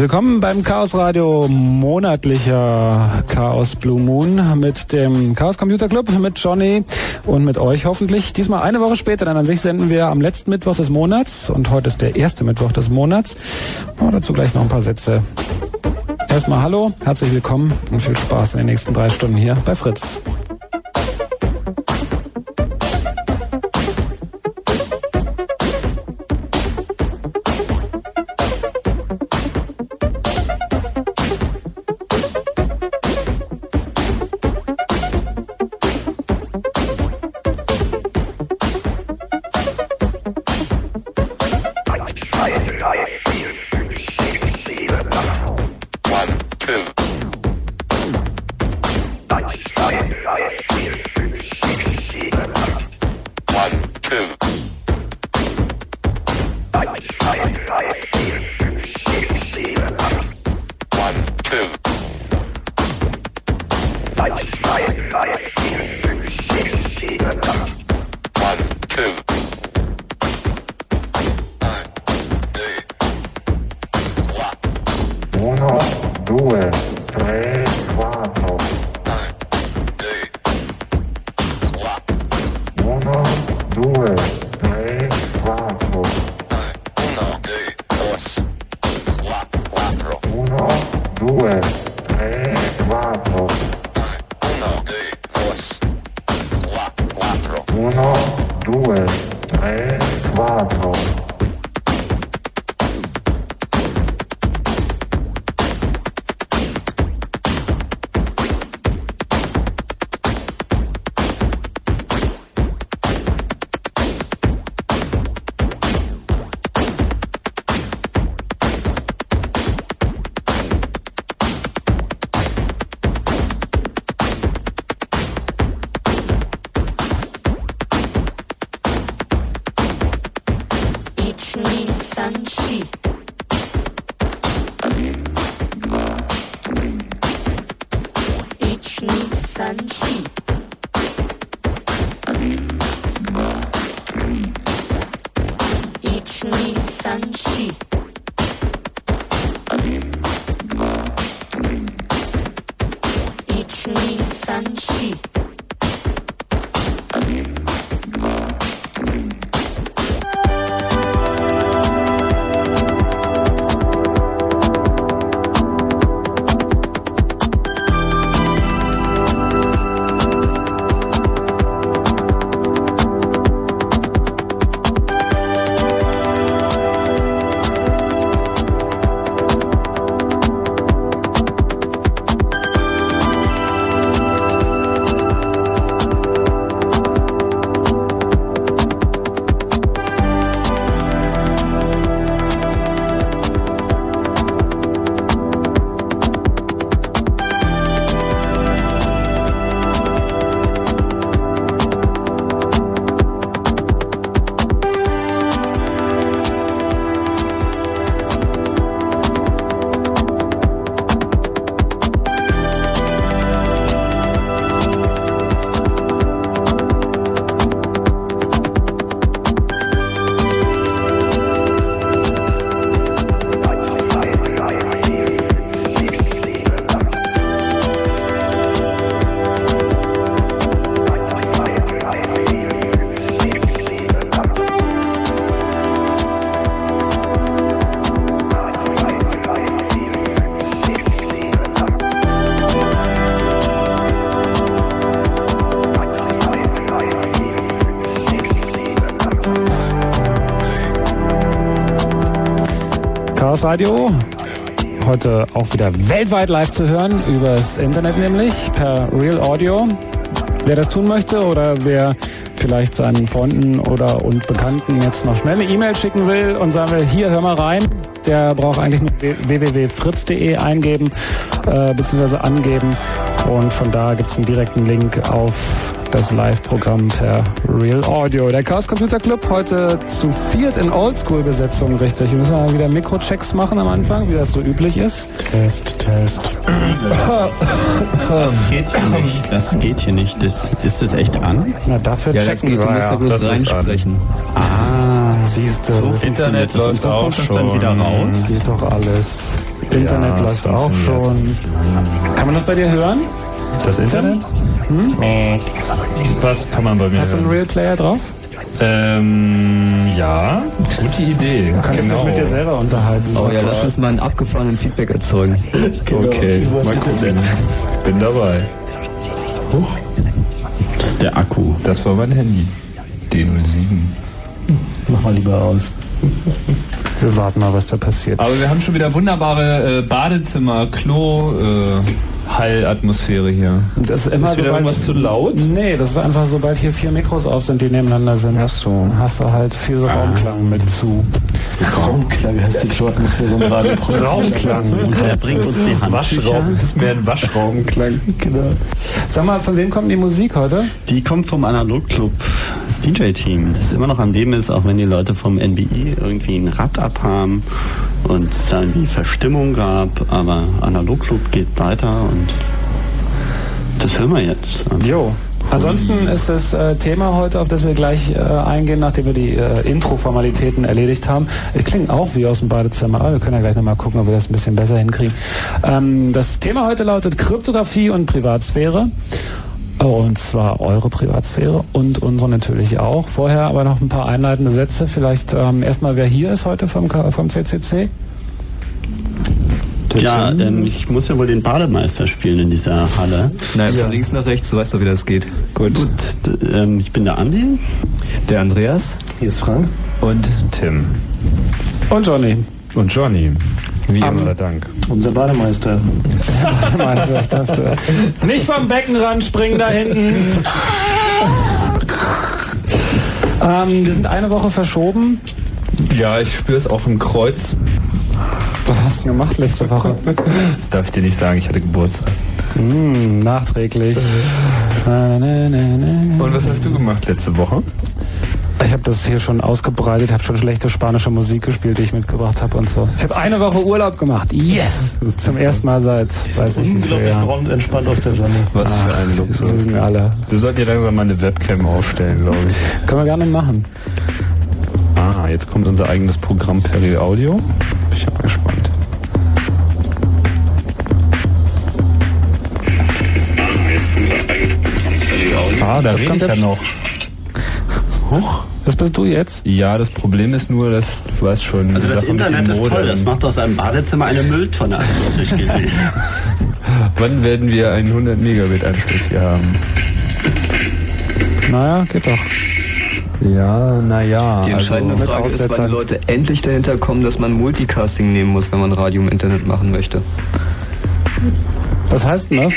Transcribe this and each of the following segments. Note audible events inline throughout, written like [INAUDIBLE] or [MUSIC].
willkommen beim Chaos Radio monatlicher Chaos Blue Moon mit dem Chaos Computer Club, mit Johnny und mit euch hoffentlich. Diesmal eine Woche später, denn an sich senden wir am letzten Mittwoch des Monats und heute ist der erste Mittwoch des Monats. Und dazu gleich noch ein paar Sätze. Erstmal hallo, herzlich willkommen und viel Spaß in den nächsten drei Stunden hier bei Fritz. Chaos Radio. Heute auch wieder weltweit live zu hören, übers Internet nämlich, per Real Audio. Wer das tun möchte oder wer vielleicht seinen Freunden oder und Bekannten jetzt noch schnell eine E-Mail schicken will und sagen will, hier hör mal rein, der braucht eigentlich nur www.fritz.de eingeben äh, bzw. angeben und von da gibt es einen direkten Link auf das Live-Programm per Real Audio. Der Chaos Computer Club heute zu viert in Oldschool-Besetzung, richtig. Wir müssen mal wieder Mikrochecks machen am Anfang, wie das so üblich ist. Test, Test. Das geht hier nicht. Das geht hier nicht. Das, ist das echt an? Na, dafür ja, checken das geht, du musst wir. bloß reinsprechen. Ah, Siehst du. so Internet läuft dann auch kommt das dann wieder schon. raus. Geht doch alles. Internet Ja, läuft auch schon. Kann man das bei dir hören? Das Internet? Oh, was kann man bei mir Hast du einen? Real Player drauf? Ähm, ja, gute Idee. Du kannst dich mit dir selber unterhalten. Oh ja, lass uns mal einen abgefahrenen Feedback erzeugen. Okay, mal gucken. Bin dabei. Das ist der Akku. Das war mein Handy. D07. Mach mal lieber aus. Wir warten mal, was da passiert. Aber wir haben schon wieder wunderbare äh, Badezimmer, Klo, äh, Hallatmosphäre hier. Das ist immer Ist wieder sobald- irgendwas zu laut? Nee, das ist einfach, sobald hier vier Mikros auf sind, die nebeneinander sind, Ach so. hast du halt viel Raumklang mit zu. Raumklang heißt die Kloatmosphäre im Radio. [LAUGHS] Der bringt uns die Handtücher. Waschraum ist mehr ein Waschraumklang. Genau. Sag mal, von wem kommt die Musik heute? Die kommt vom Analogclub DJ-Team, das immer noch am Leben ist, auch wenn die Leute vom NBI irgendwie ein Rad abhaben und es da irgendwie Verstimmung gab. Aber Analogclub geht weiter und das hören wir jetzt. Jo. Ansonsten ist das äh, Thema heute, auf das wir gleich äh, eingehen, nachdem wir die äh, Intro-Formalitäten erledigt haben. Klingt auch wie aus dem Badezimmer, aber wir können ja gleich nochmal gucken, ob wir das ein bisschen besser hinkriegen. Ähm, das Thema heute lautet Kryptographie und Privatsphäre. Und zwar eure Privatsphäre und unsere natürlich auch. Vorher aber noch ein paar einleitende Sätze. Vielleicht ähm, erstmal, wer hier ist heute vom, vom CCC? Ja, ähm, ich muss ja wohl den Bademeister spielen in dieser Halle. Naja, von links nach rechts, du weißt doch, wie das geht. Gut, d- ähm, ich bin der Andi. Der Andreas Hier ist Frank. Und Tim. Und Johnny. Und Johnny. Wie Am- immer, Dank. Unser Bademeister. Meister, ich dachte, nicht vom Beckenrand springen da hinten. ähm, wir sind eine Woche verschoben. Ja, ich spüre es auch im Kreuz. Was hast du denn gemacht letzte Woche? Das darf ich dir nicht sagen, ich hatte Geburtstag. Hm, nachträglich. Na, na, na, na. Und was hast du gemacht letzte Woche? Ich habe das hier schon ausgebreitet, habe schon schlechte spanische Musik gespielt, die ich mitgebracht habe und so. Ich habe eine Woche Urlaub gemacht. Yes! Das ist zum ersten Mal seit, weiß nicht wie vielen Unglaublich und entspannt aus der Sonne. Was für ein Luxus. alle. Wir sollten hier langsam mal eine Webcam aufstellen, glaube ich. Können wir gerne machen. Ah, jetzt kommt unser eigenes Programm Peri Audio. Ich mal gespannt. Ah, da rede kommt ja noch. Huch. Das bist du jetzt? Ja, das Problem ist nur, dass du weißt schon. Also das Internet ist toll, das macht aus einem Badezimmer eine Mülltonne, habe ich gesehen. [LAUGHS] Wann werden wir einen 100 Megabit Anschluss hier haben? Naja, geht doch. Ja, naja. Die entscheidende mit Frage ist, wann die Leute endlich dahinter kommen, dass man Multicasting nehmen muss, wenn man Radio im Internet machen möchte. Was heißt denn das?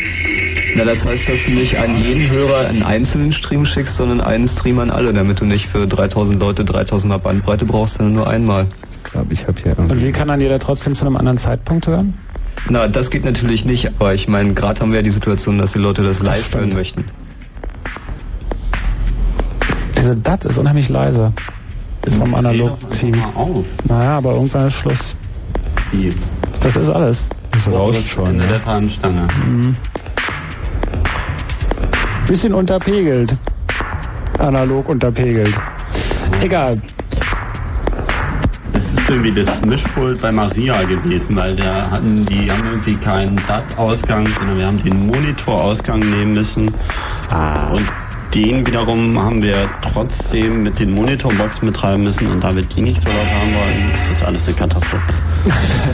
Na, das heißt, dass du nicht an jeden Hörer einen einzelnen Stream schickst, sondern einen Stream an alle, damit du nicht für 3000 Leute 3000er Bandbreite brauchst, sondern nur einmal. Ich glaube, ich habe hier Und irgendwie. wie kann dann jeder trotzdem zu einem anderen Zeitpunkt hören? Na, das geht natürlich nicht, aber ich meine, gerade haben wir ja die Situation, dass die Leute das live stimmt. hören möchten. Diese DAT ist unheimlich leise. Vom Analog-Team. Mal auf. Naja, aber irgendwann ist Schluss. Wie? Das ist alles. Das rauscht schon, ne? der Fahnenstange. Bisschen unterpegelt. Analog unterpegelt. Egal. Es ist irgendwie das Mischpult bei Maria gewesen, weil da hatten die haben irgendwie keinen DAT-Ausgang, sondern wir haben den Monitorausgang nehmen müssen. Und den wiederum haben wir trotzdem mit den Monitorboxen betreiben müssen und da wir die nicht so laut haben wollen, ist das alles eine Katastrophe.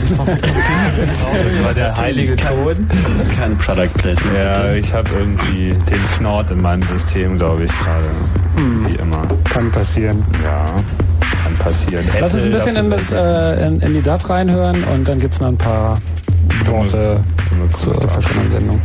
Das war der heilige Ton. Kein Product Placement. Ja, bitte. ich habe irgendwie den Snort in meinem System, glaube ich, gerade. Wie immer. Kann passieren. Ja, kann passieren. Lass uns ein bisschen in, das, äh, in, in die DAT reinhören und dann gibt's noch ein paar Worte zur verschiedenen Sendung.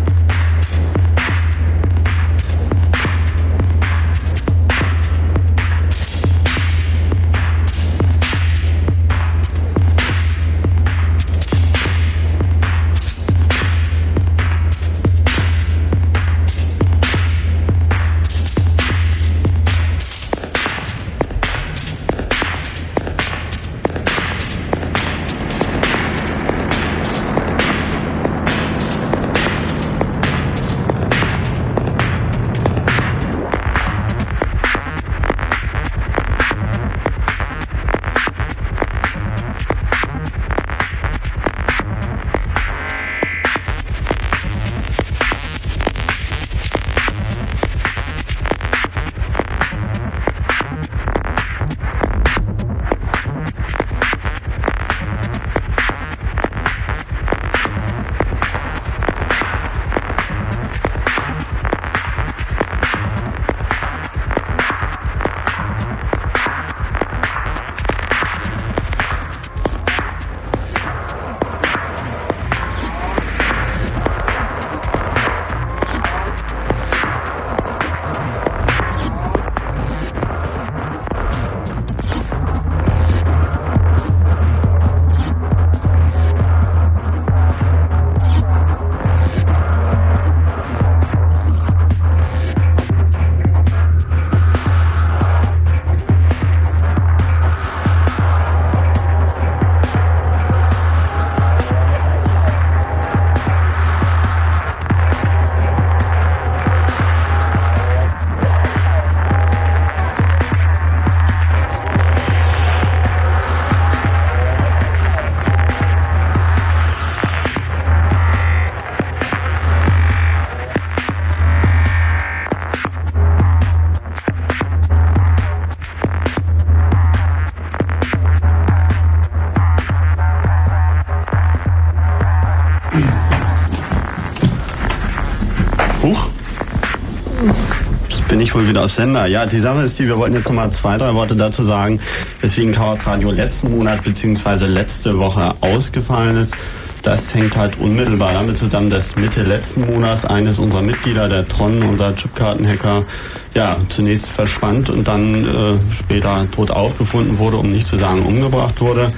Bin ich wohl wieder auf Sender. Ja, die Sache ist die, wir wollten jetzt noch mal zwei, drei Worte dazu sagen, weswegen Chaos Radio letzten Monat bzw. letzte Woche ausgefallen ist. Das hängt halt unmittelbar damit zusammen, dass Mitte letzten Monats eines unserer Mitglieder, der Tron, unser Chipkartenhacker, ja, zunächst verschwand und dann äh, später tot aufgefunden wurde, um nicht zu sagen umgebracht wurde.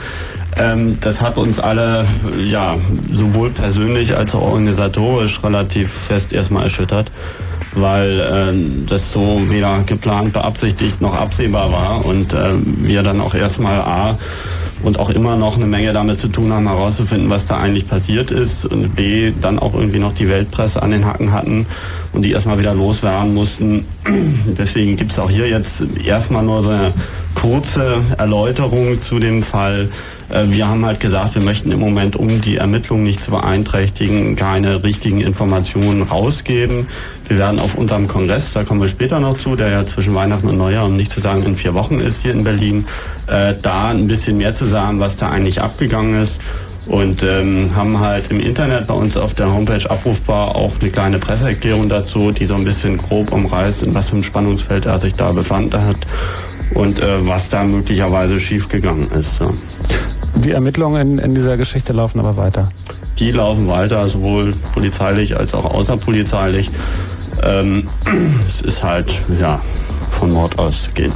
Ähm, das hat uns alle, ja, sowohl persönlich als auch organisatorisch relativ fest erstmal erschüttert weil äh, das so weder geplant, beabsichtigt noch absehbar war und äh, wir dann auch erstmal A und auch immer noch eine Menge damit zu tun haben, herauszufinden, was da eigentlich passiert ist und B, dann auch irgendwie noch die Weltpresse an den Hacken hatten und die erstmal wieder loswerden mussten. [CLEARS THROAT] Deswegen gibt es auch hier jetzt erstmal nur so eine kurze Erläuterung zu dem Fall. Äh, wir haben halt gesagt, wir möchten im Moment, um die Ermittlungen nicht zu beeinträchtigen, keine richtigen Informationen rausgeben. Wir werden auf unserem Kongress, da kommen wir später noch zu, der ja zwischen Weihnachten und Neujahr, um nicht zu sagen in vier Wochen ist hier in Berlin, äh, da ein bisschen mehr zu sagen, was da eigentlich abgegangen ist. Und ähm, haben halt im Internet bei uns auf der Homepage abrufbar auch eine kleine Presseerklärung dazu, die so ein bisschen grob umreißt, in was für einem Spannungsfeld er sich da befand hat und äh, was da möglicherweise schiefgegangen ist. So. Die Ermittlungen in, in dieser Geschichte laufen aber weiter. Die laufen weiter, sowohl polizeilich als auch außerpolizeilich. Ähm, [CLEARS THROAT] es ist halt ja von Mord auszugehen.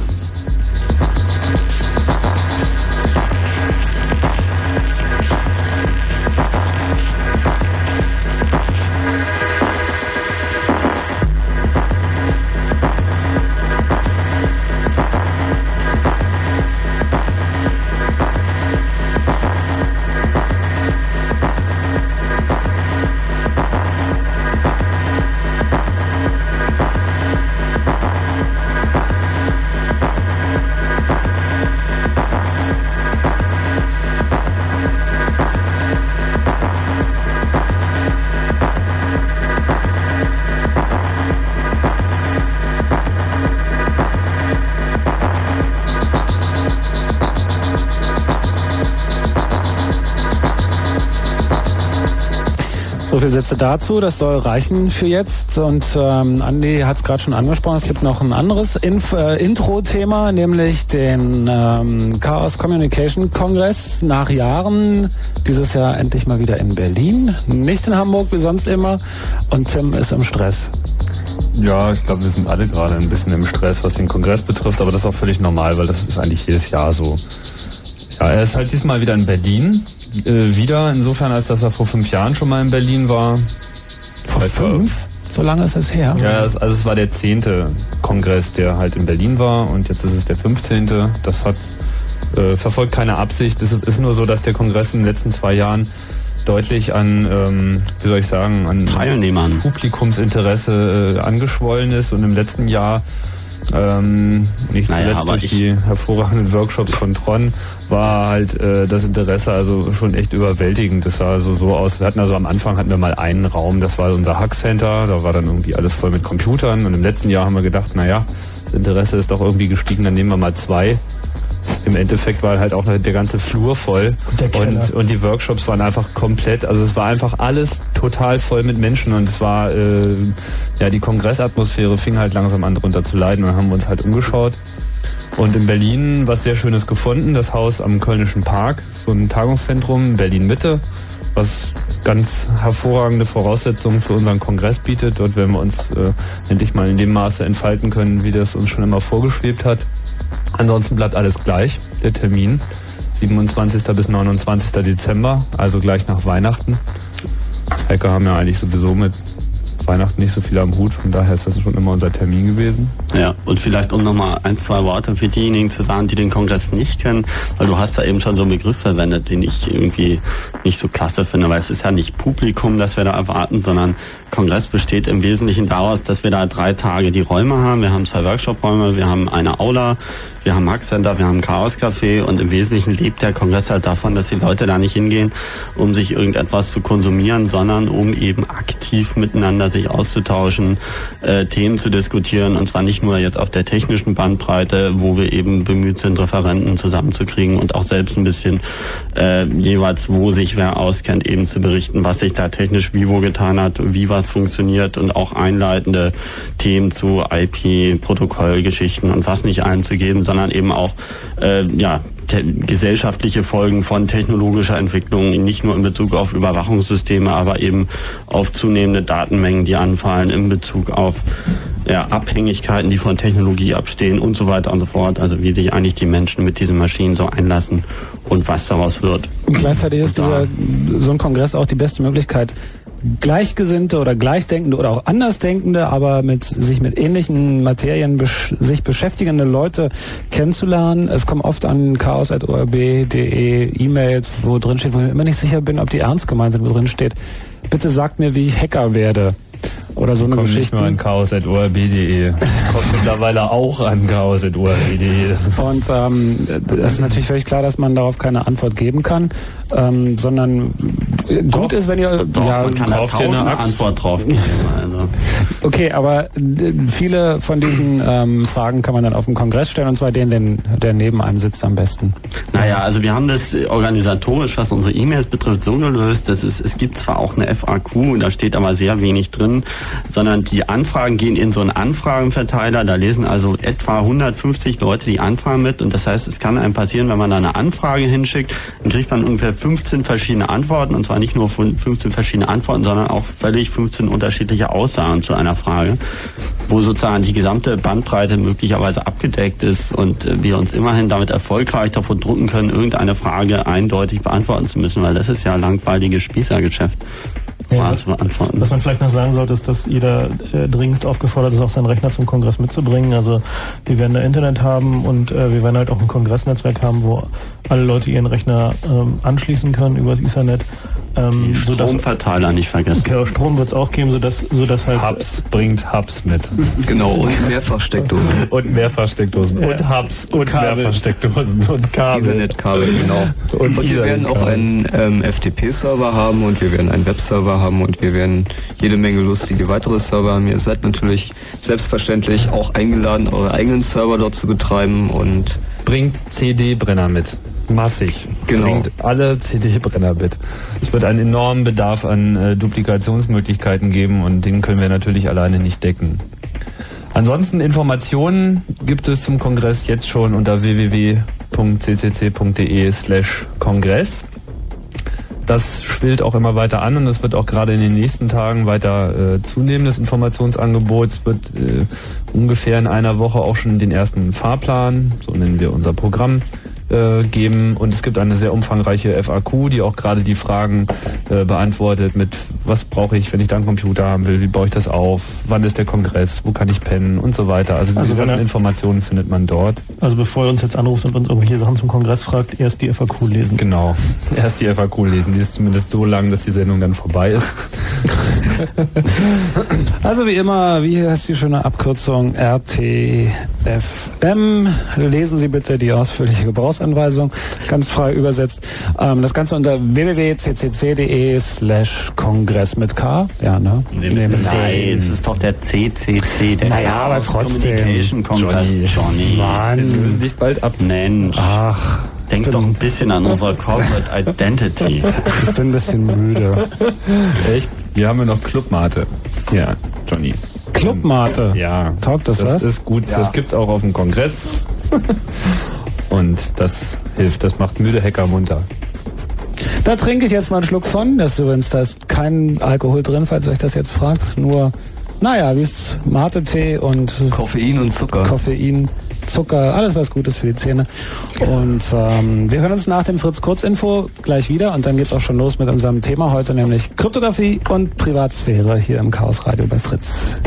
Sätze dazu. Das soll reichen für jetzt. Und ähm, Andi hat es gerade schon angesprochen. Es gibt noch ein anderes Inf äh, Intro-Thema, nämlich den ähm, Chaos Communication Kongress nach Jahren. Dieses Jahr endlich mal wieder in Berlin. Nicht in Hamburg wie sonst immer. Und Tim ist im Stress. Ja, ich glaube, wir sind alle gerade ein bisschen im Stress, was den Kongress betrifft, aber das ist auch völlig normal, weil das ist eigentlich jedes Jahr so. Ja, er ist halt diesmal wieder in Berlin äh, wieder, insofern, als dass er vor fünf Jahren schon mal in Berlin war. Vor fünf? So lange ist es her. Ja, also es war der zehnte Kongress, der halt in Berlin war und jetzt ist es der fünfzehnte. Das hat äh, verfolgt keine Absicht. Es ist nur so, dass der Kongress in den letzten zwei Jahren deutlich an, ähm, wie soll ich sagen, an Teilnehmern, Publikumsinteresse äh, angeschwollen ist und im letzten Jahr ähm, nicht naja, zuletzt durch die hervorragenden Workshops von Tron war halt äh, das Interesse also schon echt überwältigend. Das sah also so aus. Wir hatten also am Anfang hatten wir mal einen Raum, das war unser Hack Center, da war dann irgendwie alles voll mit Computern und im letzten Jahr haben wir gedacht, naja, das Interesse ist doch irgendwie gestiegen, dann nehmen wir mal zwei im Endeffekt war halt auch der ganze Flur voll und, und, und, die Workshops waren einfach komplett, also es war einfach alles total voll mit Menschen und es war, äh, ja, die Kongressatmosphäre fing halt langsam an drunter zu leiden und haben wir uns halt umgeschaut. Und in Berlin was sehr Schönes gefunden, das Haus am Kölnischen Park, so ein Tagungszentrum, Berlin Mitte, was ganz hervorragende Voraussetzungen für unseren Kongress bietet. Dort werden wir uns äh, endlich mal in dem Maße entfalten können, wie das uns schon immer vorgeschwebt hat. Ansonsten bleibt alles gleich, der Termin. 27. bis 29. Dezember, also gleich nach Weihnachten. Hacker haben ja eigentlich sowieso mit Weihnachten nicht so viel am Hut, von daher ist das schon immer unser Termin gewesen. Ja, und vielleicht um nochmal ein, zwei Worte für diejenigen zu sagen, die den Kongress nicht kennen, weil du hast da eben schon so einen Begriff verwendet, den ich irgendwie nicht so klasse finde, weil es ist ja nicht Publikum, das wir da erwarten, sondern Kongress besteht im Wesentlichen daraus, dass wir da drei Tage die Räume haben. Wir haben zwei Workshop-Räume, wir haben eine Aula, wir haben Max Center, wir haben Chaos Café und im Wesentlichen lebt der Kongress halt davon, dass die Leute da nicht hingehen, um sich irgendetwas zu konsumieren, sondern um eben aktiv miteinander sich auszutauschen, äh, Themen zu diskutieren und zwar nicht nur jetzt auf der technischen Bandbreite, wo wir eben bemüht sind, Referenten zusammenzukriegen und auch selbst ein bisschen äh, jeweils, wo sich wer auskennt, eben zu berichten, was sich da technisch wie wo getan hat, wie was funktioniert und auch einleitende Themen zu IP, Protokollgeschichten und was nicht einzugeben, sondern eben auch äh, ja gesellschaftliche Folgen von technologischer Entwicklung, nicht nur in Bezug auf Überwachungssysteme, aber eben auf zunehmende Datenmengen, die anfallen, in Bezug auf ja, Abhängigkeiten, die von Technologie abstehen und so weiter und so fort. Also wie sich eigentlich die Menschen mit diesen Maschinen so einlassen und was daraus wird. Und gleichzeitig ist dieser, so ein Kongress auch die beste Möglichkeit, Gleichgesinnte oder Gleichdenkende oder auch Andersdenkende, aber mit sich mit ähnlichen Materien besch sich beschäftigende Leute kennenzulernen. Es kommen oft an chaos.orb.de E-Mails, wo drin steht, wo ich immer nicht sicher bin, ob die ernst gemeint sind, wo drin steht, bitte sagt mir, wie ich Hacker werde. Oder so eine kommt Geschichte. nicht nur an chaos.orb.de. kommt mittlerweile auch an chaos.orb.de. Und ähm, das ist natürlich völlig klar, dass man darauf keine Antwort geben kann, ähm, sondern gut doch, ist, wenn ihr... Doch, ja, man kann da tausend eine Antwort drauf geben. Also. Okay, aber viele von diesen ähm, Fragen kann man dann auf dem Kongress stellen, und zwar den, den, der neben einem sitzt am besten. Naja, also wir haben das organisatorisch, was unsere E-Mails betrifft, so gelöst, dass es, es gibt zwar auch eine FAQ, da steht aber sehr wenig drin, sondern die Anfragen gehen in so einen Anfragenverteiler. Da lesen also etwa 150 Leute die Anfragen mit. Und das heißt, es kann einem passieren, wenn man da eine Anfrage hinschickt, dann kriegt man ungefähr 15 verschiedene Antworten. Und zwar nicht nur 15 verschiedene Antworten, sondern auch völlig 15 unterschiedliche Aussagen zu einer Frage, wo sozusagen die gesamte Bandbreite möglicherweise abgedeckt ist und wir uns immerhin damit erfolgreich davon drucken können, irgendeine Frage eindeutig beantworten zu müssen, weil das ist ja langweiliges Spießergeschäft. Ja, was, was, man vielleicht noch sagen sollte, ist, dass jeder äh, dringendst aufgefordert ist, auch seinen Rechner zum Kongress mitzubringen. Also wir werden da Internet haben und äh, wir werden halt auch ein Kongressnetzwerk haben, wo alle Leute ihren Rechner ähm, anschließen können über das Ethernet. Ähm, so Stromverteiler nicht vergessen. Okay, Strom wird es auch geben, sodass, sodass halt... Hubs bringt Hubs mit. [LAUGHS] Genau, und Mehrfachsteckdosen. [LAUGHS] und Mehrfachsteckdosen. Ja. Und Hubs und, und Mehrfachsteckdosen [LAUGHS] und Kabel. Ethernet-Kabel, genau. Und, und wir werden auch einen ähm, FTP-Server haben und wir werden einen Webserver haben und wir werden jede Menge lustige weitere Server haben. Ihr seid natürlich selbstverständlich auch eingeladen, eure eigenen Server dort zu betreiben und... Bringt CD-Brenner mit massig. Genau. Bringt alle CD-Brenner mit. Es wird einen enormen Bedarf an äh, Duplikationsmöglichkeiten geben und den können wir natürlich alleine nicht decken. Ansonsten Informationen gibt es zum Kongress jetzt schon unter www.ccc.de slash Kongress. Das schwillt auch immer weiter an und es wird auch gerade in den nächsten Tagen weiter äh, zunehmen, das Informationsangebot. Es wird äh, ungefähr in einer Woche auch schon den ersten Fahrplan, so nennen wir unser Programm, äh, geben und es gibt eine sehr umfangreiche FAQ, die auch gerade die Fragen äh, beantwortet mit was brauche ich, wenn ich da einen Computer haben will, wie baue ich das auf, wann ist der Kongress, wo kann ich pennen und so weiter. Also, also diese ganzen Informationen findet man dort. Also bevor ihr uns jetzt anruft und uns irgendwelche Sachen zum Kongress fragt, erst die FAQ lesen. Genau, [LAUGHS] erst die FAQ lesen. Die ist zumindest so lang, dass die Sendung dann vorbei ist. [LAUGHS] also wie immer, wie heißt die schöne Abkürzung RTFM? Lesen Sie bitte die ausführliche Gebrauchs Gebrauchsanweisung, ganz frei übersetzt. Ähm, das Ganze unter www.ccc.de slash Kongress mit K. Ja, ne? Nein, das ist doch der CCC, der naja, aber trotzdem. Communication Congress, Johnny. Johnny. Mann. Wir müssen dich bald ab. Mensch. Ach. Denk doch ein bisschen an unsere Corporate [LAUGHS] Identity. ich bin ein bisschen müde. Echt? Wir haben ja noch Clubmate. Ja, Johnny. Clubmate? Ja. Taugt das, das was? Das ist gut. Ja. Das gibt's auch auf dem Kongress. [LAUGHS] Und das hilft, das macht müde Hacker munter. Da trinke ich jetzt mal einen Schluck von. Das ist übrigens, da ist kein Alkohol drin, falls ihr euch das jetzt fragt. Das ist nur, naja, wie es Mate-Tee und Koffein und Zucker. Koffein, Zucker, alles was gut ist für die Zähne. Und ähm, wir hören uns nach dem Fritz Kurzinfo gleich wieder und dann geht's auch schon los mit unserem Thema heute, nämlich Kryptographie und Privatsphäre hier im Chaos Radio bei Fritz.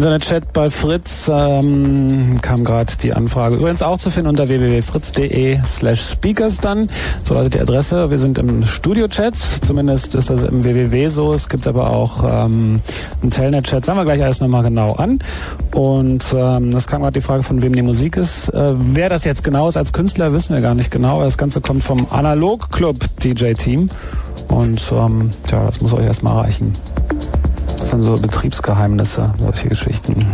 Internetchat bei Fritz ähm, kam gerade die Anfrage. Übrigens auch zu finden unter www.fritz.de slash speakers dann. So lautet die Adresse. Wir sind im Studio-Chat. Zumindest ist das im www so. Es gibt aber auch ähm, einen Telnet-Chat. Sagen wir gleich alles nochmal genau an. Und ähm, das kam gerade die Frage, von wem die Musik ist. Äh, wer das jetzt genau ist als Künstler, wissen wir gar nicht genau. Das Ganze kommt vom Analog Club DJ-Team. Und ähm, tja, das muss euch erstmal reichen. Das sind so Betriebsgeheimnisse, solche Geschichten.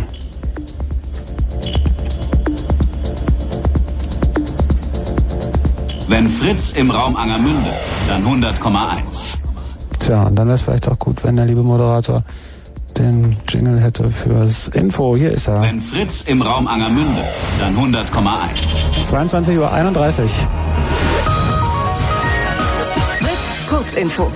Wenn Fritz im Raum Angermünde, dann 100,1. Tja, und dann wäre es vielleicht auch gut, wenn der liebe Moderator den Jingle hätte fürs Info. Hier ist er. Wenn Fritz im Raum Angermünde, dann 100,1. 22.31 Uhr. Fritz Kurzinfo.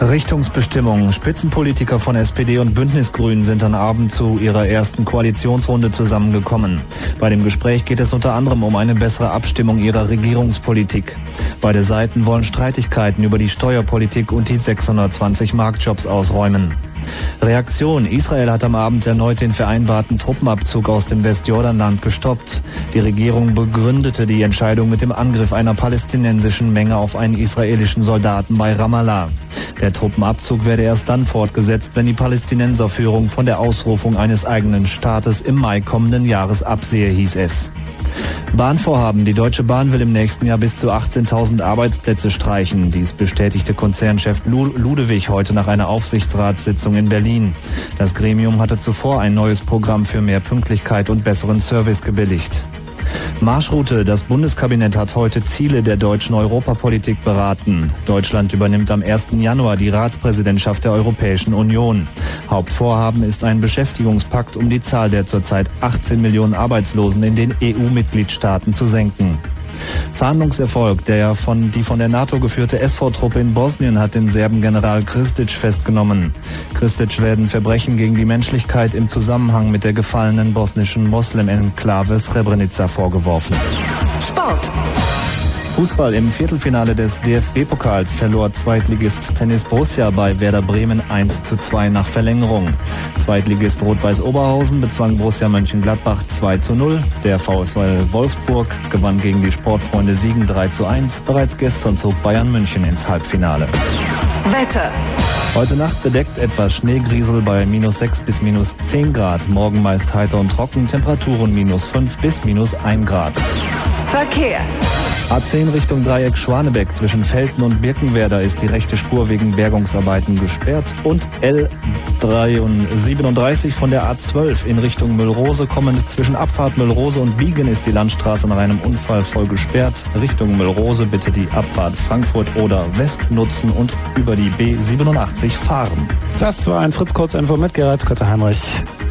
Richtungsbestimmung. Spitzenpolitiker von SPD und Bündnisgrünen sind am Abend zu ihrer ersten Koalitionsrunde zusammengekommen. Bei dem Gespräch geht es unter anderem um eine bessere Abstimmung ihrer Regierungspolitik. Beide Seiten wollen Streitigkeiten über die Steuerpolitik und die 620 Marktjobs ausräumen. Reaktion. Israel hat am Abend erneut den vereinbarten Truppenabzug aus dem Westjordanland gestoppt. Die Regierung begründete die Entscheidung mit dem Angriff einer palästinensischen Menge auf einen israelischen Soldaten bei Ramallah. Der Truppenabzug werde erst dann fortgesetzt, wenn die Palästinenserführung von der Ausrufung eines eigenen Staates im Mai kommenden Jahres absehe, hieß es. Bahnvorhaben. Die Deutsche Bahn will im nächsten Jahr bis zu 18.000 Arbeitsplätze streichen. Dies bestätigte Konzernchef Ludewig heute nach einer Aufsichtsratssitzung in Berlin. Das Gremium hatte zuvor ein neues Programm für mehr Pünktlichkeit und besseren Service gebilligt. Marschroute. Das Bundeskabinett hat heute Ziele der deutschen Europapolitik beraten. Deutschland übernimmt am 1. Januar die Ratspräsidentschaft der Europäischen Union. Hauptvorhaben ist ein Beschäftigungspakt, um die Zahl der zurzeit 18 Millionen Arbeitslosen in den EU-Mitgliedstaaten zu senken. Verhandlungserfolg. Der von, die von der NATO geführte SV-Truppe in Bosnien hat den Serben General Kristic festgenommen. Kristic werden Verbrechen gegen die Menschlichkeit im Zusammenhang mit der gefallenen bosnischen Moslem-Enklave Srebrenica vorgeworfen. Sport. Fußball im Viertelfinale des DFB-Pokals verlor Zweitligist Tennis Borussia bei Werder Bremen 1 zu 2 nach Verlängerung. Zweitligist Rot-Weiß Oberhausen bezwang Borussia Mönchengladbach 2 zu 0. Der VfL Wolfsburg gewann gegen die Sportfreunde Siegen 3 zu 1. Bereits gestern zog Bayern München ins Halbfinale. Wetter. Heute Nacht bedeckt etwas Schneegriesel bei minus 6 bis minus 10 Grad. Morgen meist heiter und trocken, Temperaturen minus 5 bis minus 1 Grad. Verkehr. A10 Richtung Dreieck Schwanebeck zwischen Felten und Birkenwerder ist die rechte Spur wegen Bergungsarbeiten gesperrt und L37 von der A12 in Richtung Müllrose kommend zwischen Abfahrt Müllrose und Biegen ist die Landstraße nach einem Unfall voll gesperrt. Richtung Müllrose bitte die Abfahrt Frankfurt oder West nutzen und über die B87 fahren. Das war ein Fritz Kurzinfo mit Gerhard Kötter-Heinrich.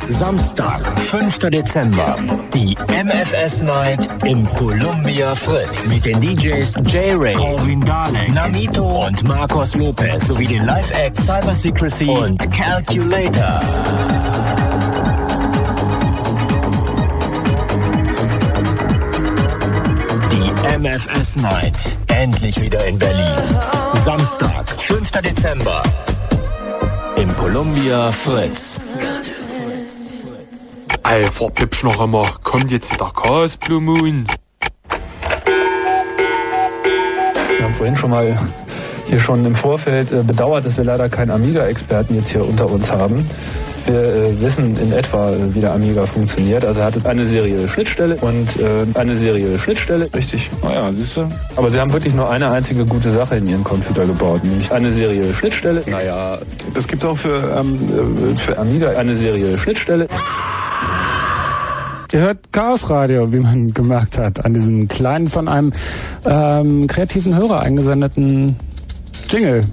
Samstag, 5. Dezember, die MFS Night im Columbia Fritz mit den DJs J-Ray, Corvin Dalek, Namito und Marcos Lopez sowie den Live-Acts Cyber Secrecy und Calculator. Die MFS Night, endlich wieder in Berlin. Samstag, 5. Dezember, im Columbia Fritz. Ey, verpippsch noch einmal. Kommt jetzt wieder Chaos Blue Moon. Wir haben vorhin schon mal hier schon im Vorfeld äh, bedauert, dass wir leider keinen Amiga-Experten jetzt hier unter uns haben. Wir äh, wissen in etwa, äh, wie der Amiga funktioniert. Also er hat eine serielle Schnittstelle und eine serielle Schnittstelle. Richtig. Naja, siehst du. Aber sie haben wirklich nur eine einzige gute Sache in ihren Computer gebaut, nämlich eine serielle Schnittstelle. Naja, das gibt auch für, ähm, äh, für Amiga eine serielle Schnittstelle. Ihr hört Chaos Radio, wie man gemerkt hat, an diesem kleinen von einem ähm, kreativen Hörer eingesendeten Jingle.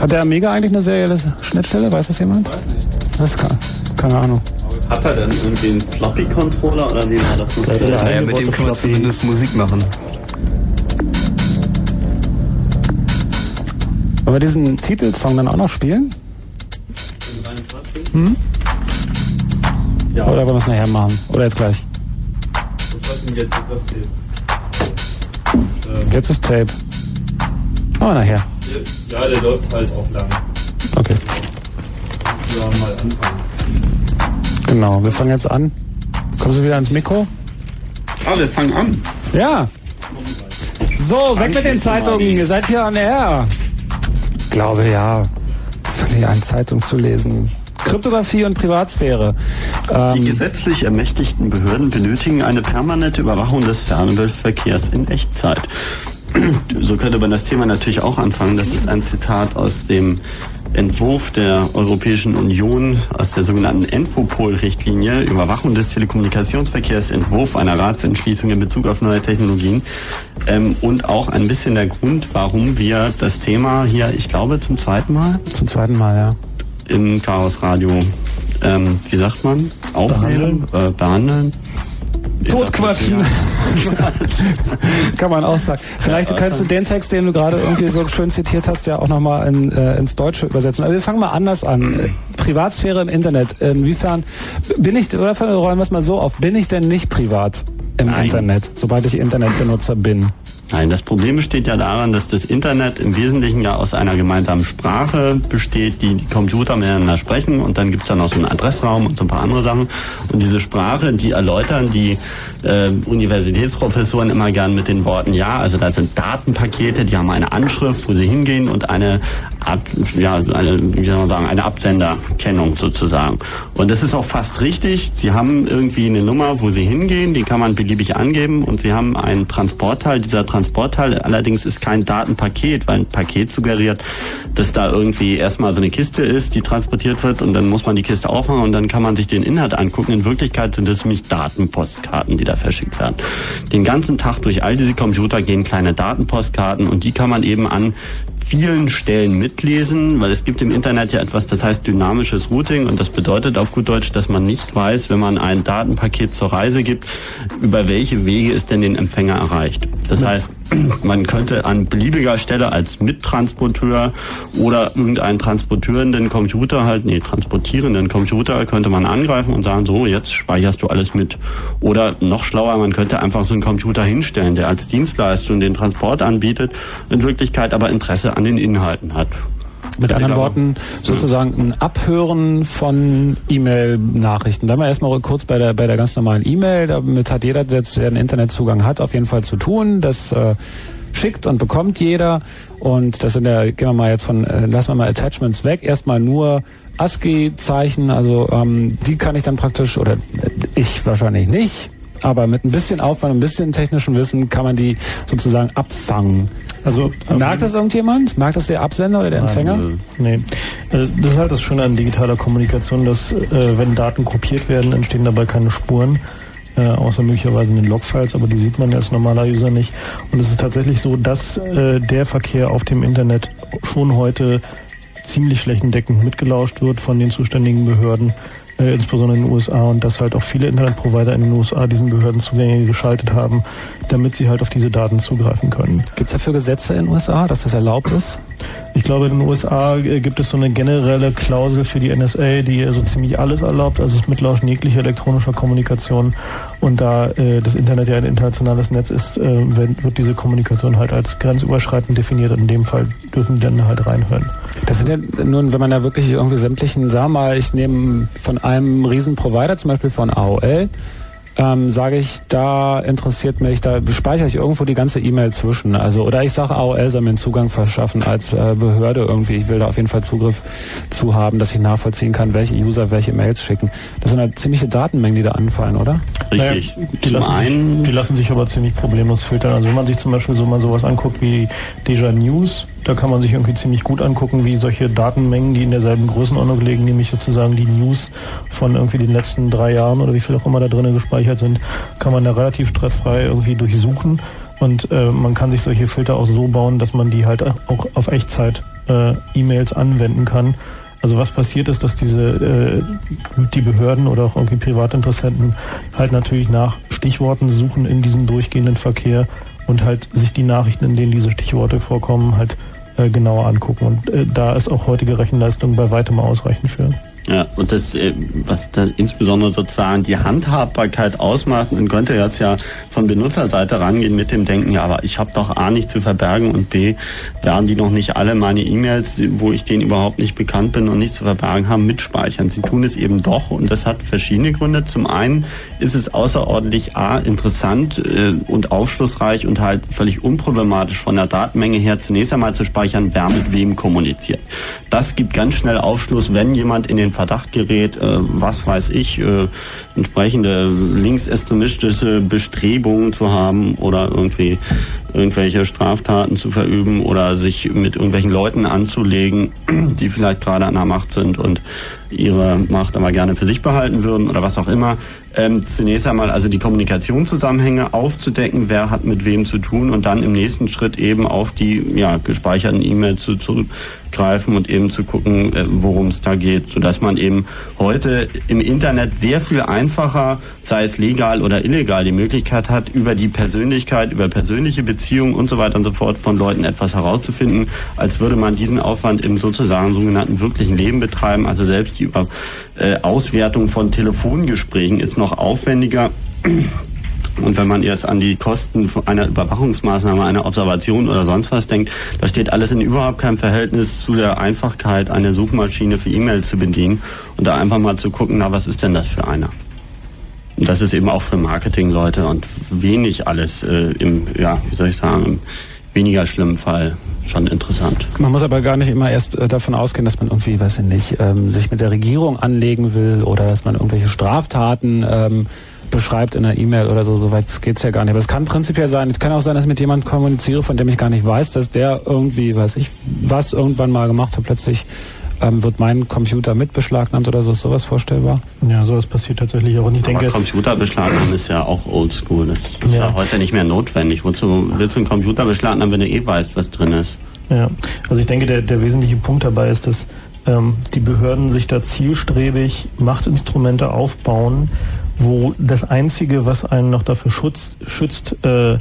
Hat der Amiga eigentlich eine serielle Schnittstelle? Weiß das jemand? Weiß nicht. Das kann, keine Ahnung. Hat er denn irgendwie einen Floppy-Controller oder wie war das? Naja, mit dem kann man zumindest Musik machen. Wollen wir diesen Titelsong dann auch noch spielen? Hm? Ja. Oder wollen wir es nachher machen? Oder jetzt gleich? Was denn jetzt? Ähm jetzt ist Tape. Aber nachher. Ja, der läuft halt auch lang. Okay. Ja, mal anfangen. Genau, wir fangen jetzt an. Kommen Sie wieder ans Mikro? Ah, wir fangen an. Ja. So, weg mit den Zeitungen. Ihr seid hier an Air. Glaube ja. Fangen hier an, Zeitung zu lesen. Kryptographie und Privatsphäre. Die ähm, gesetzlich ermächtigten Behörden benötigen eine permanente Überwachung des Fernbildverkehrs in Echtzeit. [CLEARS THROAT] So könnte man das Thema natürlich auch anfangen. Das ist ein Zitat aus dem Entwurf der Europäischen Union aus der sogenannten Enfopol-Richtlinie, Überwachung des Telekommunikationsverkehrs, Entwurf einer Ratsentschließung in Bezug auf neue Technologien ähm, und auch ein bisschen der Grund, warum wir das Thema hier, ich glaube, zum zweiten Mal? Zum zweiten Mal, ja. Im Chaos Radio, ähm, wie sagt man? Aufnehmen, behandeln. Äh, behandeln. Totquatschen. [LAUGHS] Kann man auch sagen. Vielleicht kannst du den Text, den du gerade irgendwie so schön zitiert hast, ja auch nochmal in, äh, ins Deutsche übersetzen. Aber wir fangen mal anders an. Privatsphäre im Internet. Inwiefern bin ich, oder räumen wir es mal so auf, bin ich denn nicht privat im Nein. Internet, sobald ich Internetbenutzer bin? Nein, das Problem besteht ja daran, dass das Internet im Wesentlichen ja aus einer gemeinsamen Sprache besteht, die die Computer miteinander sprechen und dann gibt's ja noch so einen Adressraum und so ein paar andere Sachen. Und diese Sprache, die erläutern die äh, Universitätsprofessoren immer gern mit den Worten, ja, also da sind Datenpakete, die haben eine Anschrift, wo sie hingehen und eine, Ab, ja, eine, wie soll man sagen, eine Absenderkennung sozusagen. Und das ist auch fast richtig. Sie haben irgendwie eine Nummer, wo sie hingehen, die kann man beliebig angeben und sie haben einen Transportteil. Dieser Transportteil Transportteil. Allerdings ist kein Datenpaket, weil ein Paket suggeriert, dass da irgendwie erstmal so eine Kiste ist, die transportiert wird und dann muss man die Kiste aufmachen und dann kann man sich den Inhalt angucken. In Wirklichkeit sind es nämlich Datenpostkarten, die da verschickt werden. Den ganzen Tag durch all diese Computer gehen kleine Datenpostkarten und die kann man eben an vielen Stellen mitlesen, weil es gibt im Internet ja etwas, das heißt dynamisches Routing und das bedeutet auf gut Deutsch, dass man nicht weiß, wenn man ein Datenpaket zur Reise gibt, über welche Wege es denn den Empfänger erreicht. Das heißt, man könnte an beliebiger Stelle als Mittransporteur oder irgendeinen transportierenden Computer halt, nee, transportierenden Computer könnte man angreifen und sagen, so, jetzt speicherst du alles mit. Oder noch schlauer, man könnte einfach so einen Computer hinstellen, der als Dienstleistung den Transport anbietet, in Wirklichkeit aber Interesse an den Inhalten hat. Mit anderen Worten, sozusagen ein Abhören von E-Mail-Nachrichten. Da haben wir erstmal kurz bei der, bei der ganz normalen E-Mail. Damit hat jeder, der einen Internetzugang hat, auf jeden Fall zu tun. Das äh, schickt und bekommt jeder. Und das sind ja, gehen wir mal jetzt von, äh, lassen wir mal Attachments weg. Erstmal nur ASCII-Zeichen, also ähm, die kann ich dann praktisch, oder äh, ich wahrscheinlich nicht, aber mit ein bisschen Aufwand, ein bisschen technischem Wissen kann man die sozusagen abfangen. Also merkt das irgendjemand? Merkt das der Absender oder der Empfänger? Nein, nee. Äh, das ist halt das Schöne an digitaler Kommunikation, dass äh, wenn Daten kopiert werden, entstehen dabei keine Spuren. Äh, außer möglicherweise in den Logfiles, aber die sieht man als normaler User nicht. Und es ist tatsächlich so, dass äh, der Verkehr auf dem Internet schon heute ziemlich flächendeckend mitgelauscht wird von den zuständigen Behörden äh, insbesondere in den USA und dass halt auch viele Internetprovider in den USA diesen Behörden Zugänge geschaltet haben, damit sie halt auf diese Daten zugreifen können. Gibt es dafür Gesetze in den USA, dass das erlaubt ist? Ich glaube, in den USA äh, gibt es so eine generelle Klausel für die NSA, die so ziemlich alles erlaubt, also das Mitlauschen jeglicher elektronischer Kommunikation. Und da äh, das Internet ja ein internationales Netz ist, äh, wird, diese Kommunikation halt als grenzüberschreitend definiert. Und in dem Fall dürfen die dann halt reinhören. Das sind ja nun, wenn man da wirklich irgendwie sämtlichen, sag mal, ich nehme von einem Riesenprovider, zum Beispiel von AOL, ähm, sage ich, da interessiert mich, da speichere ich irgendwo die ganze E-Mail zwischen. Also oder ich sage, AOL soll mir einen Zugang verschaffen als äh, Behörde irgendwie. Ich will da auf jeden Fall Zugriff zu haben, dass ich nachvollziehen kann, welche User welche Mails schicken. Das sind halt ziemliche Datenmengen, die da anfallen, oder? Richtig. Naja, die, lassen sich, die lassen sich aber ziemlich problemlos filtern. Also wenn man sich zum Beispiel so mal sowas anguckt wie Deja News, da kann man sich irgendwie ziemlich gut angucken, wie solche Datenmengen, die in derselben Größenordnung liegen, nämlich sozusagen die News von irgendwie den letzten drei Jahren oder wie viel auch immer da drinnen gespeichert sind, kann man da relativ stressfrei irgendwie durchsuchen. Und äh, man kann sich solche Filter auch so bauen, dass man die halt auch auf Echtzeit äh, E-Mails anwenden kann. Also was passiert ist, dass diese äh, die Behörden oder auch irgendwie Privatinteressenten halt natürlich nach Stichworten suchen in diesem durchgehenden Verkehr und halt sich die Nachrichten, in denen diese Stichworte vorkommen, halt genauer angucken. Und äh, da ist auch heutige Rechenleistung bei weitem ausreichend für. Ja, und das, äh, was dann insbesondere sozusagen die Handhabbarkeit ausmacht, man könnte jetzt ja von Benutzerseite rangehen mit dem Denken, ja, aber ich habe doch A nicht zu verbergen und B, werden die noch nicht alle meine E-Mails, wo ich denen überhaupt nicht bekannt bin und nicht zu verbergen haben, mitspeichern. Sie tun es eben doch und das hat verschiedene Gründe. Zum einen ist es außerordentlich A, interessant äh, und aufschlussreich und halt völlig unproblematisch von der Datenmenge her zunächst einmal zu speichern, wer mit wem kommuniziert. Das gibt ganz schnell Aufschluss, wenn jemand in den Verdacht gerät, äh, was weiß ich, äh, entsprechende linksextremistische Bestrebungen zu haben oder irgendwie irgendwelche Straftaten zu verüben oder sich mit irgendwelchen Leuten anzulegen, die vielleicht gerade an der Macht sind und ihre Macht aber gerne für sich behalten würden oder was auch immer. Ähm, zunächst einmal also die Kommunikationszusammenhänge aufzudecken, wer hat mit wem zu tun und dann im nächsten Schritt eben auf die ja, gespeicherten E-Mails zu, zurückgreifen und eben zu gucken, äh, worum es da geht, sodass man eben heute im Internet sehr viel einfacher, sei es legal oder illegal, die Möglichkeit hat, über die Persönlichkeit, über persönliche Beziehungen und so weiter und so fort von Leuten etwas herauszufinden, als würde man diesen Aufwand im sozusagen sogenannten wirklichen Leben betreiben, also selbst die Über äh, Auswertung von Telefongesprächen ist noch aufwendiger. Und wenn man erst an die Kosten einer Überwachungsmaßnahme, einer Observation oder sonst was denkt, da steht alles in überhaupt keinem Verhältnis zu der Einfachkeit, eine Suchmaschine für E-Mail zu bedienen und da einfach mal zu gucken, na, was ist denn das für einer? Und das ist eben auch für Marketingleute und wenig alles äh, im, ja, wie soll ich sagen, im weniger schlimmen Fall schon interessant. Man muss aber gar nicht immer erst äh, davon ausgehen, dass man irgendwie, weiß ich nicht, ähm, sich mit der Regierung anlegen will oder dass man irgendwelche Straftaten ähm, beschreibt in einer E-Mail oder so, soweit geht's ja gar nicht. Aber es kann prinzipiell sein, es kann auch sein, dass ich mit jemandem kommuniziere, von dem ich gar nicht weiß, dass der irgendwie, weiß ich, was irgendwann mal gemacht hat, plötzlich ähm, wird mein Computer mit beschlagnahmt oder so? Ist sowas vorstellbar? Ja, sowas passiert tatsächlich auch. Und ich Aber denke, Computer beschlagnahmen ist ja auch oldschool. Das ist ja. ja heute nicht mehr notwendig. Wozu willst du einen Computer beschlagnahmen, wenn du eh weißt, was drin ist? Ja, also ich denke, der, der wesentliche Punkt dabei ist, dass ähm, die Behörden sich da zielstrebig Machtinstrumente aufbauen, wo das Einzige, was einen noch dafür schützt, schützt äh,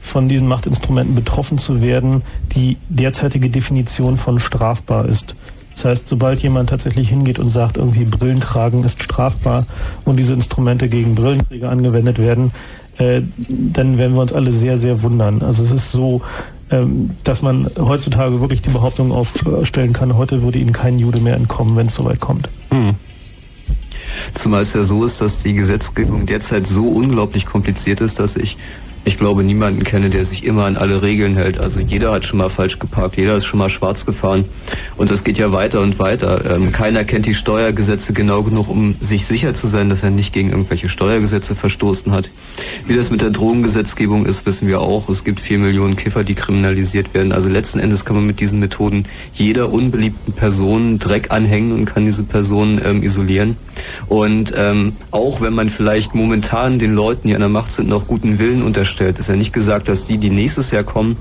von diesen Machtinstrumenten betroffen zu werden, die derzeitige Definition von strafbar ist. Das heißt, sobald jemand tatsächlich hingeht und sagt, irgendwie Brillen tragen ist strafbar und diese Instrumente gegen Brillenträger angewendet werden, äh, dann werden wir uns alle sehr, sehr wundern. Also es ist so, ähm, dass man heutzutage wirklich die Behauptung aufstellen kann, heute würde Ihnen kein Jude mehr entkommen, wenn es soweit kommt. Hm. Zumal es ja so ist, dass die Gesetzgebung derzeit so unglaublich kompliziert ist, dass ich ich glaube, niemanden kenne, der sich immer an alle Regeln hält. Also jeder hat schon mal falsch geparkt, jeder ist schon mal schwarz gefahren. Und das geht ja weiter und weiter. Ähm, keiner kennt die Steuergesetze genau genug, um sich sicher zu sein, dass er nicht gegen irgendwelche Steuergesetze verstoßen hat. Wie das mit der Drogengesetzgebung ist, wissen wir auch. Es gibt vier Millionen Kiffer, die kriminalisiert werden. Also letzten Endes kann man mit diesen Methoden jeder unbeliebten Person Dreck anhängen und kann diese Person ähm, isolieren. Und ähm, auch wenn man vielleicht momentan den Leuten, die an der Macht sind, noch guten Willen unterstellt, darstellt. Ist ja nicht gesagt, dass die, die nächstes Jahr kommen,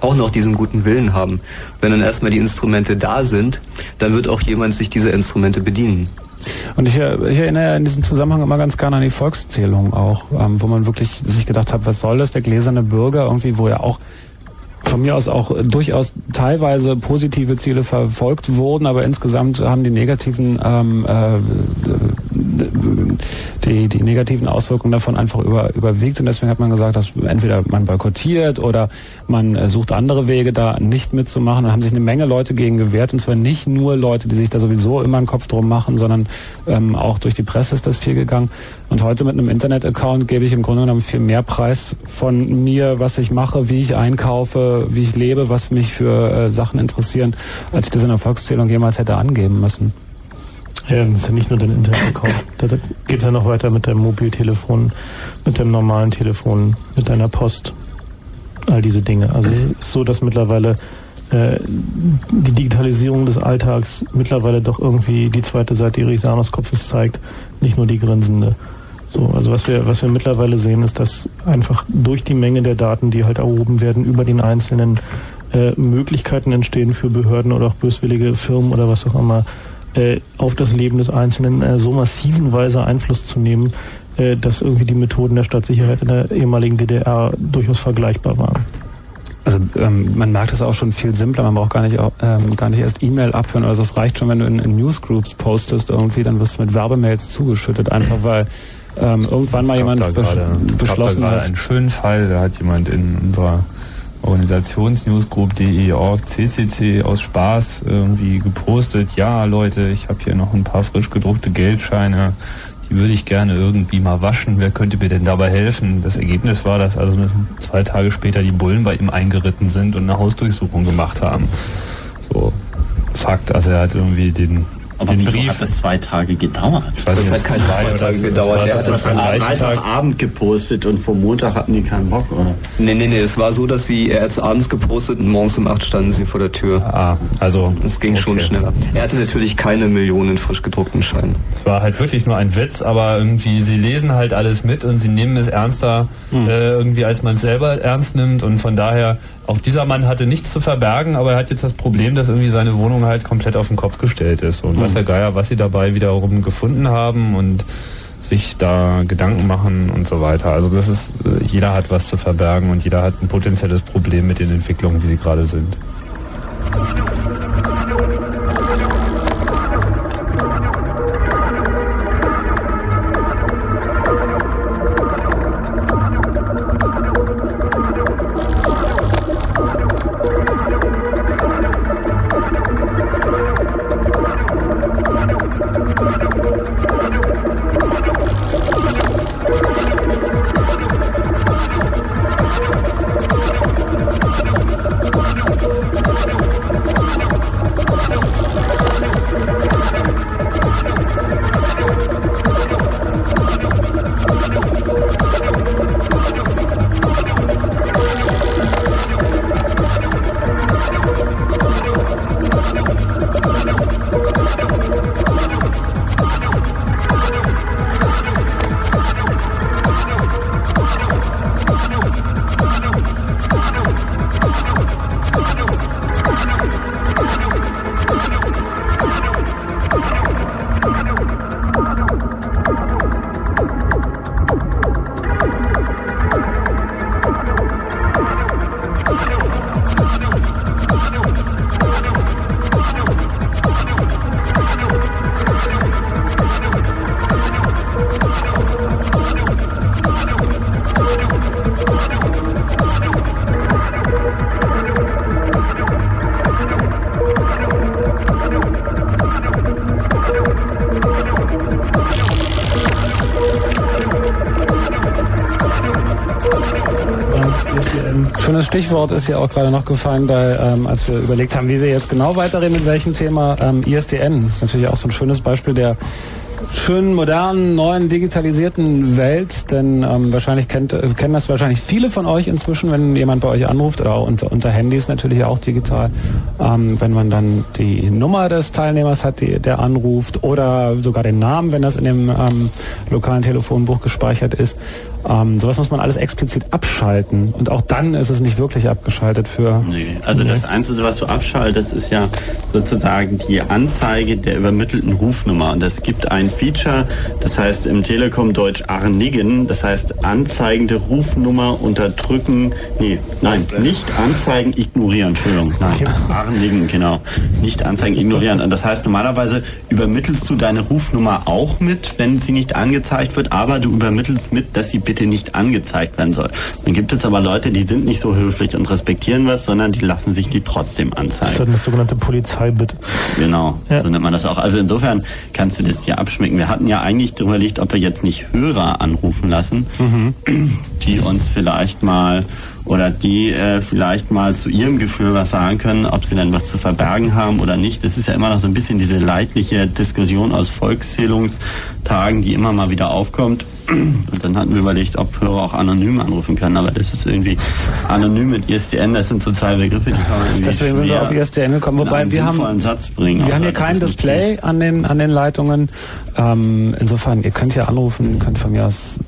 auch noch diesen guten Willen haben. Wenn dann erstmal die Instrumente da sind, dann wird auch jemand sich dieser Instrumente bedienen. Und ich, ich erinnere in diesem Zusammenhang immer ganz gerne an die Volkszählung auch, ähm, wo man wirklich sich gedacht hat, was soll das, der gläserne Bürger irgendwie, wo ja auch von mir aus auch durchaus teilweise positive Ziele verfolgt wurden, aber insgesamt haben die negativen ähm, äh, die, die negativen Auswirkungen davon einfach über, überwiegt und deswegen hat man gesagt, dass entweder man boykottiert oder man äh, sucht andere Wege, da nicht mitzumachen. Da haben sich eine Menge Leute gegen gewehrt und zwar nicht nur Leute, die sich da sowieso immer einen Kopf drum machen, sondern ähm, auch durch die Presse ist das viel gegangen. Und heute mit einem Internet-Account gebe ich im Grunde genommen viel mehr Preis von mir, was ich mache, wie ich einkaufe, wie ich lebe, was mich für äh, Sachen interessieren, als ich das in der Volkszählung jemals hätte angeben müssen. Ja, das ist ja nicht nur dein Internet-Account. Da geht es ja noch weiter mit deinem Mobiltelefon, mit dem normalen Telefon, mit deiner Post, all diese Dinge. Also es ist so, dass mittlerweile äh, die Digitalisierung des Alltags mittlerweile doch irgendwie die zweite Seite ihres Kopfes zeigt, nicht nur die grinsende. So, also was wir, was wir mittlerweile sehen, ist, dass einfach durch die Menge der Daten, die halt erhoben werden, über den einzelnen äh, Möglichkeiten entstehen für Behörden oder auch böswillige Firmen oder was auch immer, auf das Leben des Einzelnen äh, so massiven Weise Einfluss zu nehmen, äh, dass irgendwie die Methoden der Stadtsicherheit in der ehemaligen DDR durchaus vergleichbar waren. Also ähm, man merkt es auch schon viel simpler, man braucht gar nicht, ähm, gar nicht erst E-Mail abhören. Also es reicht schon, wenn du in, in Newsgroups postest irgendwie, dann wirst du mit Werbemails zugeschüttet, einfach weil ähm, irgendwann mal jemand da grade, beschlossen hat. einen schönen Fall, da hat jemand in unserer Organisationsnewsgroup.de.org CCC aus Spaß irgendwie gepostet, ja Leute, ich habe hier noch ein paar frisch gedruckte Geldscheine, die würde ich gerne irgendwie mal waschen, wer könnte mir denn dabei helfen? Das Ergebnis war, dass also zwei Tage später die Bullen bei ihm eingeritten sind und eine Hausdurchsuchung gemacht haben. So, Fakt, also er hat irgendwie den aber den Brief. hat das zwei Tage gedauert? Ich weiß das nicht, hat keine zwei Tage gedauert. Er hat das am Freitagabend gepostet und vom Montag hatten die keinen Bock, oder? Nee, nee, nee, es war so, dass sie, er hat es abends gepostet und morgens um acht standen sie vor der Tür. Ah, also. Es ging okay. schon schneller. Er hatte natürlich keine Millionen frisch gedruckten Scheine. Es war halt wirklich nur ein Witz, aber irgendwie, sie lesen halt alles mit und sie nehmen es ernster, hm. äh, irgendwie, als man es selber ernst nimmt und von daher, auch dieser Mann hatte nichts zu verbergen, aber er hat jetzt das Problem, dass irgendwie seine Wohnung halt komplett auf den Kopf gestellt ist und hm. was der Geier, was sie dabei wiederum gefunden haben und sich da Gedanken machen und so weiter. Also das ist, äh, jeder hat was zu verbergen und jeder hat ein potenzielles Problem mit den Entwicklungen, wie sie gerade sind. Stichwort ist ja auch gerade noch gefallen, weil, ähm, als wir überlegt haben, wie wir jetzt genau weiterreden, mit welchem Thema, ähm, ISDN ist natürlich auch so ein schönes Beispiel der schönen, modernen, neuen, digitalisierten Welt, denn ähm, wahrscheinlich kennt, äh, kennen das wahrscheinlich viele von euch inzwischen, wenn jemand bei euch anruft oder unter, unter Handys natürlich auch digital, ähm, wenn man dann die Nummer des Teilnehmers hat, die, der anruft oder sogar den Namen, wenn das in dem ähm, lokalen Telefonbuch gespeichert ist. Ähm, sowas muss man alles explizit abschalten. Und auch dann ist es nicht wirklich abgeschaltet für... Nee, also das Einzige, was du abschaltest, ist ja sozusagen die Anzeige der übermittelten Rufnummer. Und es gibt ein Feature, das heißt im Telekom Deutsch Arnigen, das heißt anzeigende Rufnummer unterdrücken, nee, nein, nicht anzeigen, ignorieren, Entschuldigung, nein, Arnigen, genau, nicht anzeigen, ignorieren. Und das heißt, normalerweise übermittelst du deine Rufnummer auch mit, wenn sie nicht angezeigt wird, aber du übermittelst mit, dass sie bitte nicht angezeigt werden soll. Dann gibt es aber Leute, die sind nicht so höflich und respektieren was, sondern die lassen sich die trotzdem anzeigen. Das ist eine sogenannte Polizeibit. Genau, ja. so nennt man das auch. Also insofern kannst du das dir abschmecken. Wir hatten ja eigentlich darüber überlegt, ob wir jetzt nicht Hörer anrufen lassen, mhm. die uns vielleicht mal oder die äh, vielleicht mal zu ihrem Gefühl was sagen können, ob sie denn was zu verbergen haben oder nicht. Das ist ja immer noch so ein bisschen diese leidliche Diskussion aus Volkszählungstagen, die immer mal wieder aufkommt. Und dann hatten wir überlegt, ob Hörer auch anonym anrufen können, aber das ist irgendwie anonym mit ISDN, das sind so zwei Begriffe, die kann man irgendwie Deswegen sind wir auf ISDN gekommen, wobei wir haben, Satz bringen, wir haben hier kein Display an den, an den Leitungen. Ähm, insofern, ihr könnt ja anrufen, könnt von mir aus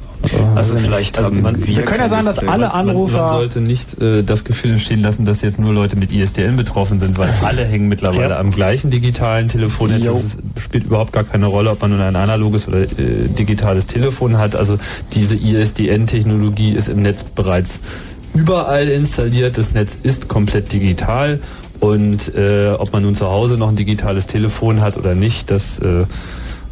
also vielleicht also man, wir, wir können ja sagen, dass alle Anrufer... Man, man sollte nicht äh, das Gefühl entstehen lassen, dass jetzt nur Leute mit ISDN betroffen sind, weil alle hängen mittlerweile ja. am gleichen digitalen Telefon. Es spielt überhaupt gar keine Rolle, ob man nun ein analoges oder äh, digitales Telefon hat. Also diese ISDN-Technologie ist im Netz bereits überall installiert. Das Netz ist komplett digital und äh, ob man nun zu Hause noch ein digitales Telefon hat oder nicht, das äh,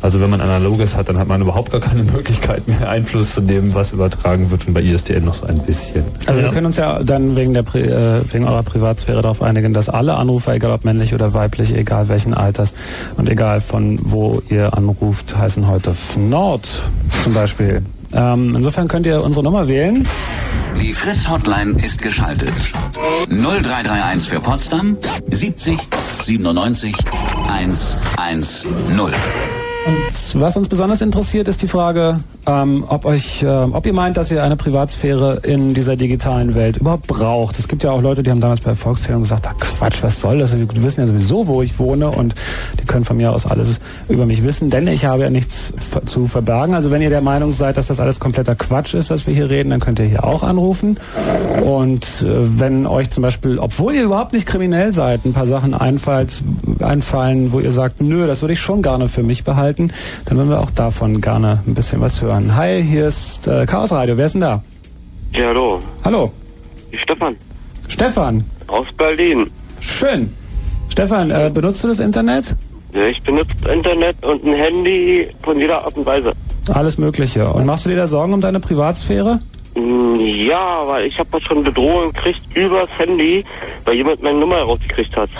also wenn man analoges hat, dann hat man überhaupt gar keine [LAUGHS] Möglichkeit mehr Einfluss zu dem, was übertragen wird und bei ISDN noch so ein bisschen. Also ja. wir können uns ja dann wegen, der, äh, wegen eurer Privatsphäre darauf einigen, dass alle Anrufer, egal ob männlich oder weiblich, egal welchen Alters und egal von wo ihr anruft, heißen heute Nord zum Beispiel. Ähm, insofern könnt ihr unsere Nummer wählen. Die Fritz-Hotline ist geschaltet. 0331 für Potsdam 70 97 110. Und was uns besonders interessiert, ist die Frage, ähm, ob euch, äh, ob ihr meint, dass ihr eine Privatsphäre in dieser digitalen Welt überhaupt braucht. Es gibt ja auch Leute, die haben damals bei Volkszählung gesagt, ach Quatsch, was soll das? Die wissen ja sowieso, wo ich wohne und die können von mir aus alles über mich wissen, denn ich habe ja nichts zu verbergen. Also wenn ihr der Meinung seid, dass das alles kompletter Quatsch ist, was wir hier reden, dann könnt ihr hier auch anrufen. Und äh, wenn euch zum Beispiel, obwohl ihr überhaupt nicht kriminell seid, ein paar Sachen einfallen, wo ihr sagt, nö, das würde ich schon gerne für mich behalten, halten, dann würden wir auch davon gerne ein bisschen was hören. Hi, hier ist äh, Chaos Radio. Wer ist denn da? Ja, hallo. Hallo. Stefan. Stefan. Aus Berlin. Schön. Stefan, äh, benutzt du das Internet? Ja, ich benutze Internet und ein Handy von jeder Art und Weise. Alles Mögliche. Und machst du dir da Sorgen um deine Privatsphäre? Mm, ja, weil ich habe schon Bedrohungen gekriegt übers Handy, weil jemand meine Nummer rausgekriegt hat.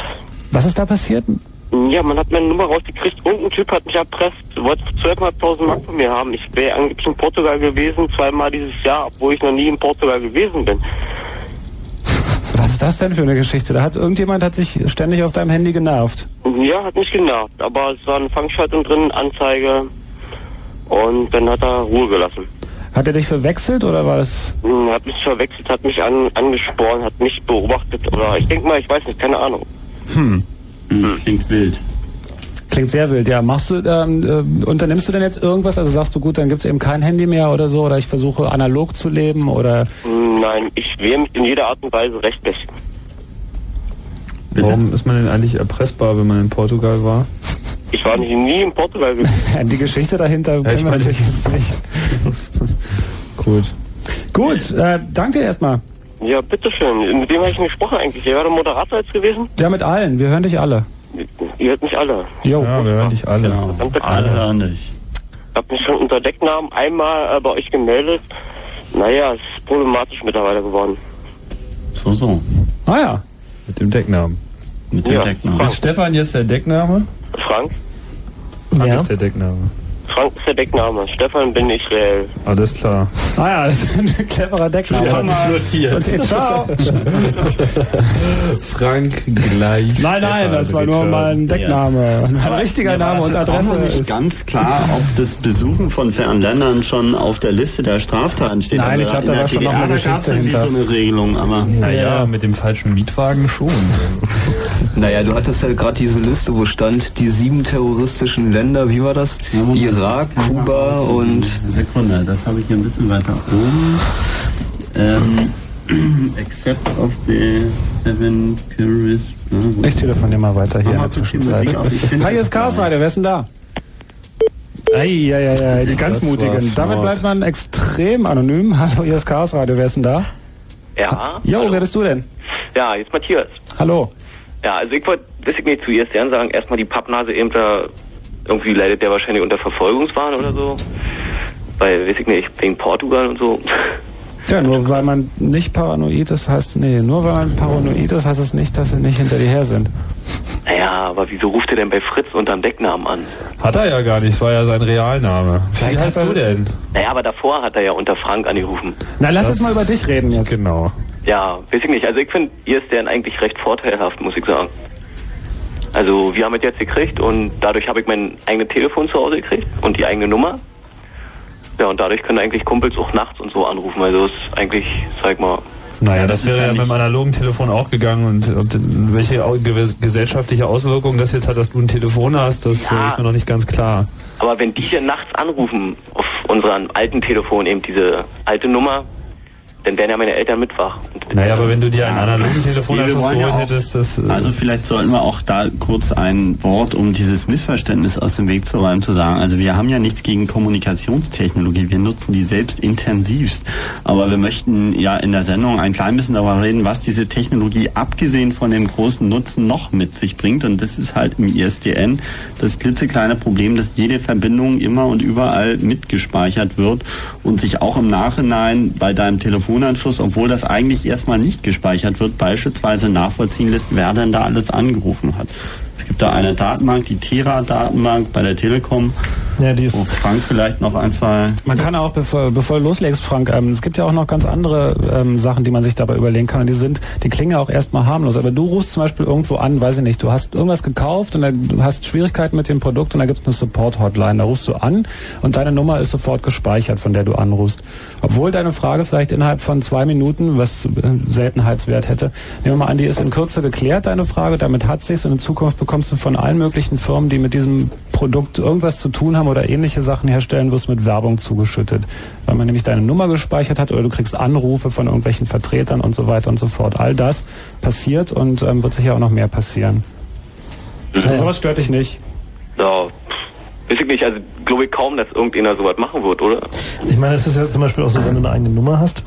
Was ist da passiert? Ja, man hat meine Nummer rausgekriegt. Irgendein Typ hat mich erpresst, wollte 12.500 Mark von mir haben. Ich wäre angeblich in Portugal gewesen, zweimal dieses Jahr, obwohl ich noch nie in Portugal gewesen bin. [LAUGHS] Was ist das denn für eine Geschichte? Da hat irgendjemand hat sich ständig auf deinem Handy genervt. Ja, hat nicht genervt, aber es war eine Fangschaltung drin, Anzeige und dann hat er Ruhe gelassen. Hat er dich verwechselt oder war das? Hm, hat mich verwechselt, hat mich an, angesporen, hat mich beobachtet oder ich denke mal, ich weiß nicht, keine Ahnung. Hm. Mhm. Klingt wild. Klingt sehr wild, ja. Machst du, ähm, äh, unternimmst du denn jetzt irgendwas? Also sagst du, gut, dann gibt's eben kein Handy mehr oder so, oder ich versuche analog zu leben oder? Nein, ich wehre mich in jeder Art und Weise rechtlich. Bitte? Warum ist man denn eigentlich erpressbar, wenn man in Portugal war? Ich war nicht, nie in Portugal gewesen. [LAUGHS] Die Geschichte dahinter ja, kennen wir natürlich jetzt nicht. [LAUGHS] Gut. Gut, äh, danke dir erstmal. Ja, bitteschön. Mit wem habe ich denn gesprochen eigentlich? Wer war der Moderator jetzt gewesen? Ja, mit allen. Wir hören dich alle. Ihr hört mich alle. Jo. Ja, wir hören dich alle. Genau. Alle hören dich. Ich habe mich schon unter Decknamen einmal äh, bei euch gemeldet. Naja, es ist problematisch mittlerweile geworden. So, so. Ah ja. Mit dem Decknamen. Mit dem ja. Decknamen. Ist Stefan jetzt der Deckname? Frank. Frank ja. ist der Deckname. Frank ist der Deckname. Stefan bin ich reell. Alles klar. Ah ja, das [LAUGHS] ist ein cleverer Deckname. Stefan ist notiert. Okay, ciao. [LAUGHS] Frank gleich. Nein, nein, das war nur mal ein Deckname. Ein Aber richtiger Name und Adresse. Ist nicht ganz klar, ob das Besuchen von fernen Ländern schon auf der Liste der Straftaten steht. Nein, also ich glaube, da war schon noch eine Geschichte hinter. so eine Regelung, aber... Naja, mit dem falschen Mietwagen schon. naja, du hattest ja gerade diese Liste, wo stand, die sieben terroristischen Länder, wie war das? Ja, Irak, Kuba und... Sekunde, das habe ich hier ein bisschen weiter oben. Ähm, [CLEARS THROAT] except of the seven terrorists... Ne, ich telefoniere mal weiter hier in der Zwischenzeit. Hi, ist Chaos Rider, wer ist denn da? Eieiei, die ganz Mutigen. Damit bleibt man extrem anonym. [LAUGHS] Hallo, hier ist Chaos Radio, wer ist denn da? Ja. Jo, wer bist du denn? Ja, jetzt Matthias. Hallo. Ja, also ich wollte, weiß ich nicht, zu ISDN sagen, erstmal die Pappnase eben da irgendwie leidet der wahrscheinlich unter Verfolgungswahn oder so. Weil, weiß ich nicht, wegen Portugal und so. Ja, nur weil man nicht paranoid ist, heißt, nee, nur weil man paranoid ist, heißt es nicht, dass sie nicht hinter dir her sind. Naja, aber wieso ruft er denn bei Fritz unter dem Decknamen an? Hat er ja gar nicht, war ja sein Realname. Vielleicht Wie heißt du denn? Naja, aber davor hat er ja unter Frank angerufen. Na, lass das uns mal über dich reden jetzt. Genau. Ja, weiß ich nicht. Also ich finde, ihr ist deren eigentlich recht vorteilhaft, muss ich sagen. Also wir haben es jetzt gekriegt und dadurch habe ich mein eigenes Telefon zu Hause gekriegt und die eigene Nummer. Ja, und dadurch können eigentlich Kumpels auch nachts und so anrufen. Also es ist eigentlich, sag mal. Naja, das, das wäre ja mit dem analogen Telefon auch gegangen und welche gesellschaftliche Auswirkungen das jetzt hat, dass du ein Telefon hast, das ja, ist mir noch nicht ganz klar. Aber wenn die dir nachts anrufen auf unserem alten Telefon, eben diese alte Nummer, dann wären ja meine Eltern mit wach. Naja, aber wenn du dir einen analogen Telefonanschluss geholt hättest, das... Äh also vielleicht sollten wir auch da kurz ein Wort, um dieses Missverständnis aus dem Weg zu räumen, zu sagen. Also wir haben ja nichts gegen Kommunikationstechnologie, wir nutzen die selbst intensivst. Aber wir möchten ja in der Sendung ein klein bisschen darüber reden, was diese Technologie abgesehen von dem großen Nutzen noch mit sich bringt. Und das ist halt im ISDN das klitzekleine Problem, dass jede Verbindung immer und überall mitgespeichert wird und sich auch im Nachhinein bei deinem Telefonanschluss, obwohl das eigentlich erstmal nicht gespeichert wird, beispielsweise nachvollziehen lässt, wer denn da alles angerufen hat. Es gibt da eine Datenbank, die Tera-Datenbank bei der Telekom. Ja, die ist wo Frank vielleicht noch ein, zwei. Man kann auch, bevor, bevor du loslegst, Frank, ähm, es gibt ja auch noch ganz andere ähm, Sachen, die man sich dabei überlegen kann. Und die sind, die klingen ja auch erstmal harmlos. Aber du rufst zum Beispiel irgendwo an, weiß ich nicht, du hast irgendwas gekauft und du hast Schwierigkeiten mit dem Produkt und da gibt es eine Support-Hotline. Da rufst du an und deine Nummer ist sofort gespeichert, von der du anrufst. Obwohl deine Frage vielleicht innerhalb von zwei Minuten, was äh, Seltenheitswert hätte, nehmen wir mal an, die ist in Kürze geklärt, deine Frage, damit hat sich's und in Zukunft bekommst du von allen möglichen Firmen, die mit diesem Produkt irgendwas zu tun haben oder ähnliche Sachen herstellen, wirst mit Werbung zugeschüttet. Weil man nämlich deine Nummer gespeichert hat oder du kriegst Anrufe von irgendwelchen Vertretern und so weiter und so fort. All das passiert und ähm, wird sicher auch noch mehr passieren. Also sowas stört dich nicht. Ja, Weiß ich nicht, also glaube ich kaum, dass irgendjemand sowas machen wird, oder? Ich meine, es ist ja zum Beispiel auch so, wenn du eine eigene Nummer hast,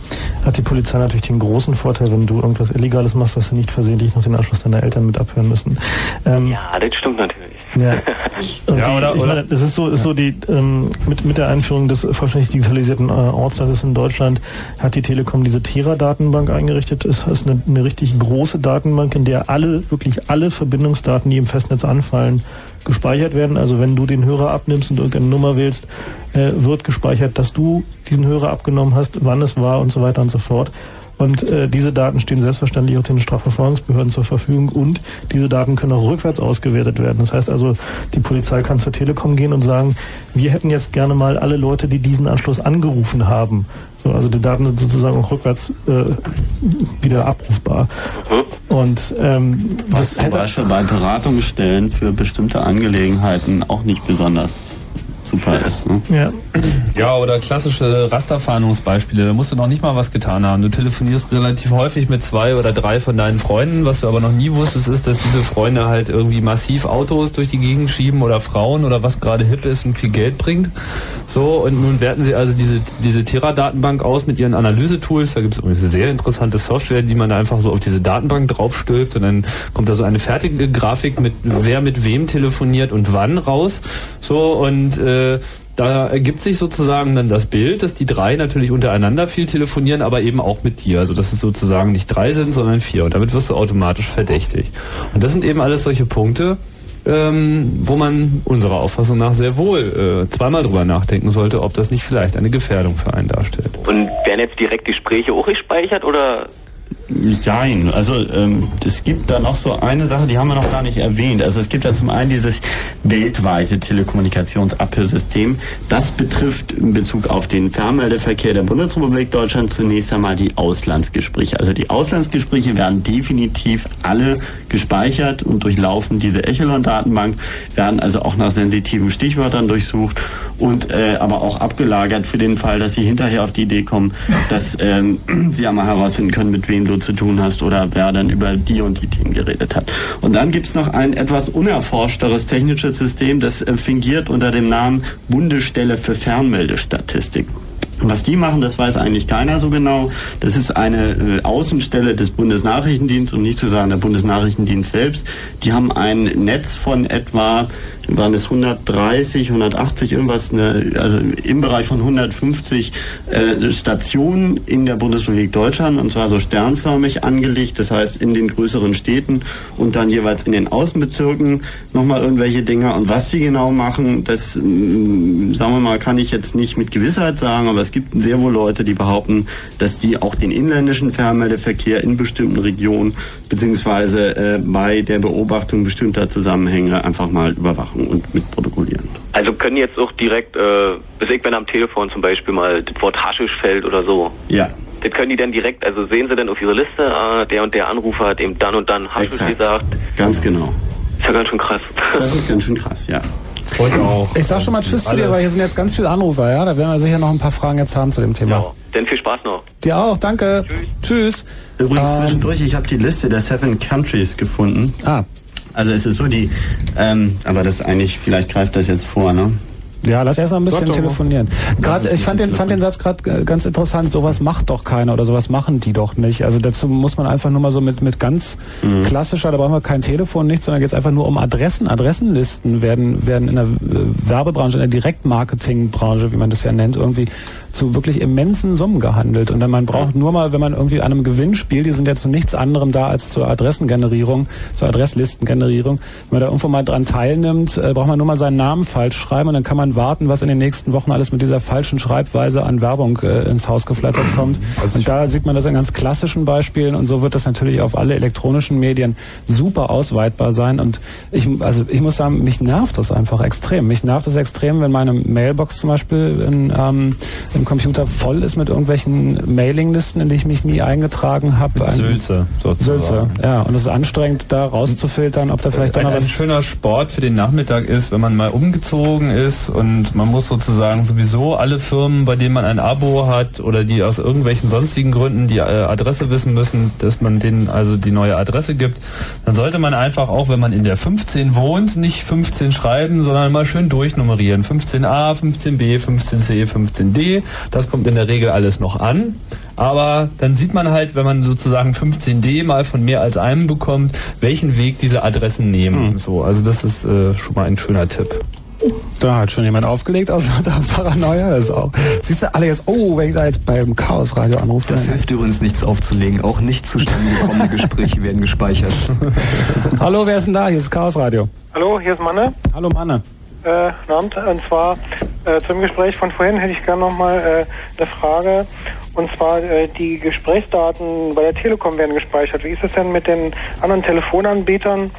hat die Polizei natürlich den großen Vorteil, wenn du irgendwas Illegales machst, dass sie nicht versehentlich noch den Anschluss deiner Eltern mit abhören müssen. Ähm, ja, das stimmt natürlich. Ja, [LAUGHS] Und ja oder, die, oder? Meine, das ist so, ist so die ähm, mit mit der Einführung des vollständig digitalisierten äh, Ortsnetzes in Deutschland hat die Telekom diese Tera-Datenbank eingerichtet. Es ist eine, eine richtig große Datenbank, in der alle wirklich alle Verbindungsdaten, die im Festnetz anfallen, gespeichert werden. Also wenn du den Hörer abnimmst und irgendeine Nummer wählst, äh, wird gespeichert, dass du diesen Hörer abgenommen hast, wann es war und so weiter und so fort. Und äh, diese Daten stehen selbstverständlich auch den Strafverfolgungsbehörden zur Verfügung und diese Daten können auch rückwärts ausgewertet werden. Das heißt also, die Polizei kann zur Telekom gehen und sagen, wir hätten jetzt gerne mal alle Leute, die diesen Anschluss angerufen haben. So, also die Daten sind sozusagen auch rückwärts äh, wieder abrufbar. Mhm. Und ähm, was zum Beispiel bei Beratungsstellen für bestimmte Angelegenheiten auch nicht besonders super ist. Ne? Ja. ja, oder klassische Rasterfahndungsbeispiele. Da musst du noch nicht mal was getan haben. Du telefonierst relativ häufig mit zwei oder drei von deinen Freunden. Was du aber noch nie wusstest, ist, dass diese Freunde halt irgendwie massiv Autos durch die Gegend schieben oder Frauen oder was gerade hip ist und viel Geld bringt. So, und nun werten sie also diese, diese Terra-Datenbank aus mit ihren Analysetools. Da gibt es übrigens eine sehr interessante Software, die man da einfach so auf diese Datenbank draufstülpt und dann kommt da so eine fertige Grafik mit wer mit wem telefoniert und wann raus. So, und äh, äh, da ergibt sich sozusagen dann das Bild, dass die drei natürlich untereinander viel telefonieren, aber eben auch mit dir. Also dass es sozusagen nicht drei sind, sondern vier. Und damit wirst du automatisch verdächtig. Und das sind eben alles solche Punkte, ähm, wo man unserer Auffassung nach sehr wohl äh, zweimal drüber nachdenken sollte, ob das nicht vielleicht eine Gefährdung für einen darstellt. Und werden jetzt direkt Gespräche auch gespeichert oder Nein, also ähm, es gibt da noch so eine Sache, die haben wir noch gar nicht erwähnt. Also es gibt ja zum einen dieses weltweite Telekommunikationsabhörsystem. Das betrifft in Bezug auf den Fernmeldeverkehr der Bundesrepublik Deutschland zunächst einmal die Auslandsgespräche. Also die Auslandsgespräche werden definitiv alle gespeichert und durchlaufen diese Echelon-Datenbank, werden also auch nach sensitiven Stichwörtern durchsucht und äh, aber auch abgelagert für den Fall, dass Sie hinterher auf die Idee kommen, dass ähm, Sie einmal herausfinden können, mit wem du zu tun hast oder wer dann über die und die Themen geredet hat. Und dann gibt's noch ein etwas unerforschteres technisches System, das äh, fingiert unter dem Namen Bundesstelle für Fernmeldestatistik. Was die machen, das weiß eigentlich keiner so genau. Das ist eine äh, Außenstelle des Bundesnachrichtendienstes, um nicht zu sagen der Bundesnachrichtendienst selbst. Die haben ein Netz von etwa waren es 130, 180, irgendwas, ne, also im Bereich von 150 äh, Stationen in der Bundesrepublik Deutschland und zwar so sternförmig angelegt, das heißt in den größeren Städten und dann jeweils in den Außenbezirken nochmal irgendwelche Dinger. Und was sie genau machen, das, äh, sagen wir mal, kann ich jetzt nicht mit Gewissheit sagen, aber es gibt sehr wohl Leute, die behaupten, dass die auch den inländischen Fernmeldeverkehr in bestimmten Regionen beziehungsweise äh, bei der Beobachtung bestimmter Zusammenhänge einfach mal überwachen machen und mit protokollieren. Also können jetzt auch direkt, äh, bis ich wenn am Telefon zum Beispiel mal das Wort Haschisch fällt oder so. Ja. Das können die dann direkt, also sehen sie dann auf ihre Liste, äh, der und der Anrufer hat eben dann und dann Haschisch gesagt. Ganz genau. Ist ja ganz schön krass. Das ist ganz schön krass, ja. Und auch. Ich sag schon mal Tschüss zu dir, weil hier sind jetzt ganz viele Anrufer, ja? Da werden wir sicher noch ein paar Fragen jetzt haben zu dem Thema. Ja, dann viel Spaß noch. Dir auch, danke. Tschüss. Tschüss. Übrigens ähm, zwischendurch, ich habe die Liste der Seven Countries gefunden. Ah. Also es ist so die, ähm, aber das eigentlich, vielleicht greift das jetzt vor, ne? Ja, lass erst mal ein bisschen telefonieren. Gerade, ich fand den, fand den Satz gerade ganz interessant. Sowas macht doch keiner oder sowas machen die doch nicht. Also dazu muss man einfach nur mal so mit mit ganz mhm. klassischer, da brauchen wir kein Telefon, nichts, sondern geht es einfach nur um Adressen. Adressenlisten werden werden in der äh, Werbebranche, in der Direktmarketingbranche, wie man das ja nennt, irgendwie zu wirklich immensen Summen gehandelt. Und dann man braucht nur mal, wenn man irgendwie an einem Gewinnspiel, die sind ja zu nichts anderem da als zur Adressengenerierung, zur Adresslistengenerierung. Wenn man da irgendwo mal dran teilnimmt, äh, braucht man nur mal seinen Namen falsch schreiben und dann kann man warten, was in den nächsten Wochen alles mit dieser falschen Schreibweise an Werbung äh, ins Haus geflattert kommt. [CLEARS THROAT] Also und da sieht man das in ganz klassischen Beispielen und so wird das natürlich auf alle elektronischen Medien super ausweitbar sein. Und ich, also ich muss sagen, mich nervt das einfach extrem. Mich nervt das extrem, wenn meine Mailbox zum Beispiel in, ähm, in Computer voll ist mit irgendwelchen Mailinglisten, in die ich mich nie eingetragen habe. Sülze sozusagen. Sülze, ja. Und es ist anstrengend, da rauszufiltern, ob da vielleicht doch noch was... Ein schöner Sport für den Nachmittag ist, wenn man mal umgezogen ist und man muss sozusagen sowieso alle Firmen, bei denen man ein Abo hat oder die aus irgendwelchen sonstigen Gründen die äh, Adresse wissen müssen, dass man denen also die neue Adresse gibt, dann sollte man einfach auch, wenn man in der 15 wohnt, nicht 15 schreiben, sondern mal schön durchnummerieren. 15a, 15b, 15c, 15d das kommt in der Regel alles noch an. Aber dann sieht man halt, wenn man sozusagen 15D mal von mehr als einem bekommt, welchen Weg diese Adressen nehmen. Mhm. So, also das ist äh, schon mal ein schöner Tipp. Da hat schon jemand aufgelegt aus lauter Paranoia. Das ist auch. Siehst du alle jetzt, oh, wenn ich da jetzt beim Chaos-Radio anrufe. Das hilft übrigens nichts aufzulegen. Auch nicht zustande gekommene Gespräche werden gespeichert. [LAUGHS] Hallo, wer ist denn da? Hier ist Chaos Radio. Hallo, hier ist Manne. Hallo Manne. Äh, Abend. Und zwar äh, zum Gespräch von vorhin hätte ich gerne nochmal äh, eine Frage. Und zwar äh, die Gesprächsdaten bei der Telekom werden gespeichert. Wie ist es denn mit den anderen Telefonanbietern,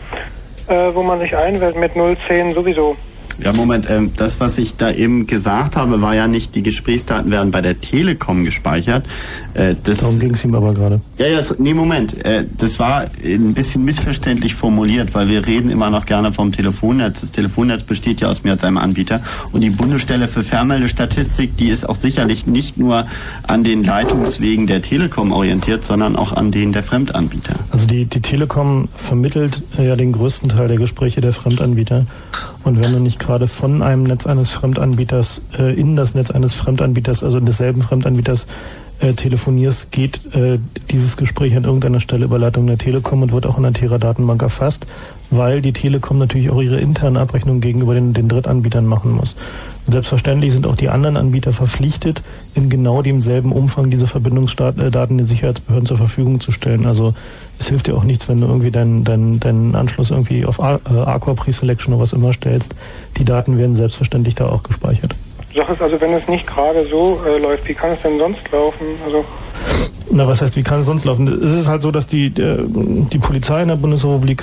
äh, wo man sich einwählt mit 010 sowieso? Ja, Moment, ähm, das, was ich da eben gesagt habe, war ja nicht, die Gesprächsdaten werden bei der Telekom gespeichert. Äh, das, Darum ging es ihm aber gerade. Ja, ja, nee, Moment. Äh, das war ein bisschen missverständlich formuliert, weil wir reden immer noch gerne vom Telefonnetz. Das Telefonnetz besteht ja aus mehr als einem Anbieter. Und die Bundesstelle für Fernmeldestatistik, die ist auch sicherlich nicht nur an den Leitungswegen der Telekom orientiert, sondern auch an denen der Fremdanbieter. Also die, die Telekom vermittelt ja den größten Teil der Gespräche der Fremdanbieter. Und wenn du nicht gerade von einem Netz eines Fremdanbieters äh, in das Netz eines Fremdanbieters, also desselben Fremdanbieters, äh, telefonierst, geht äh, dieses Gespräch an irgendeiner Stelle über Leitung der Telekom und wird auch in der Tera-Datenbank erfasst, weil die Telekom natürlich auch ihre internen Abrechnungen gegenüber den, den Drittanbietern machen muss. Und selbstverständlich sind auch die anderen Anbieter verpflichtet, in genau demselben Umfang diese Verbindungsdaten äh, den Sicherheitsbehörden zur Verfügung zu stellen. Also es hilft dir auch nichts, wenn du irgendwie deinen dein, dein Anschluss irgendwie auf Aqua äh, Pre-Selection oder was immer stellst. Die Daten werden selbstverständlich da auch gespeichert. Du sagst also, wenn es nicht gerade so äh, läuft, wie kann es denn sonst laufen? Also na, was heißt, wie kann es sonst laufen? Es ist halt so, dass die, der, die Polizei in der Bundesrepublik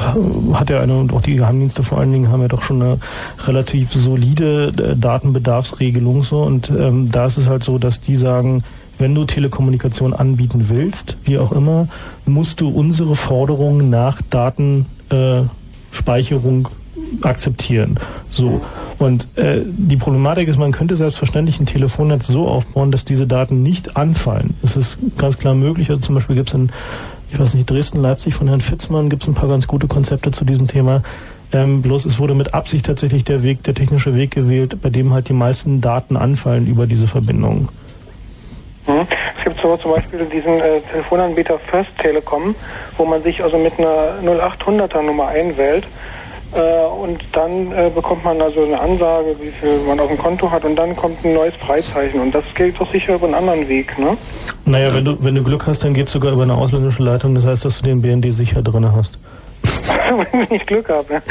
hat ja eine, und auch die Geheimdienste vor allen Dingen haben ja doch schon eine relativ solide äh, Datenbedarfsregelung so. Und ähm, da ist es halt so, dass die sagen, wenn du Telekommunikation anbieten willst, wie auch immer, musst du unsere Forderungen nach Datenspeicherung akzeptieren. So. Und äh, die Problematik ist, man könnte selbstverständlich ein Telefonnetz so aufbauen, dass diese Daten nicht anfallen. Es ist ganz klar möglich. Also zum Beispiel gibt es in, ich weiß nicht, Dresden, Leipzig von Herrn Fitzmann gibt es ein paar ganz gute Konzepte zu diesem Thema. Ähm, bloß es wurde mit Absicht tatsächlich der Weg, der technische Weg gewählt, bei dem halt die meisten Daten anfallen über diese Verbindung. Hm. Es gibt so zum Beispiel diesen äh, Telefonanbieter First Telekom, wo man sich also mit einer 0800er Nummer einwählt äh, und dann äh, bekommt man also eine Ansage, wie viel man auf dem Konto hat und dann kommt ein neues Freizeichen und das geht doch sicher über einen anderen Weg, ne? Naja, wenn du, wenn du Glück hast, dann geht es sogar über eine ausländische Leitung, das heißt, dass du den BND sicher drin hast. [LAUGHS] wenn ich Glück habe.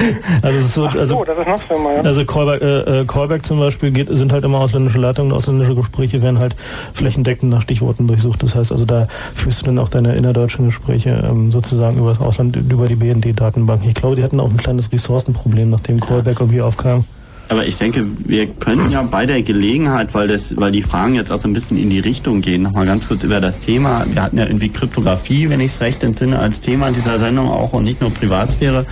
Also, es ist so, also, so, das ist noch schlimmer, ja. Also Callback, äh, äh, Callback zum Beispiel geht, sind halt immer ausländische Leitungen, ausländische Gespräche werden halt flächendeckend nach Stichworten durchsucht. Das heißt also, da führst du dann auch deine innerdeutschen Gespräche ähm, sozusagen über das Ausland, über die BND-Datenbank. Ich glaube, die hatten auch ein kleines Ressourcenproblem, nachdem Callback irgendwie aufkam. Aber ich denke, wir könnten ja bei der Gelegenheit, weil das, weil die Fragen jetzt auch so ein bisschen in die Richtung gehen, nochmal ganz kurz über das Thema. Wir hatten ja irgendwie Kryptographie, wenn ich es recht entsinne, als Thema dieser Sendung auch und nicht nur Privatsphäre.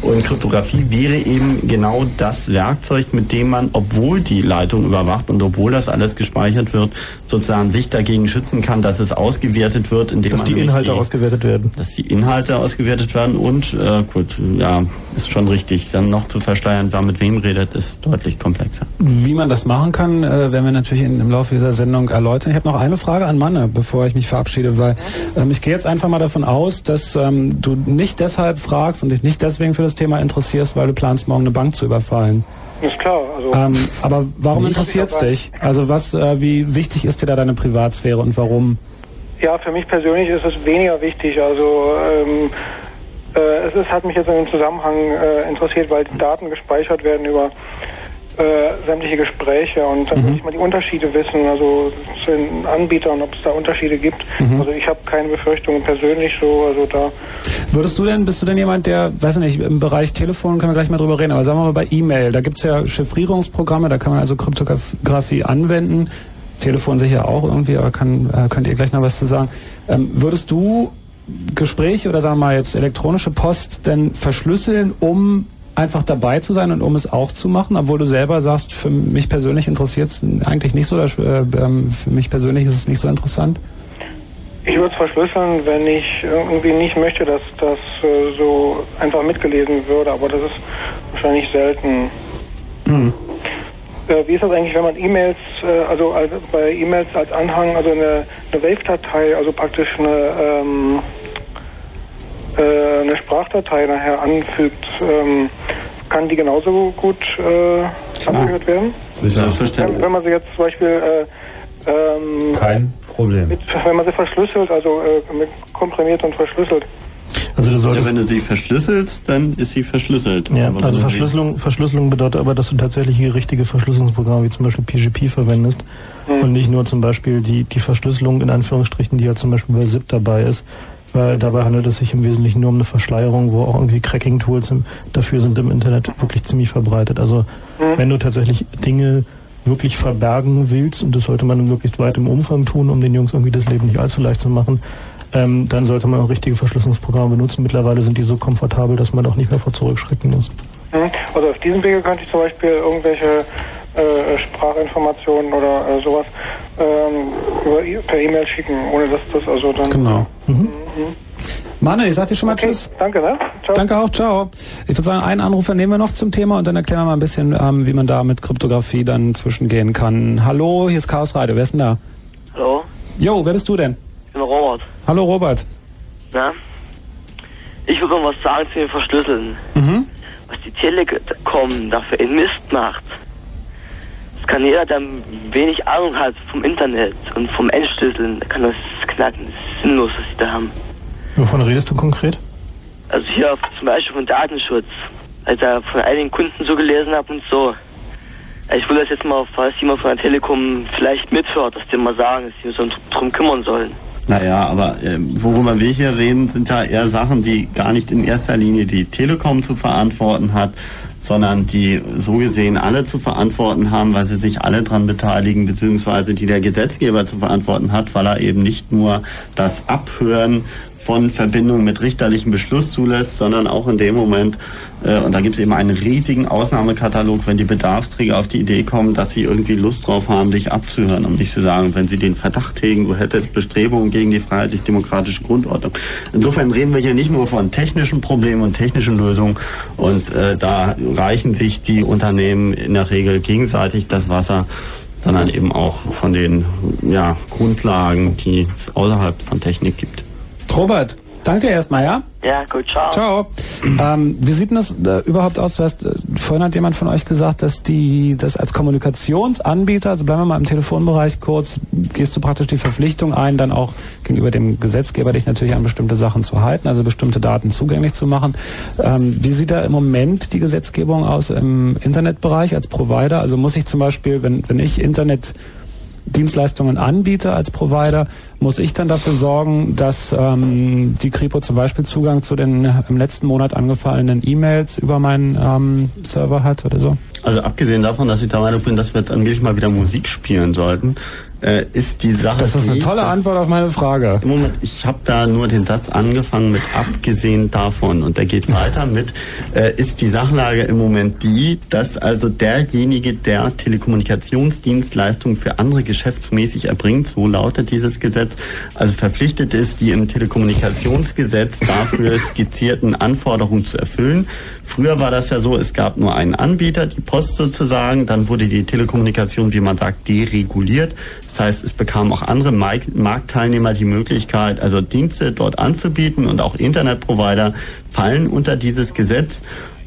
Und Kryptographie wäre eben genau das Werkzeug, mit dem man, obwohl die Leitung überwacht und obwohl das alles gespeichert wird, sozusagen sich dagegen schützen kann, dass es ausgewertet wird, indem dass man die Inhalte die, ausgewertet werden. Dass die Inhalte ausgewertet werden und äh, gut, ja, ist schon richtig. Dann noch zu verschleiern, wer mit wem redet, ist deutlich komplexer. Wie man das machen kann, äh, werden wir natürlich in, im Laufe dieser Sendung erläutern. Ich habe noch eine Frage an Manne, bevor ich mich verabschiede, weil ähm, ich gehe jetzt einfach mal davon aus, dass ähm, du nicht deshalb fragst und dich nicht deswegen für das Thema interessierst, weil du planst, morgen eine Bank zu überfallen. Ist klar. Also ähm, aber warum interessiert es dich? Also was, äh, wie wichtig ist dir da deine Privatsphäre und warum? Ja, für mich persönlich ist es weniger wichtig. Also ähm, äh, es ist, hat mich jetzt in dem Zusammenhang äh, interessiert, weil Daten gespeichert werden über äh, sämtliche Gespräche und dann mhm. muss ich mal die Unterschiede wissen, also zu den Anbietern, ob es da Unterschiede gibt. Mhm. Also ich habe keine Befürchtungen persönlich so, also da. Würdest du denn, bist du denn jemand, der, weiß nicht, im Bereich Telefon können wir gleich mal drüber reden, aber sagen wir mal bei E-Mail, da gibt's ja Chiffrierungsprogramme, da kann man also Kryptographie anwenden. Telefon sicher auch irgendwie, aber kann, äh, könnt ihr gleich noch was zu sagen. Ähm, würdest du Gespräche oder sagen wir mal jetzt elektronische Post denn verschlüsseln, um einfach dabei zu sein und um es auch zu machen, obwohl du selber sagst, für mich persönlich interessiert es eigentlich nicht so, oder, äh, ähm, für mich persönlich ist es nicht so interessant? Ich würde es verschlüsseln, wenn ich irgendwie nicht möchte, dass das äh, so einfach mitgelesen würde, aber das ist wahrscheinlich selten. Hm. Äh, wie ist das eigentlich, wenn man E-Mails, äh, also, also, bei E-Mails als Anhang, also eine, eine Wave-Datei, also praktisch eine, ähm, äh, eine Sprachdatei nachher anfügt, ähm, kann die genauso gut äh, angehört werden? Sicher, wenn, wenn man sie jetzt zum Beispiel äh, ähm, kein Problem. Mit, wenn man sie verschlüsselt, also äh, komprimiert und verschlüsselt. Also du solltest ja, wenn du sie verschlüsselst, dann ist sie verschlüsselt. Ja, aber also Verschlüsselung, Verschlüsselung bedeutet aber, dass du tatsächlich richtige Verschlüsselungsprogramme wie zum Beispiel PGP verwendest mhm. und nicht nur zum Beispiel die, die Verschlüsselung in Anführungsstrichen, die ja zum Beispiel bei ZIP dabei ist, weil dabei handelt es sich im Wesentlichen nur um eine Verschleierung, wo auch irgendwie Cracking-Tools dafür sind im Internet wirklich ziemlich verbreitet. Also mhm. wenn du tatsächlich Dinge wirklich verbergen willst, und das sollte man in möglichst weitem Umfang tun, um den Jungs irgendwie das Leben nicht allzu leicht zu machen, ähm, dann sollte man auch richtige Verschlüsselungsprogramme benutzen. Mittlerweile sind die so komfortabel, dass man auch nicht mehr vor zurückschrecken muss. Mhm. Also auf diesem Wege könnte ich zum Beispiel irgendwelche äh, Sprachinformationen oder äh, sowas ähm, über, e-, per E-Mail schicken, ohne dass das also dann. Genau. Mhm. Mhm. Manne, ich sag dir schon mal okay, Tschüss. Danke, ne? Ciao. Danke auch, ciao. Ich würde sagen, einen Anrufer nehmen wir noch zum Thema und dann erklären wir mal ein bisschen, ähm, wie man da mit Kryptographie dann zwischengehen kann. Hallo, hier ist Chaos Radio, wer ist denn da? Hallo. Jo, wer bist du denn? Bin Robert. Hallo Robert. Na? Ich würde noch was sagen zu den Verschlüsseln. Mhm. Was die Telekom dafür in Mist macht kann jeder, der wenig Ahnung hat vom Internet und vom Entschlüsseln, kann das knacken. Das ist sinnlos, was sie da haben. Wovon redest du konkret? Also hier zum Beispiel von Datenschutz. Als ich von einigen Kunden so gelesen habe und so. Ich will das jetzt mal, falls jemand von der Telekom vielleicht mithört, dass die mal sagen, dass sie uns drum kümmern sollen. Naja, aber äh, worüber wir hier reden, sind ja eher Sachen, die gar nicht in erster Linie die Telekom zu verantworten hat, sondern die so gesehen alle zu verantworten haben, weil sie sich alle dran beteiligen, beziehungsweise die der Gesetzgeber zu verantworten hat, weil er eben nicht nur das Abhören von Verbindungen mit richterlichem Beschluss zulässt, sondern auch in dem Moment, äh, und da gibt es eben einen riesigen Ausnahmekatalog, wenn die Bedarfsträger auf die Idee kommen, dass sie irgendwie Lust drauf haben, dich abzuhören, um nicht zu sagen, wenn sie den Verdacht hegen, du hättest Bestrebungen gegen die freiheitlich-demokratische Grundordnung. Insofern reden wir hier nicht nur von technischen Problemen und technischen Lösungen und äh, da reichen sich die Unternehmen in der Regel gegenseitig das Wasser sondern eben auch von den ja, Grundlagen, die es außerhalb von Technik gibt. Robert, danke dir erstmal, ja? Ja, gut, ciao. Ciao. Ähm, wie sieht denn das äh, überhaupt aus? Du hast, äh, vorhin hat jemand von euch gesagt, dass die, das als Kommunikationsanbieter, also bleiben wir mal im Telefonbereich kurz, gehst du praktisch die Verpflichtung ein, dann auch gegenüber dem Gesetzgeber dich natürlich an bestimmte Sachen zu halten, also bestimmte Daten zugänglich zu machen. Ähm, wie sieht da im Moment die Gesetzgebung aus im Internetbereich als Provider? Also muss ich zum Beispiel, wenn, wenn ich Internet Dienstleistungen anbiete als Provider, muss ich dann dafür sorgen, dass ähm, die Kripo zum Beispiel Zugang zu den im letzten Monat angefallenen E-Mails über meinen ähm, Server hat oder so? Also abgesehen davon, dass ich der Meinung bin, dass wir jetzt allmählich mal wieder Musik spielen sollten, äh, ist die Sache. Das ist eine tolle die, Antwort auf meine Frage. Im Moment, ich habe da nur den Satz angefangen mit abgesehen davon und der geht weiter mit, äh, ist die Sachlage im Moment die, dass also derjenige, der Telekommunikationsdienstleistungen für andere geschäftsmäßig erbringt, so lautet dieses Gesetz, also verpflichtet ist, die im Telekommunikationsgesetz dafür [LAUGHS] skizzierten Anforderungen zu erfüllen. Früher war das ja so, es gab nur einen Anbieter, die Post sozusagen, dann wurde die Telekommunikation, wie man sagt, dereguliert. Das heißt, es bekamen auch andere Marktteilnehmer die Möglichkeit, also Dienste dort anzubieten und auch Internetprovider fallen unter dieses Gesetz.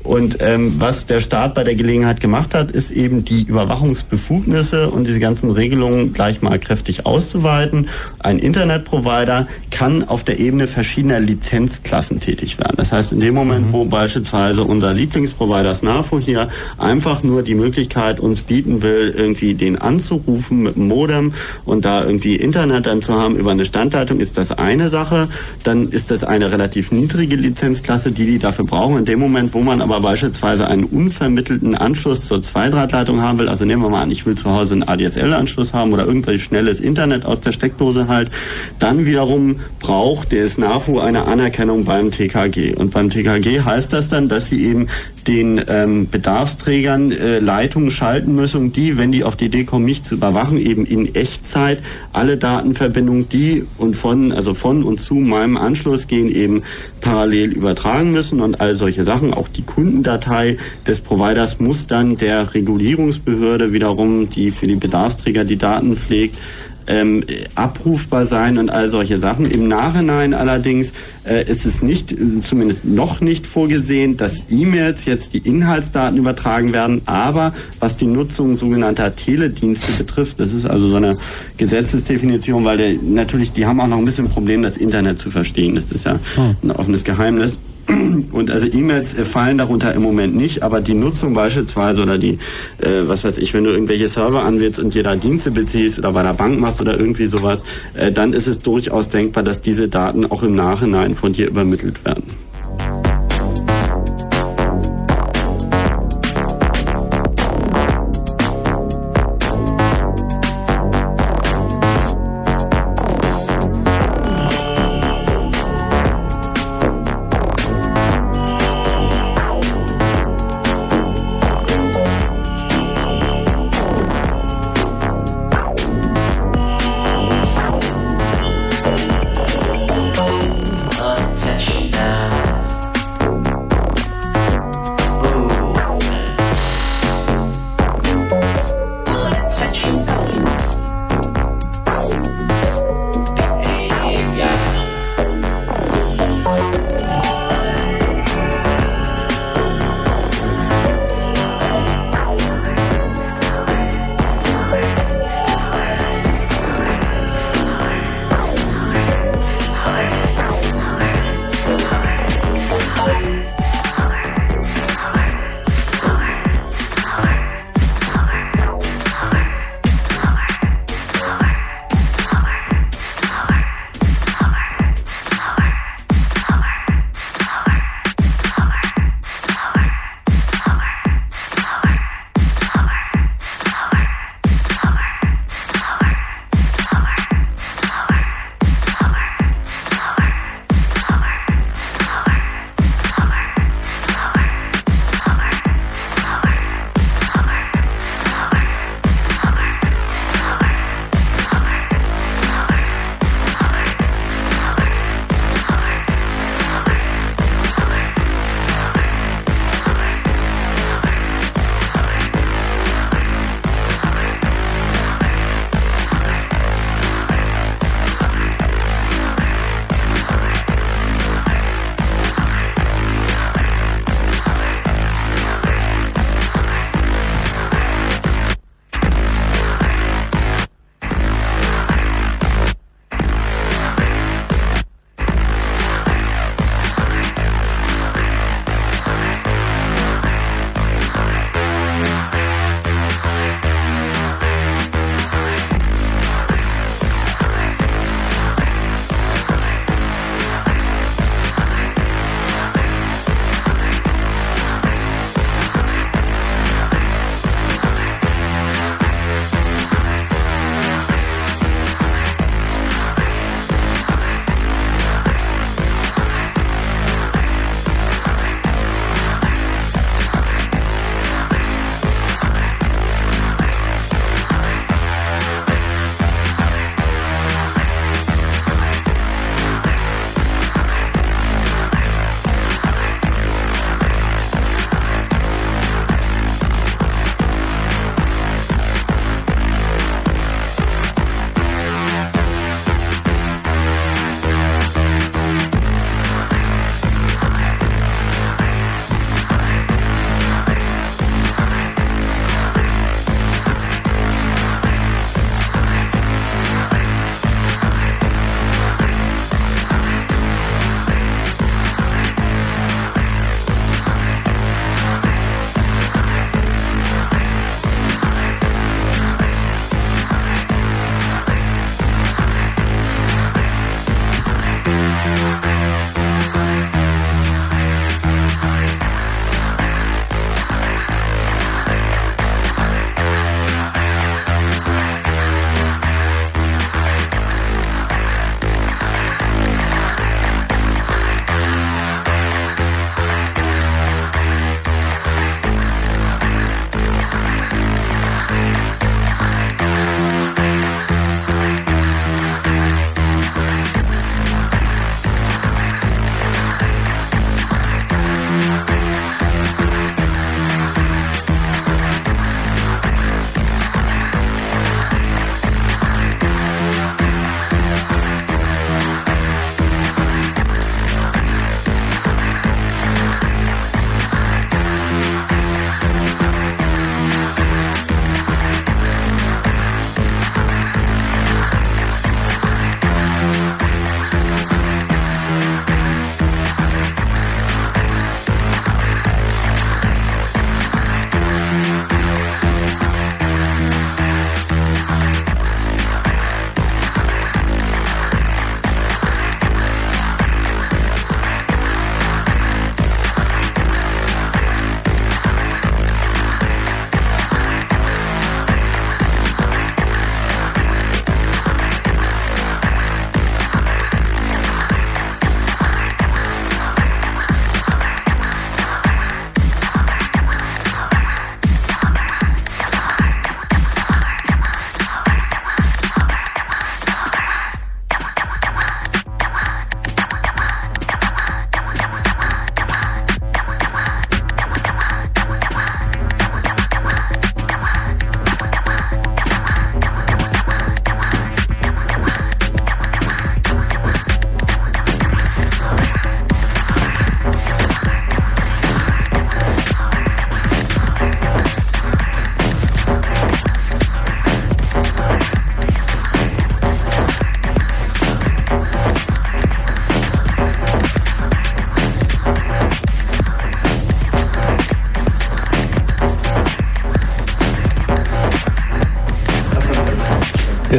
Und ähm, was der Staat bei der Gelegenheit gemacht hat, ist eben die Überwachungsbefugnisse und diese ganzen Regelungen gleich mal kräftig auszuweiten. Ein Internetprovider kann auf der Ebene verschiedener Lizenzklassen tätig werden. Das heißt, in dem Moment, mhm. wo beispielsweise unser Lieblingsprovider SNAFO hier einfach nur die Möglichkeit uns bieten will, irgendwie den anzurufen mit dem Modem und da irgendwie Internet dann zu haben über eine Standleitung, ist das eine Sache. Dann ist das eine relativ niedrige Lizenzklasse, die die dafür brauchen. In dem Moment, wo man aber beispielsweise einen unvermittelten Anschluss zur Zweidrahtleitung haben will, also nehmen wir mal an, ich will zu Hause einen ADSL-Anschluss haben oder irgendwelches schnelles Internet aus der Steckdose halt, dann wiederum braucht der SNAFU eine Anerkennung beim TKG. Und beim TKG heißt das dann, dass sie eben den ähm, Bedarfsträgern äh, Leitungen schalten müssen, die, wenn die auf die Idee kommen, mich zu überwachen, eben in Echtzeit alle Datenverbindungen, die und von, also von und zu meinem Anschluss gehen, eben parallel übertragen müssen und all solche Sachen. Auch die Kundendatei des Providers muss dann der Regulierungsbehörde wiederum, die für die Bedarfsträger die Daten pflegt, ähm, abrufbar sein und all solche Sachen. Im Nachhinein allerdings äh, ist es nicht, zumindest noch nicht vorgesehen, dass E-Mails jetzt die Inhaltsdaten übertragen werden, aber was die Nutzung sogenannter Teledienste betrifft, das ist also so eine Gesetzesdefinition, weil der, natürlich, die haben auch noch ein bisschen ein Problem, das Internet zu verstehen. Das ist ja hm. ein offenes Geheimnis. Und also E-Mails äh, fallen darunter im Moment nicht, aber die Nutzung beispielsweise oder die, äh, was weiß ich, wenn du irgendwelche Server anwählst und dir da Dienste beziehst oder bei der Bank machst oder irgendwie sowas, äh, dann ist es durchaus denkbar, dass diese Daten auch im Nachhinein von dir übermittelt werden.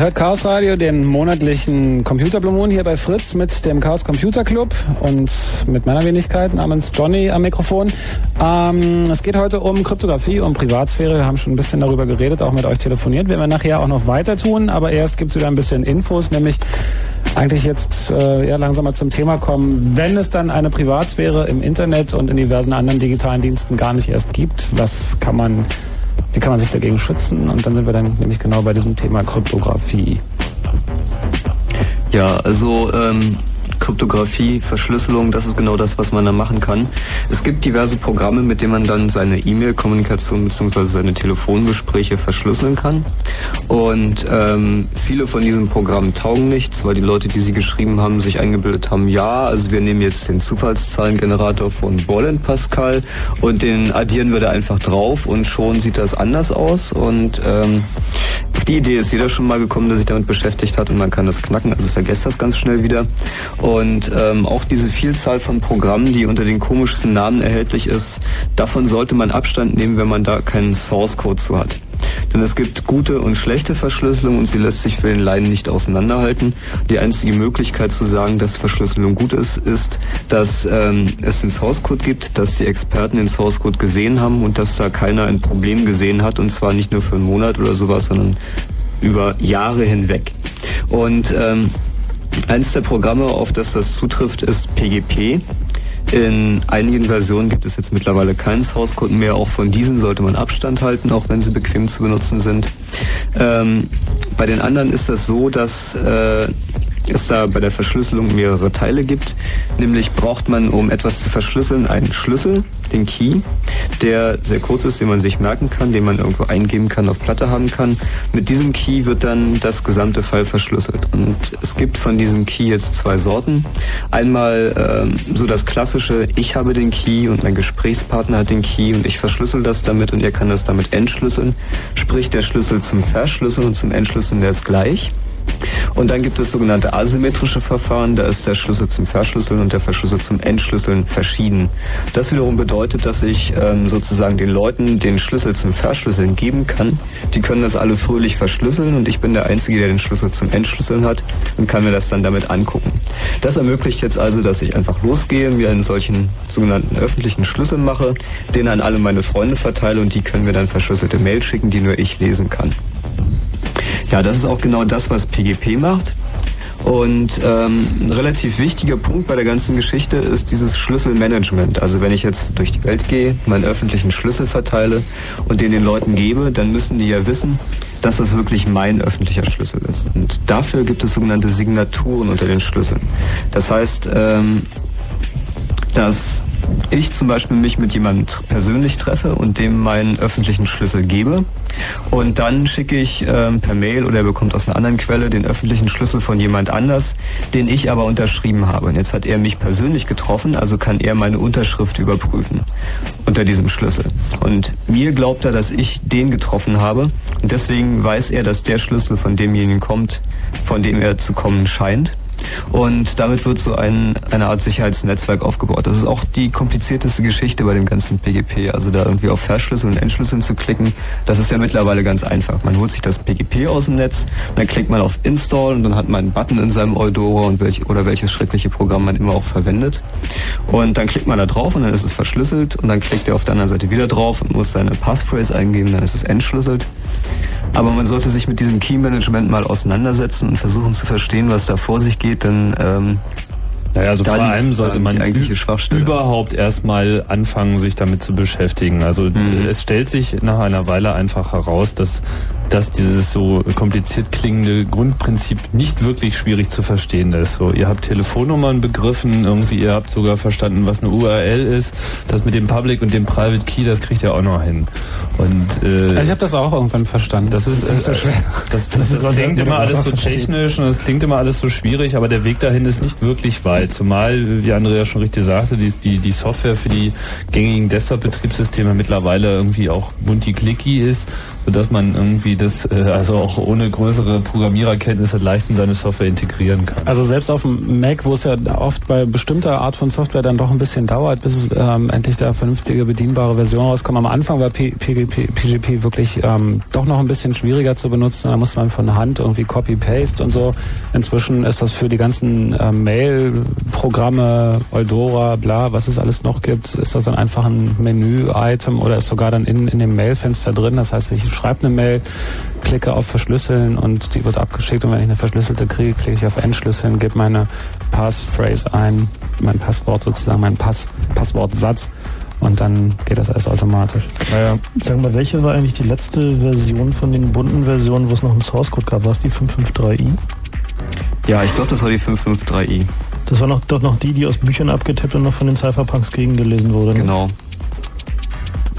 Ihr hört Chaos Radio, den monatlichen Computerblumen hier bei Fritz mit dem Chaos Computer Club und mit meiner Wenigkeit namens Johnny am Mikrofon. Ähm, es geht heute um Kryptographie, um Privatsphäre. Wir haben schon ein bisschen darüber geredet, auch mit euch telefoniert. Werden wir nachher auch noch weiter tun, aber erst gibt's wieder ein bisschen Infos, nämlich eigentlich jetzt äh, eher langsam mal zum Thema kommen. Wenn es dann eine Privatsphäre im Internet und in diversen anderen digitalen Diensten gar nicht erst gibt, was kann man wie kann man sich dagegen schützen? Und dann sind wir dann nämlich genau bei diesem Thema Kryptographie. Ja, also ähm, Kryptographie, Verschlüsselung, das ist genau das, was man da machen kann. Es gibt diverse Programme, mit denen man dann seine E-Mail-Kommunikation bzw. seine Telefongespräche verschlüsseln kann. Und ähm, viele von diesen Programmen taugen nichts, weil die Leute, die sie geschrieben haben, sich eingebildet haben, ja, also wir nehmen jetzt den Zufallszahlengenerator von Boll Pascal und den addieren wir da einfach drauf und schon sieht das anders aus. Und ähm, die Idee ist jeder schon mal gekommen, der sich damit beschäftigt hat und man kann das knacken, also vergesst das ganz schnell wieder. Und ähm, auch diese Vielzahl von Programmen, die unter den komischsten Namen erhältlich ist, davon sollte man Abstand nehmen, wenn man da keinen Source Code zu hat. Denn es gibt gute und schlechte Verschlüsselung und sie lässt sich für den Laien nicht auseinanderhalten. Die einzige Möglichkeit zu sagen, dass Verschlüsselung gut ist, ist, dass ähm, es den Source Code gibt, dass die Experten den Source Code gesehen haben und dass da keiner ein Problem gesehen hat und zwar nicht nur für einen Monat oder sowas, sondern über Jahre hinweg. Und ähm, Eines der Programme, auf das das zutrifft, ist PGP. In einigen Versionen gibt es jetzt mittlerweile keinen Source Code mehr. Auch von diesen sollte man Abstand halten, auch wenn sie bequem zu benutzen sind. Ähm, bei den anderen ist das so, dass äh, es da bei der Verschlüsselung mehrere Teile gibt. Nämlich braucht man, um etwas zu verschlüsseln, einen Schlüssel, den Key, der sehr kurz ist, den man sich merken kann, den man irgendwo eingeben kann, auf Platte haben kann. Mit diesem Key wird dann das gesamte File verschlüsselt. Und es gibt von diesem Key jetzt zwei Sorten. Einmal ähm, so das klassische, ich habe den Key und mein Gesprächspartner hat den Key und ich verschlüssel das damit und er kann das damit entschlüsseln. Sprich, der Schlüssel zum Verschlüsseln und zum Entschlüsseln, der ist gleich. Und dann gibt es sogenannte asymmetrische Verfahren. Da ist der Schlüssel zum Verschlüsseln und der Verschlüssel zum Entschlüsseln verschieden. Das wiederum bedeutet, dass ich ähm, sozusagen den Leuten den Schlüssel zum Verschlüsseln geben kann. Die können das alle fröhlich verschlüsseln und ich bin der Einzige, der den Schlüssel zum Entschlüsseln hat und kann mir das dann damit angucken. Das ermöglicht jetzt also, dass ich einfach losgehe, mir einen solchen sogenannten öffentlichen Schlüssel mache, den an alle meine Freunde verteile und die können mir dann verschlüsselte Mail schicken, die nur ich lesen kann. Ja, das ist auch genau das, was PGP macht. Und ähm, ein relativ wichtiger Punkt bei der ganzen Geschichte ist dieses Schlüsselmanagement. Also wenn ich jetzt durch die Welt gehe, meinen öffentlichen Schlüssel verteile und den den Leuten gebe, dann müssen die ja wissen, dass das wirklich mein öffentlicher Schlüssel ist. Und dafür gibt es sogenannte Signaturen unter den Schlüsseln. Das heißt, ähm, dass ich zum Beispiel mich mit jemandem persönlich treffe und dem meinen öffentlichen Schlüssel gebe und dann schicke ich ähm, per Mail oder er bekommt aus einer anderen Quelle den öffentlichen Schlüssel von jemand anders, den ich aber unterschrieben habe. Und jetzt hat er mich persönlich getroffen, also kann er meine Unterschrift überprüfen unter diesem Schlüssel. Und mir glaubt er, dass ich den getroffen habe und deswegen weiß er, dass der Schlüssel von demjenigen kommt, von dem er zu kommen scheint. Und damit wird so ein, eine Art Sicherheitsnetzwerk aufgebaut. Das ist auch die komplizierteste Geschichte bei dem ganzen PGP. Also da irgendwie auf Verschlüsseln und Entschlüsseln zu klicken, das ist ja mittlerweile ganz einfach. Man holt sich das PGP aus dem Netz, dann klickt man auf Install und dann hat man einen Button in seinem Eudora und welch, oder welches schreckliche Programm man immer auch verwendet. Und dann klickt man da drauf und dann ist es verschlüsselt und dann klickt er auf der anderen Seite wieder drauf und muss seine Passphrase eingeben, dann ist es entschlüsselt. Aber man sollte sich mit diesem Key-Management mal auseinandersetzen und versuchen zu verstehen, was da vor sich geht, denn ähm, naja, also vor allem sollte man überhaupt erstmal anfangen, sich damit zu beschäftigen. Also mhm. es stellt sich nach einer Weile einfach heraus, dass dass dieses so kompliziert klingende Grundprinzip nicht wirklich schwierig zu verstehen ist. So, ihr habt Telefonnummern begriffen, irgendwie ihr habt sogar verstanden, was eine URL ist. Das mit dem Public und dem Private Key, das kriegt ihr auch noch hin. Und äh, also ich habe das auch irgendwann verstanden. Das ist, das ist so schwer. Das, das, das, das klingt immer alles so technisch und es klingt immer alles so schwierig, aber der Weg dahin ist nicht wirklich weit. Zumal, wie Andrea schon richtig sagte, die, die, die Software für die gängigen Desktop-Betriebssysteme mittlerweile irgendwie auch multi-clicky ist, sodass man irgendwie das äh, also auch ohne größere Programmiererkenntnisse leicht in seine Software integrieren kann. Also selbst auf dem Mac, wo es ja oft bei bestimmter Art von Software dann doch ein bisschen dauert, bis ähm, endlich da vernünftige bedienbare Version rauskommt. Am Anfang war PGP, PGP wirklich ähm, doch noch ein bisschen schwieriger zu benutzen. Da musste man von Hand irgendwie Copy-Paste und so. Inzwischen ist das für die ganzen ähm, Mail-Programme, Eudora, bla, was es alles noch gibt, ist das dann einfach ein Menü-Item oder ist sogar dann in, in dem Mail-Fenster drin. Das heißt, ich schreibe eine Mail, klicke auf Verschlüsseln und die wird abgeschickt und wenn ich eine verschlüsselte kriege, klicke ich auf Entschlüsseln, gebe meine Passphrase ein, mein Passwort sozusagen, mein Pass, Passwortsatz und dann geht das alles automatisch. Naja. Sag mal, welche war eigentlich die letzte Version von den bunten Versionen, wo es noch einen Source Code gab? War es die 553i? Ja, ich glaube, das war die 553i. Das war noch, doch noch die, die aus Büchern abgetippt und noch von den Cypherpunks gegengelesen wurde. Ne? Genau.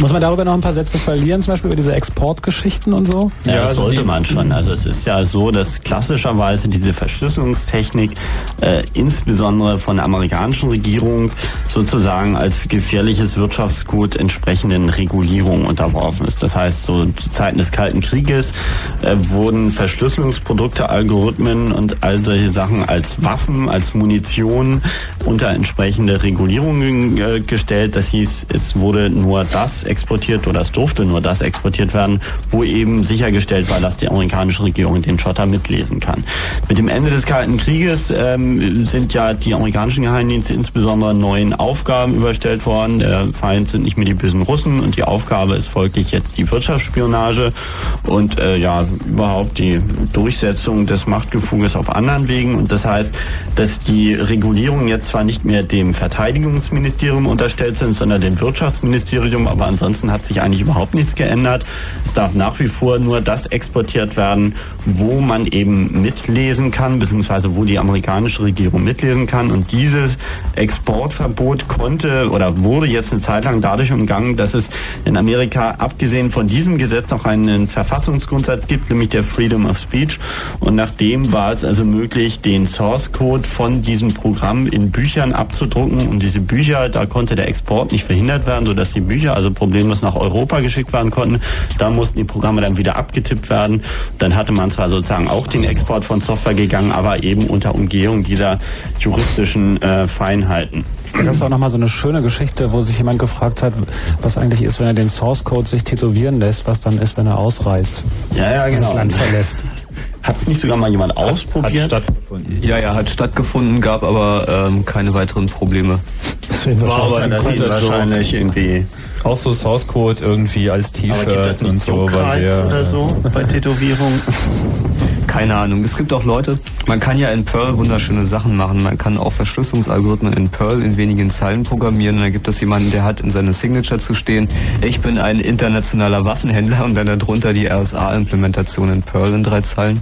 Muss man darüber noch ein paar Sätze verlieren, zum Beispiel über diese Exportgeschichten und so? Ja, ja das sollte man schon. Also es ist ja so, dass klassischerweise diese Verschlüsselungstechnik äh, insbesondere von der amerikanischen Regierung sozusagen als gefährliches Wirtschaftsgut entsprechenden Regulierungen unterworfen ist. Das heißt, so zu Zeiten des Kalten Krieges äh, wurden Verschlüsselungsprodukte, Algorithmen und all solche Sachen als Waffen, als Munition unter entsprechende Regulierungen äh, gestellt. Das hieß, es wurde nur das exportiert oder es durfte nur das exportiert werden, wo eben sichergestellt war, dass die amerikanische Regierung den Schotter mitlesen kann. Mit dem Ende des Kalten Krieges ähm, sind ja die amerikanischen Geheimdienste insbesondere neuen Aufgaben überstellt worden. Der Feind sind nicht mehr die bösen Russen und die Aufgabe ist folglich jetzt die Wirtschaftsspionage und äh, ja überhaupt die Durchsetzung des Machtgefuges auf anderen Wegen. Und das heißt, dass die Regulierungen jetzt zwar nicht mehr dem Verteidigungsministerium unterstellt sind, sondern dem Wirtschaftsministerium, aber ansonsten Ansonsten hat sich eigentlich überhaupt nichts geändert. Es darf nach wie vor nur das exportiert werden, wo man eben mitlesen kann, beziehungsweise wo die amerikanische Regierung mitlesen kann. Und dieses Exportverbot konnte oder wurde jetzt eine Zeit lang dadurch umgangen, dass es in Amerika abgesehen von diesem Gesetz noch einen Verfassungsgrundsatz gibt, nämlich der Freedom of Speech. Und nachdem war es also möglich, den Source Code von diesem Programm in Büchern abzudrucken. Und diese Bücher, da konnte der Export nicht verhindert werden, sodass die Bücher also problemlos nach Europa geschickt werden konnten. Da mussten die Programme dann wieder abgetippt werden. Dann hatte man zwar sozusagen auch den Export von Software gegangen, aber eben unter Umgehung dieser juristischen äh, Feinheiten. Da gab es auch nochmal so eine schöne Geschichte, wo sich jemand gefragt hat, was eigentlich ist, wenn er den Source Code sich tätowieren lässt, was dann ist, wenn er ausreist. Ja, ja, genau. Das Land verlässt. Hat es nicht sogar mal jemand hat, ausprobiert? Hat stattgefunden. Ja, ja, hat stattgefunden, gab aber ähm, keine weiteren Probleme. Deswegen war aber wahrscheinlich irgendwie auch so Source Code irgendwie als T-Shirt und so. war sehr, oder so bei Tätowierungen? [LAUGHS] Keine Ahnung. Es gibt auch Leute, man kann ja in Perl wunderschöne Sachen machen. Man kann auch Verschlüsselungsalgorithmen in Perl in wenigen Zeilen programmieren. Und dann gibt es jemanden, der hat in seiner Signature zu stehen, ich bin ein internationaler Waffenhändler und dann darunter die RSA-Implementation in Perl in drei Zeilen.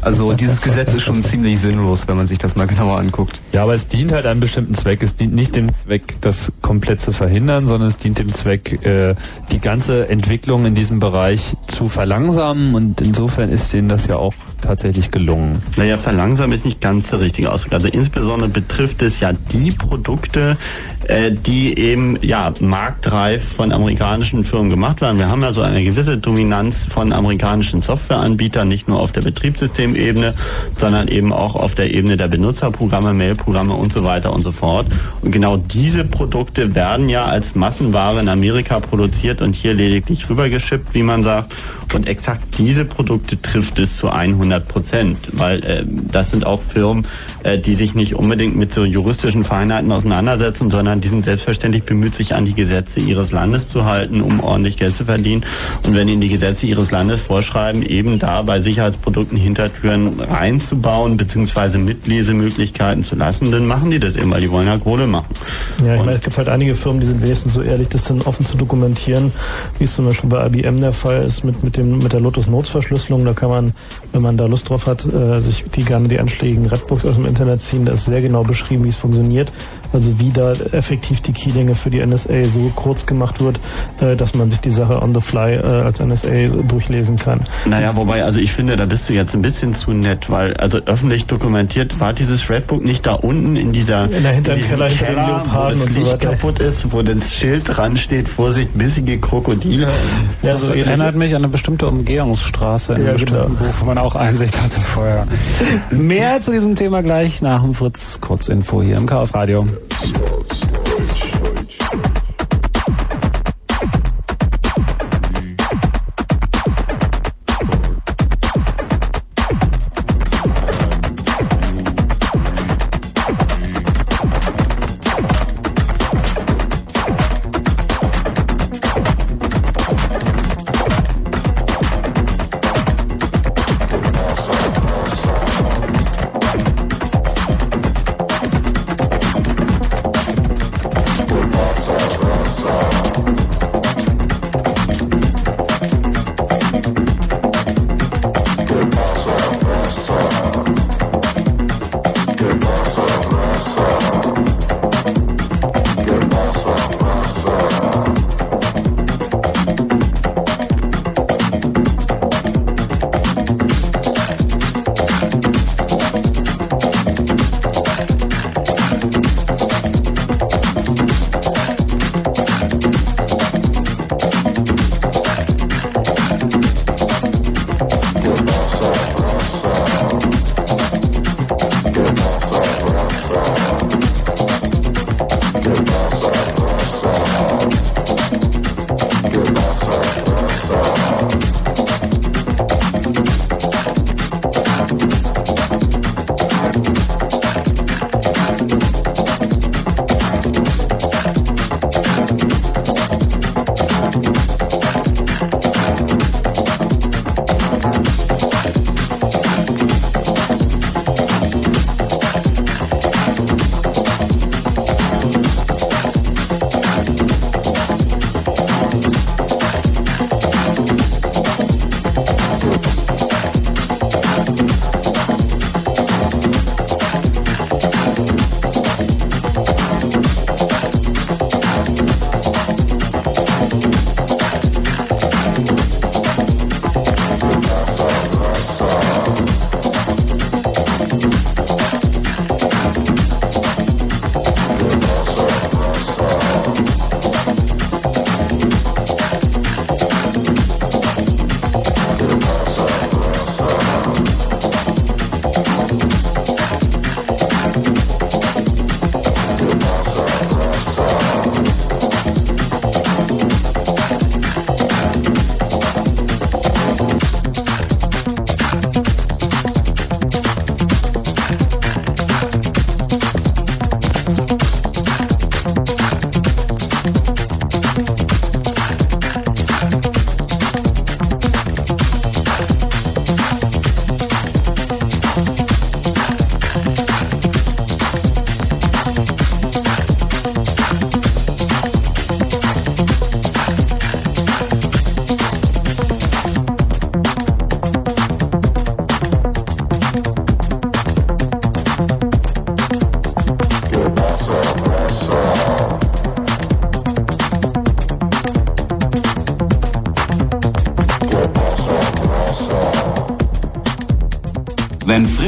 Also dieses Gesetz ist schon ziemlich sinnlos, wenn man sich das mal genauer anguckt. Ja, aber es dient halt einem bestimmten Zweck. Es dient nicht dem Zweck, das komplett zu verhindern, sondern es dient dem Zweck, äh, die ganze Entwicklung in diesem Bereich zu verlangsamen. Und insofern ist denen das ja auch tatsächlich gelungen. Naja, verlangsamen ist nicht ganz der richtige Ausdruck. Also insbesondere betrifft es ja die Produkte, äh, die eben ja marktreif von amerikanischen Firmen gemacht werden. Wir haben ja so eine gewisse Dominanz von amerikanischen Softwareanbietern, nicht nur auf der Betriebssystemebene, sondern eben auch auf der Ebene der Benutzerprogramme, Mailprogramme und so weiter und so fort. Und genau diese Produkte werden ja als Massenware in Amerika produziert und hier lediglich rübergeschippt, wie man sagt. Und exakt diese Produkte trifft es zu 100 Prozent, weil äh, das sind auch Firmen, äh, die sich nicht unbedingt mit so juristischen Feinheiten auseinandersetzen, sondern die sind selbstverständlich bemüht, sich an die Gesetze ihres Landes zu halten, um ordentlich Geld zu verdienen. Und wenn ihnen die Gesetze ihres Landes vorschreiben, eben da bei Sicherheitsprodukten Hintertüren reinzubauen, beziehungsweise Mitlesemöglichkeiten zu lassen, dann machen die das eben, weil die wollen ja Kohle machen. Ja, ich meine, es gibt halt einige Firmen, die sind wenigstens so ehrlich, das dann offen zu dokumentieren, wie es zum Beispiel bei IBM der Fall ist mit, mit dem, mit der Lotus Notes Verschlüsselung. Da kann man, wenn man da Lust drauf hat, äh, sich die gerne die anschlägigen Redbooks aus dem Internet ziehen. Da ist sehr genau beschrieben, wie es funktioniert. Also wie da effektiv die Keylänge für die NSA so kurz gemacht wird, äh, dass man sich die Sache on the fly äh, als NSA durchlesen kann. Naja, wobei, also ich finde, da bist du jetzt ein bisschen zu nett, weil also öffentlich dokumentiert war dieses Shredbook nicht da unten in dieser in der in Keller, hinter Keller, Leoparden wo das Licht so kaputt ist, wo das Schild dran steht, Vorsicht, bissige Krokodile. Ja, so das erinnert mich an eine bestimmte Umgehungsstraße in ja, einem genau. bestimmten Buch, wo man auch Einsicht hatte vorher. [LAUGHS] Mehr zu diesem Thema gleich nach dem Fritz Kurzinfo hier im Chaos Radio. Slow, slow.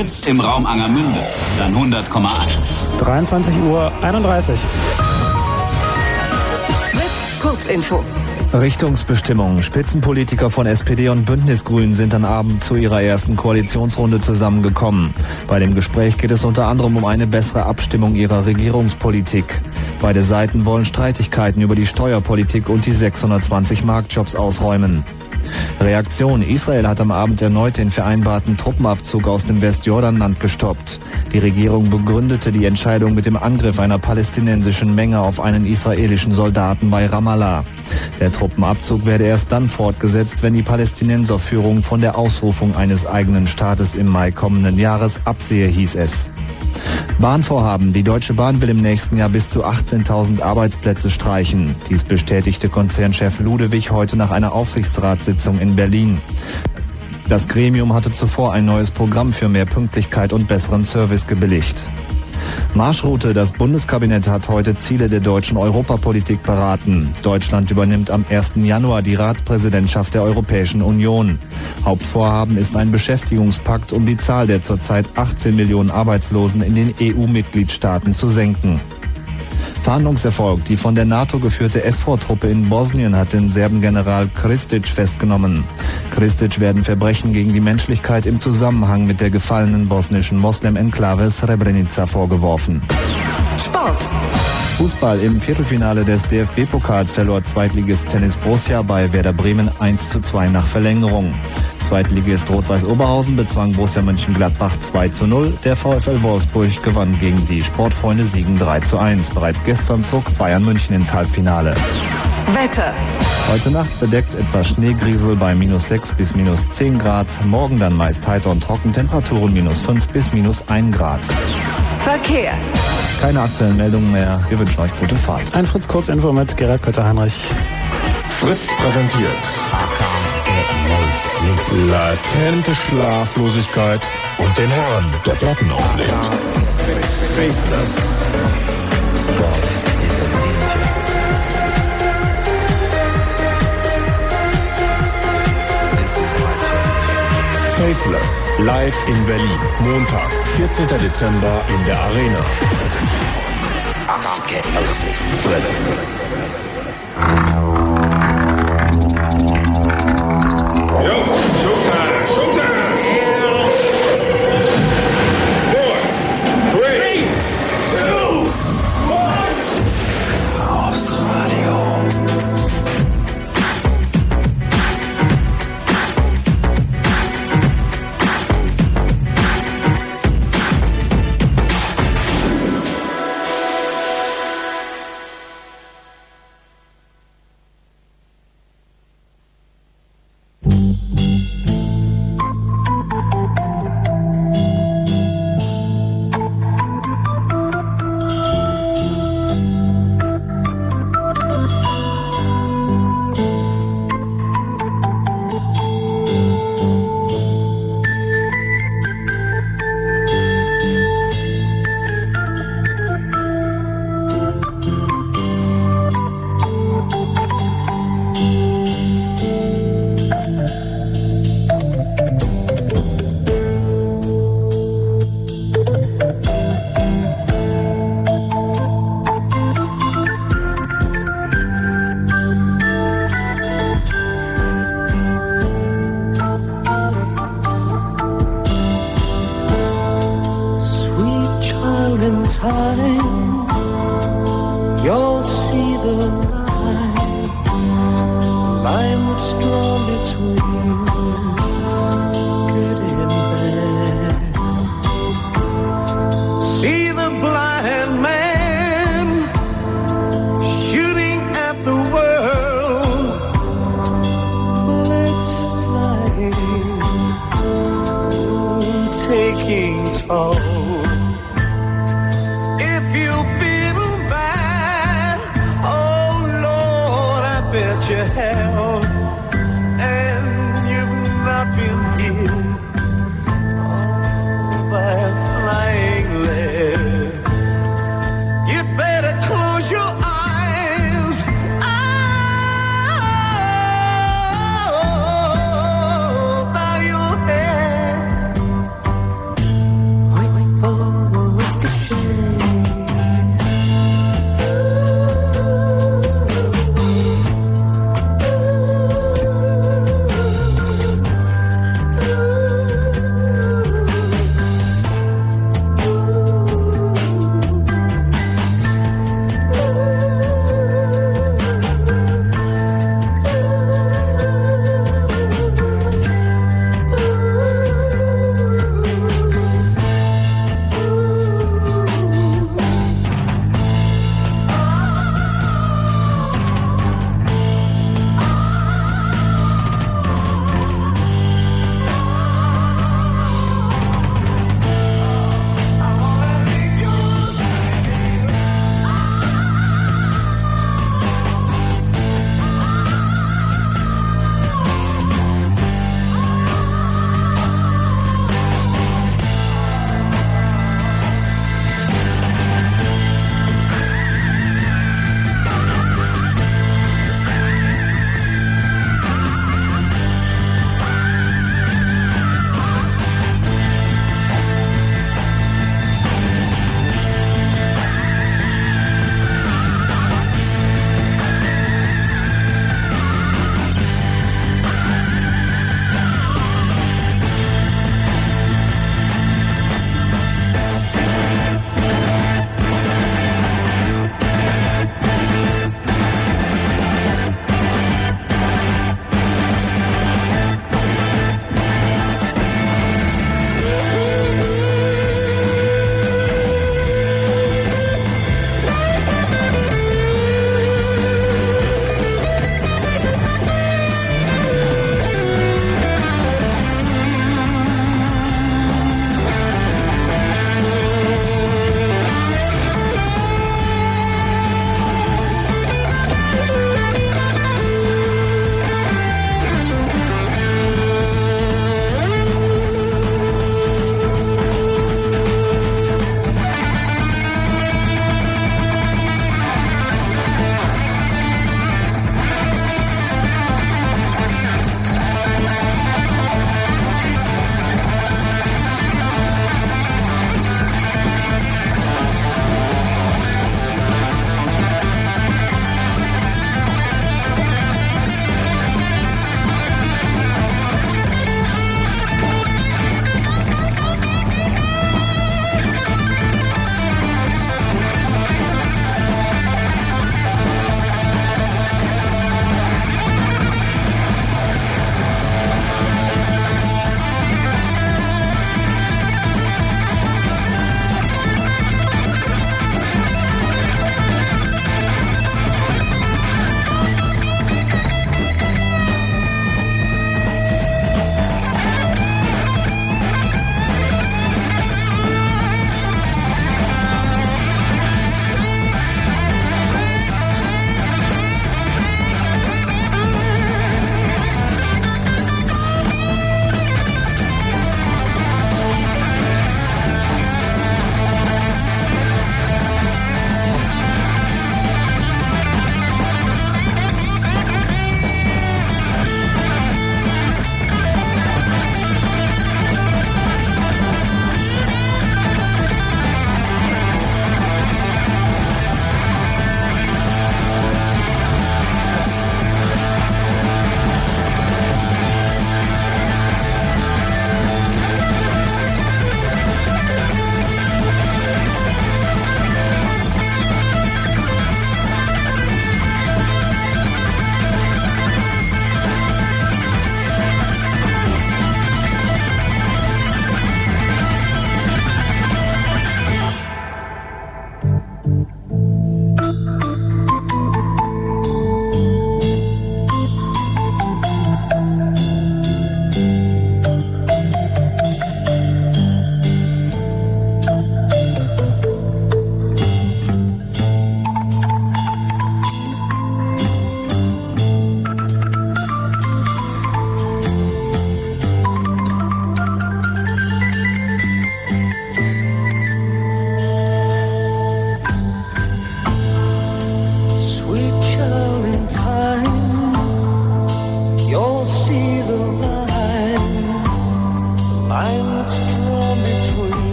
Fritz im Raum Angermünde, dann 100,1. 23 Uhr 31. Fritz, Kurzinfo. Richtungsbestimmung. Spitzenpolitiker von SPD und Bündnisgrünen sind am Abend zu ihrer ersten Koalitionsrunde zusammengekommen. Bei dem Gespräch geht es unter anderem um eine bessere Abstimmung ihrer Regierungspolitik. Beide Seiten wollen Streitigkeiten über die Steuerpolitik und die 620 Marktjobs ausräumen. Reaktion. Israel hat am Abend erneut den vereinbarten Truppenabzug aus dem Westjordanland gestoppt. Die Regierung begründete die Entscheidung mit dem Angriff einer palästinensischen Menge auf einen israelischen Soldaten bei Ramallah. Der Truppenabzug werde erst dann fortgesetzt, wenn die Palästinenserführung von der Ausrufung eines eigenen Staates im Mai kommenden Jahres absehe, hieß es. Bahnvorhaben. Die Deutsche Bahn will im nächsten Jahr bis zu 18.000 Arbeitsplätze streichen. Dies bestätigte Konzernchef Ludewig heute nach einer Aufsichtsratssitzung in Berlin. Das Gremium hatte zuvor ein neues Programm für mehr Pünktlichkeit und besseren Service gebilligt. Marschroute. Das Bundeskabinett hat heute Ziele der deutschen Europapolitik beraten. Deutschland übernimmt am 1. Januar die Ratspräsidentschaft der Europäischen Union. Hauptvorhaben ist ein Beschäftigungspakt, um die Zahl der zurzeit 18 Millionen Arbeitslosen in den EU-Mitgliedstaaten zu senken. Verhandlungserfolg. Die von der NATO geführte SV-Truppe in Bosnien hat den Serbengeneral Kristic festgenommen. Kristic werden Verbrechen gegen die Menschlichkeit im Zusammenhang mit der gefallenen bosnischen Moslem-Enklave Srebrenica vorgeworfen. Sport. Fußball im Viertelfinale des DFB-Pokals verlor Zweitligist Tennis Borussia bei Werder Bremen 1 zu 2 nach Verlängerung. Zweitligist Rot-Weiß Oberhausen bezwang Borussia Mönchengladbach 2 zu 0. Der VfL Wolfsburg gewann gegen die Sportfreunde Siegen 3 zu 1. Bereits gestern zog Bayern München ins Halbfinale. Wetter. Heute Nacht bedeckt etwas Schneegriesel bei minus 6 bis minus 10 Grad. Morgen dann meist heiter und trocken Temperaturen minus 5 bis minus 1 Grad. Verkehr. Keine aktuellen Meldungen mehr. Wir wünschen euch gute Fahrt. Ein Fritz Kurzinfo mit Gerhard Kötter-Heinrich. Fritz präsentiert. Latente Schlaflosigkeit und den Herrn, der Platten auflegt. Faceless. God is a DJ. Faithless. Live in Berlin. Montag, 14. Dezember in der Arena. Sweet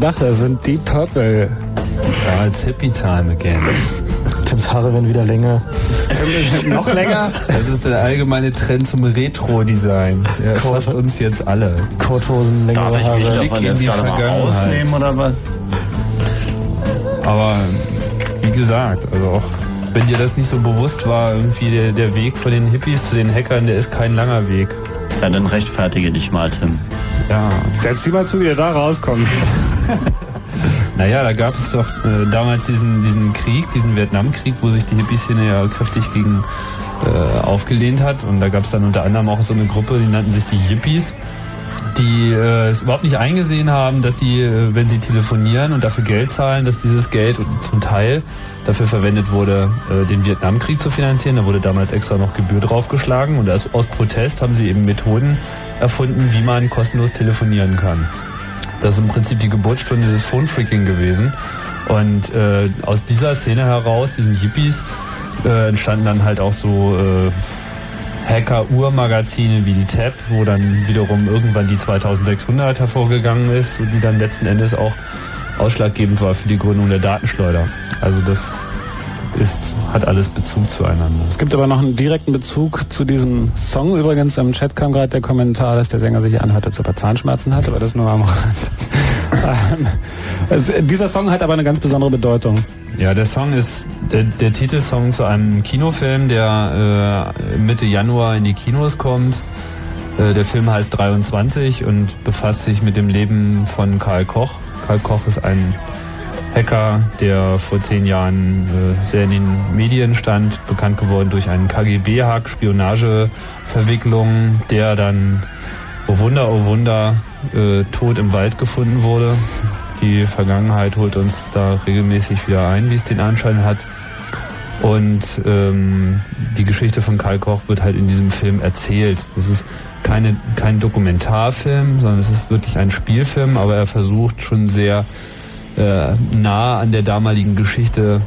gedacht? Das sind Deep Purple. Da als Hippie Time again. Tims Haare werden wieder länger. [LAUGHS] Noch länger? Das ist der allgemeine Trend zum Retro-Design. Ja, fasst uns jetzt alle. Korthosen, längere Darf ich mich Haare. davon in die Vergangenheit. ausnehmen oder was? Aber wie gesagt, also auch wenn dir das nicht so bewusst war, irgendwie der, der Weg von den Hippies zu den Hackern, der ist kein langer Weg. Ja, dann rechtfertige dich mal, Tim. Ja. Jetzt sieh mal zu, wie der da rauskommt. Naja, da gab es doch äh, damals diesen, diesen Krieg, diesen Vietnamkrieg, wo sich die Hippie-Szene ja kräftig gegen äh, aufgelehnt hat. Und da gab es dann unter anderem auch so eine Gruppe, die nannten sich die Yippies, die äh, es überhaupt nicht eingesehen haben, dass sie, äh, wenn sie telefonieren und dafür Geld zahlen, dass dieses Geld zum Teil dafür verwendet wurde, äh, den Vietnamkrieg zu finanzieren. Da wurde damals extra noch Gebühr draufgeschlagen und aus, aus Protest haben sie eben Methoden erfunden, wie man kostenlos telefonieren kann. Das ist im Prinzip die Geburtsstunde des Phone-Freaking gewesen. Und äh, aus dieser Szene heraus, diesen Hippies, äh, entstanden dann halt auch so äh, Hacker-Ur-Magazine wie die Tab, wo dann wiederum irgendwann die 2600 hervorgegangen ist und die dann letzten Endes auch ausschlaggebend war für die Gründung der Datenschleuder. Also das ist, hat alles Bezug zueinander. Es gibt aber noch einen direkten Bezug zu diesem Song. Übrigens im Chat kam gerade der Kommentar, dass der Sänger sich anhörte, als ob er Zahnschmerzen hatte, aber das nur am Rand. [LAUGHS] Ähm, also, dieser Song hat aber eine ganz besondere Bedeutung. Ja, der Song ist der, der Titelsong zu einem Kinofilm, der äh, Mitte Januar in die Kinos kommt. Äh, der Film heißt 23 und befasst sich mit dem Leben von Karl Koch. Karl Koch ist ein Hacker, der vor zehn Jahren äh, sehr in den Medien stand, bekannt geworden durch einen KGB-Hack, Spionageverwicklung, der dann, oh Wunder, oh Wunder, äh, tot im Wald gefunden wurde. Die Vergangenheit holt uns da regelmäßig wieder ein, wie es den Anschein hat. Und ähm, die Geschichte von Karl Koch wird halt in diesem Film erzählt. Das ist keine, kein Dokumentarfilm, sondern es ist wirklich ein Spielfilm, aber er versucht schon sehr äh, nah an der damaligen Geschichte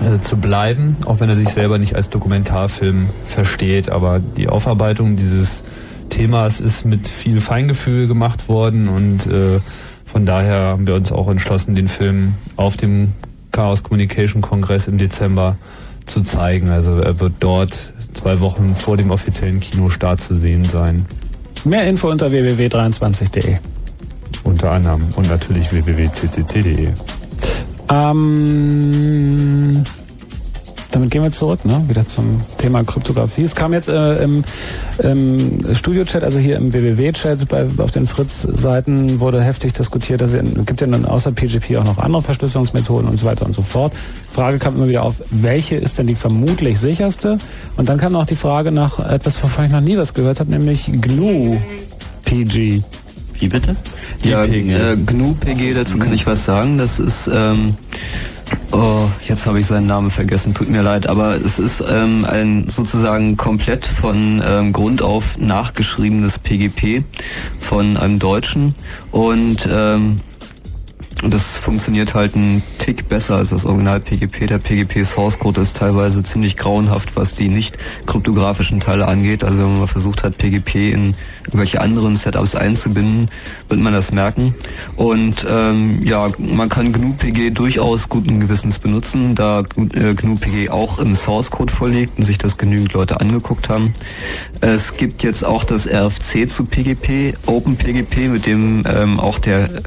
äh, zu bleiben, auch wenn er sich selber nicht als Dokumentarfilm versteht. Aber die Aufarbeitung dieses Themas ist mit viel Feingefühl gemacht worden und äh, von daher haben wir uns auch entschlossen, den Film auf dem Chaos Communication Kongress im Dezember zu zeigen. Also er wird dort zwei Wochen vor dem offiziellen Kinostart zu sehen sein. Mehr Info unter www.23.de. Unter anderem und natürlich www.ccc.de. Ähm, damit gehen wir zurück, ne? Wieder zum Thema Kryptographie. Es kam jetzt äh, im, im Studio-Chat, also hier im WWW-Chat, auf den Fritz-Seiten wurde heftig diskutiert. dass Es gibt ja dann außer PGP auch noch andere Verschlüsselungsmethoden und so weiter und so fort. Frage kam immer wieder auf, welche ist denn die vermutlich sicherste? Und dann kam noch die Frage nach etwas, wovon ich noch nie was gehört habe, nämlich GNU PG. Wie bitte? Ja, äh, GNU PG, dazu kann ich was sagen. Das ist, ähm, oh, jetzt habe ich seinen Namen vergessen, tut mir leid, aber es ist ähm, ein sozusagen komplett von ähm, Grund auf nachgeschriebenes PGP von einem Deutschen und ähm, das funktioniert halt ein Tick besser als das Original PGP. Der PGP Source Code ist teilweise ziemlich grauenhaft, was die nicht kryptografischen Teile angeht. Also wenn man mal versucht hat, PGP in irgendwelche anderen Setups einzubinden, wird man das merken. Und ähm, ja, man kann GNU-PG durchaus guten Gewissens benutzen, da äh, GNU-PG auch im Source Code vorliegt und sich das genügend Leute angeguckt haben. Es gibt jetzt auch das RFC zu PGP, OpenPGP, mit dem ähm, auch der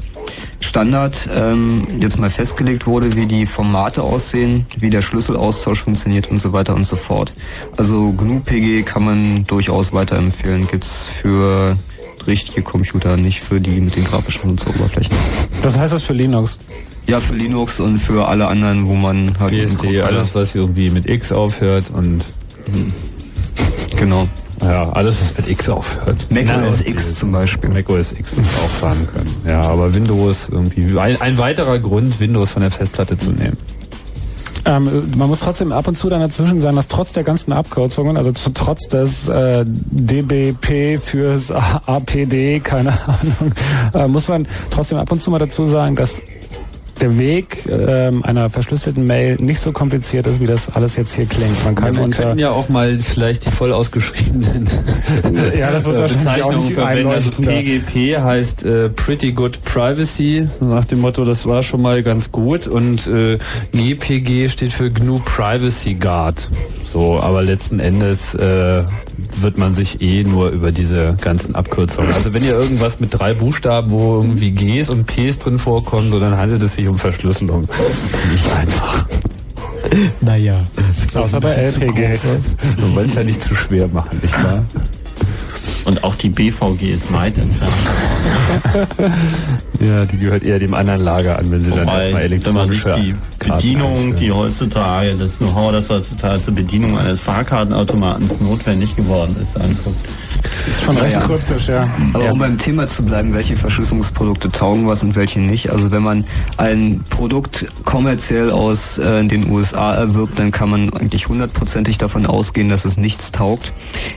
Standard ähm, jetzt mal festgelegt wurde, wie die Formate aussehen, wie der Schlüsselaustausch funktioniert und so weiter und so fort. Also GNU-PG kann man durchaus weiterempfehlen, gibt's für richtige Computer, nicht für die mit den grafischen Benutzeroberflächen. Was heißt das für Linux? Ja, für Linux und für alle anderen, wo man halt... BSD, alles was irgendwie mit X aufhört und... Genau. Ja, alles, was mit X aufhört. Mac OS X zum Beispiel. Mac OS X wird auch fahren können. Ja, aber Windows irgendwie. Ein, ein weiterer Grund, Windows von der Festplatte zu nehmen. Ähm, man muss trotzdem ab und zu dann dazwischen sein, dass trotz der ganzen Abkürzungen, also zu, trotz des äh, DBP fürs APD, keine [LAUGHS] Ahnung, äh, muss man trotzdem ab und zu mal dazu sagen, dass der Weg ähm, einer verschlüsselten Mail nicht so kompliziert ist, wie das alles jetzt hier klingt. Man kann ja, wir unter können ja auch mal vielleicht die voll ausgeschriebenen [LAUGHS] ja, das wird wahrscheinlich auch nicht verwenden. Also. PGP heißt äh, Pretty Good Privacy, nach dem Motto, das war schon mal ganz gut. Und äh, GPG steht für GNU Privacy Guard. So, aber letzten Endes äh, wird man sich eh nur über diese ganzen Abkürzungen. Also wenn ihr irgendwas mit drei Buchstaben, wo irgendwie Gs und Ps drin vorkommen, so dann handelt es sich um Verschlüsselung. Nicht einfach. Naja. Außer bei LPG. Wollen es ja nicht zu schwer machen, nicht wahr? Und auch die BVG ist weit entfernt. [LAUGHS] Ja, die gehört eher dem anderen Lager an, wenn sie dann Wobei, erstmal wenn man sich elektronische die Karten Bedienung, einstellen. die heutzutage, das Know-how, das heutzutage zur Bedienung eines Fahrkartenautomatens notwendig geworden ist, anguckt. Schon recht Ja. kryptisch, ja. Aber um beim Thema zu bleiben, welche Verschlüsselungsprodukte taugen was und welche nicht. Also wenn man ein Produkt kommerziell aus äh, den USA erwirbt, dann kann man eigentlich hundertprozentig davon ausgehen, dass es nichts taugt.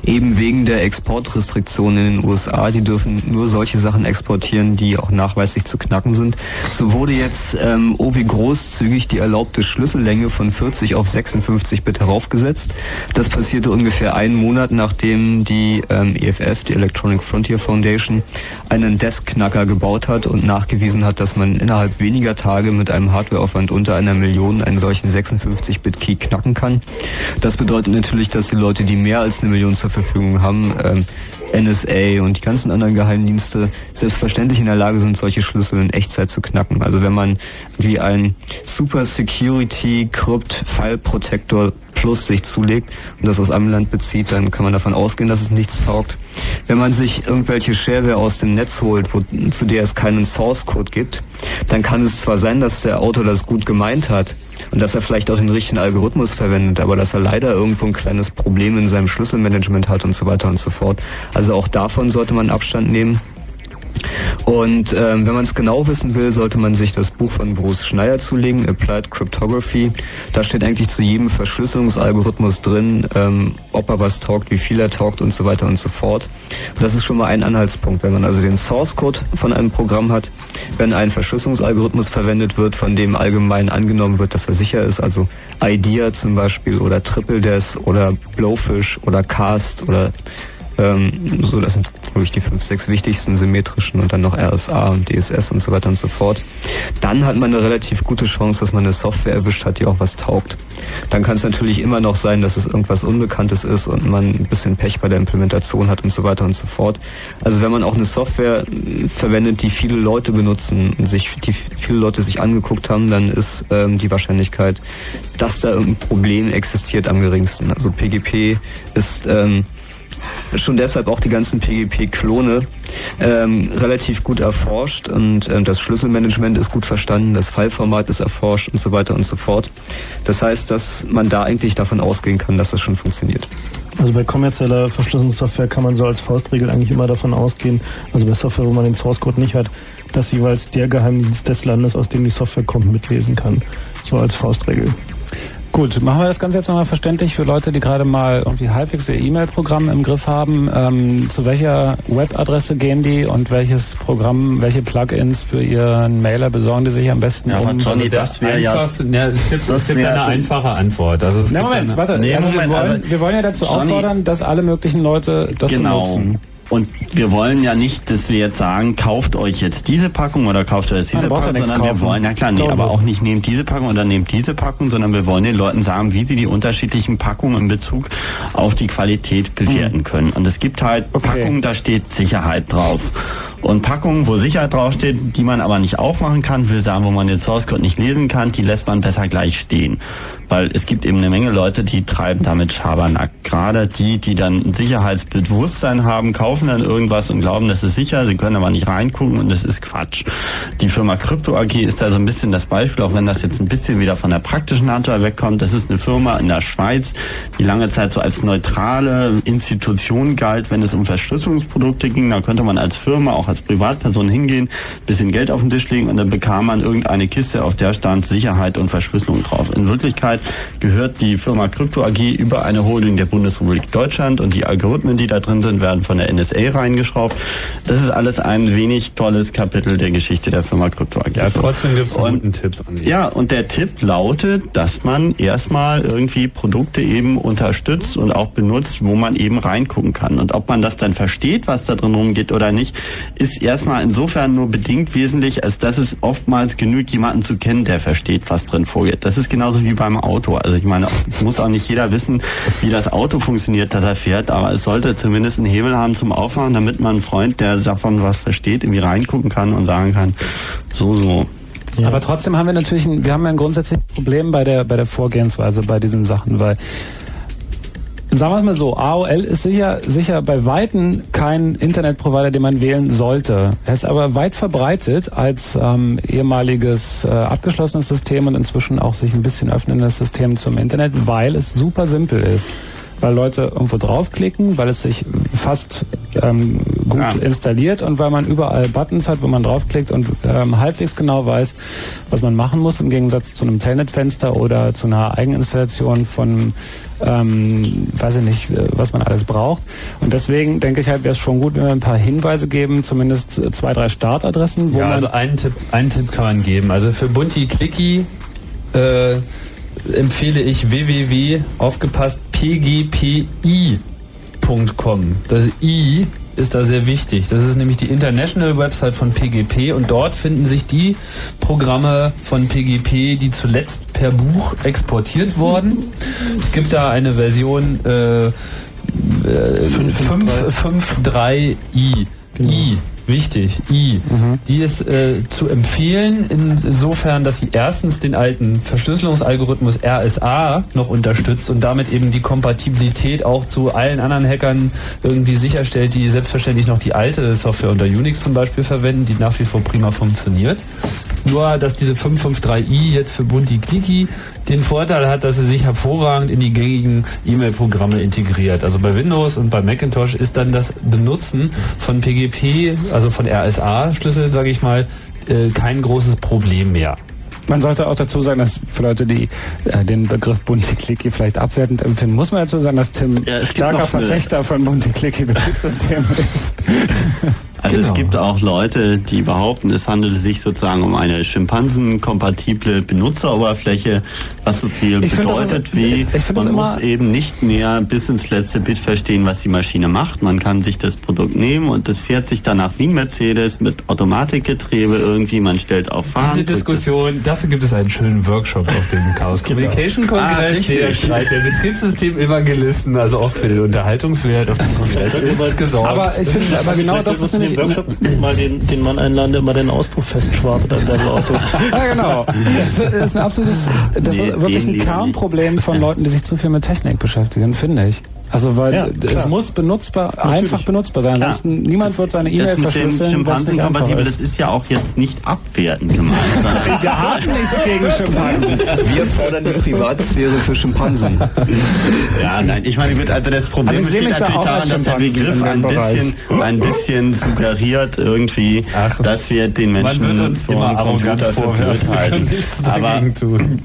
Eben wegen der Exportrestriktionen in den USA. Die dürfen nur solche Sachen exportieren, die auch nachweislich zu knacken sind. So wurde jetzt ähm, oh wie großzügig die erlaubte Schlüssellänge von 40 auf 56 Bit heraufgesetzt. Das passierte ungefähr einen Monat, nachdem die ähm, EFF, die Electronic Frontier Foundation, einen Desk-Knacker gebaut hat und nachgewiesen hat, dass man innerhalb weniger Tage mit einem Hardwareaufwand unter einer Million einen solchen 56-Bit-Key knacken kann. Das bedeutet natürlich, dass die Leute, die mehr als eine Million zur Verfügung haben, ähm, NSA und die ganzen anderen Geheimdienste selbstverständlich in der Lage sind, solche Schlüssel in Echtzeit zu knacken. Also wenn man wie ein Super Security Crypt File Protector Plus sich zulegt und das aus einem Land bezieht, dann kann man davon ausgehen, dass es nichts taugt. Wenn man sich irgendwelche Shareware aus dem Netz holt, wo, zu der es keinen Source Code gibt, dann kann es zwar sein, dass der Autor das gut gemeint hat und dass er vielleicht auch den richtigen Algorithmus verwendet, aber dass er leider irgendwo ein kleines Problem in seinem Schlüsselmanagement hat und so weiter und so fort. Also auch davon sollte man Abstand nehmen. Und ähm, wenn man es genau wissen will, sollte man sich das Buch von Bruce Schneier zulegen, Applied Cryptography. Da steht eigentlich zu jedem Verschlüsselungsalgorithmus drin, ähm, ob er was taugt, wie viel er taugt und so weiter und so fort. Und das ist schon mal ein Anhaltspunkt, wenn man also den Source Code von einem Programm hat, wenn ein Verschlüsselungsalgorithmus verwendet wird, von dem allgemein angenommen wird, dass er sicher ist, also IDEA zum Beispiel oder Triple Des oder Blowfish oder Cast oder ähm, so, das sind glaube ich die fünf, sechs wichtigsten symmetrischen und dann noch RSA und DSS und so weiter und so fort. Dann hat man eine relativ gute Chance, dass man eine Software erwischt hat, die auch was taugt. Dann kann es natürlich immer noch sein, dass es irgendwas Unbekanntes ist und man ein bisschen Pech bei der Implementation hat und so weiter und so fort. Also wenn man auch eine Software verwendet, die viele Leute benutzen und sich, die viele Leute sich angeguckt haben, dann ist ähm, die Wahrscheinlichkeit, dass da irgendein Problem existiert, am geringsten. Also PGP ist ähm, schon deshalb auch die ganzen PGP-Klone ähm, relativ gut erforscht und ähm, das Schlüsselmanagement ist gut verstanden, das Fileformat ist erforscht und so weiter und so fort. Das heißt, dass man da eigentlich davon ausgehen kann, dass das schon funktioniert. Also bei kommerzieller Verschlüsselungssoftware kann man so als Faustregel eigentlich immer davon ausgehen, also bei Software, wo man den Source Code nicht hat, dass jeweils der Geheimdienst des Landes, aus dem die Software kommt, mitlesen kann. So als Faustregel. Gut, machen wir das Ganze jetzt nochmal verständlich für Leute, die gerade mal irgendwie halbwegs ihr E-Mail-Programm im Griff haben. Ähm, zu welcher Webadresse gehen die und welches Programm, welche Plugins für ihren Mailer besorgen die sich am besten Ja, um? Johnny, der das wäre ja- ja, es gibt, das es gibt eine einfache Antwort. Also es Na gibt Moment, eine, warte. Nee, also Moment, wir, wollen, aber wir wollen ja dazu Johnny- auffordern, dass alle möglichen Leute das genau. benutzen. Und wir wollen ja nicht, dass wir jetzt sagen, kauft euch jetzt diese Packung oder kauft euch jetzt diese ja Packung, sondern wir wollen, ja klar, nee, aber auch nicht nehmt diese Packung oder nehmt diese Packung, sondern wir wollen den Leuten sagen, wie sie die unterschiedlichen Packungen in Bezug auf die Qualität bewerten können. Und es gibt halt Packungen, da steht Sicherheit drauf. Und Packungen, wo Sicherheit draufsteht, die man aber nicht aufmachen kann, will sagen, wo man den Source Code nicht lesen kann, die lässt man besser gleich stehen. Weil es gibt eben eine Menge Leute, die treiben damit Schabernack. Gerade die, die dann ein Sicherheitsbewusstsein haben, kaufen dann irgendwas und glauben, das ist sicher, sie können aber nicht reingucken und das ist Quatsch. Die Firma Crypto AG ist da so ein bisschen das Beispiel, auch wenn das jetzt ein bisschen wieder von der praktischen Hardware wegkommt. Das ist eine Firma in der Schweiz, die lange Zeit so als neutrale Institution galt, wenn es um Verschlüsselungsprodukte ging. Da könnte man als Firma, auch als Privatperson hingehen, bisschen Geld auf den Tisch legen und dann bekam man irgendeine Kiste, auf der stand Sicherheit und Verschlüsselung drauf. In Wirklichkeit gehört die Firma Krypto AG über eine Holding der Bundesrepublik Deutschland und die Algorithmen, die da drin sind, werden von der NSA reingeschraubt. Das ist alles ein wenig tolles Kapitel der Geschichte der Firma Krypto AG. Ja, trotzdem gibt es einen guten Tipp. Ja, und der Tipp lautet, dass man erstmal irgendwie Produkte eben unterstützt und auch benutzt, wo man eben reingucken kann. Und ob man das dann versteht, was da drin rumgeht oder nicht, ist erstmal insofern nur bedingt wesentlich, als dass es oftmals genügt, jemanden zu kennen, der versteht, was drin vorgeht. Das ist genauso wie beim Auto. Also ich meine, muss auch nicht jeder wissen, wie das Auto funktioniert, das er fährt, aber es sollte zumindest einen Hebel haben zum Aufmachen, damit man einen Freund, der davon was versteht, irgendwie reingucken kann und sagen kann, so, so. Ja. Aber trotzdem haben wir natürlich, ein, wir haben ja ein grundsätzliches Problem bei der, bei der Vorgehensweise bei diesen Sachen, weil Sagen wir es mal so, AOL ist sicher, sicher bei Weitem kein Internetprovider, den man wählen sollte. Er ist aber weit verbreitet als ähm, ehemaliges äh, abgeschlossenes System und inzwischen auch sich ein bisschen öffnendes System zum Internet, weil es super simpel ist weil Leute irgendwo draufklicken, weil es sich fast ähm, gut ja. installiert und weil man überall Buttons hat, wo man draufklickt und ähm, halbwegs genau weiß, was man machen muss, im Gegensatz zu einem Telnet-Fenster oder zu einer Eigeninstallation von, ähm, weiß ich nicht, was man alles braucht. Und deswegen denke ich halt, wäre es schon gut, wenn wir ein paar Hinweise geben, zumindest zwei, drei Startadressen. Wo ja, also einen Tipp, einen Tipp kann man geben. Also für Bunti Clicky äh, empfehle ich www, aufgepasst, pgpi.com. Das I ist da sehr wichtig. Das ist nämlich die International Website von PGP und dort finden sich die Programme von PGP, die zuletzt per Buch exportiert wurden. Es gibt da eine Version äh, 5.3i. Genau. I wichtig, I. Mhm. Die ist äh, zu empfehlen, insofern, dass sie erstens den alten Verschlüsselungsalgorithmus RSA noch unterstützt und damit eben die Kompatibilität auch zu allen anderen Hackern irgendwie sicherstellt, die selbstverständlich noch die alte Software unter Unix zum Beispiel verwenden, die nach wie vor prima funktioniert. Nur, dass diese 553i jetzt für Bunti Clicky den Vorteil hat, dass sie sich hervorragend in die gängigen E-Mail-Programme integriert. Also bei Windows und bei Macintosh ist dann das Benutzen von PGP, also von RSA-Schlüsseln, sage ich mal, äh, kein großes Problem mehr. Man sollte auch dazu sagen, dass für Leute, die äh, den Begriff Bunti-Clicky vielleicht abwertend empfinden, muss man dazu sagen, dass Tim ja, starker Verfechter von Bunti-Clicky-Betriebssystemen [LAUGHS] ist. Also genau. es gibt auch Leute, die behaupten, es handelt sich sozusagen um eine Schimpansen-kompatible Benutzeroberfläche, was so viel ich bedeutet find, wie man muss eben nicht mehr bis ins letzte Bit verstehen, was die Maschine macht. Man kann sich das Produkt nehmen und das fährt sich danach wie ein Mercedes mit Automatikgetriebe irgendwie. Man stellt auf Fahren. Diese Diskussion, dafür gibt es einen schönen Workshop auf dem Chaos genau. Communication Kongress. Ah, der Streit der Betriebssystem-Evangelisten, also auch für den Unterhaltungswert auf dem Kongress ist gesorgt. Aber ich finde, aber genau das ist nämlich den Workshop mal den, den Mann einladen, der mal den Auspuff festschwartet an deinem Auto. [LAUGHS] ja, genau. Das ist ein absolutes, das ist wirklich ein Kernproblem von Leuten, die sich zu viel mit Technik beschäftigen, finde ich. Also weil ja, es muss benutzbar, Natürlich. einfach benutzbar sein. Ansonsten niemand wird seine E-Mail verschlüsseln. Schimpansen-kompatibel, das ist ja auch jetzt nicht abwertend gemeint. [LAUGHS] Wir haben nichts gegen Schimpansen. Wir fordern die Privatsphäre für Schimpansen. ja, nein, ich meine, also das Problem also besteht natürlich da daran, dass der Begriff ein bisschen, ein bisschen suggeriert irgendwie, Ach, dass wir den Menschen vor dem Computer verblöd halten. Aber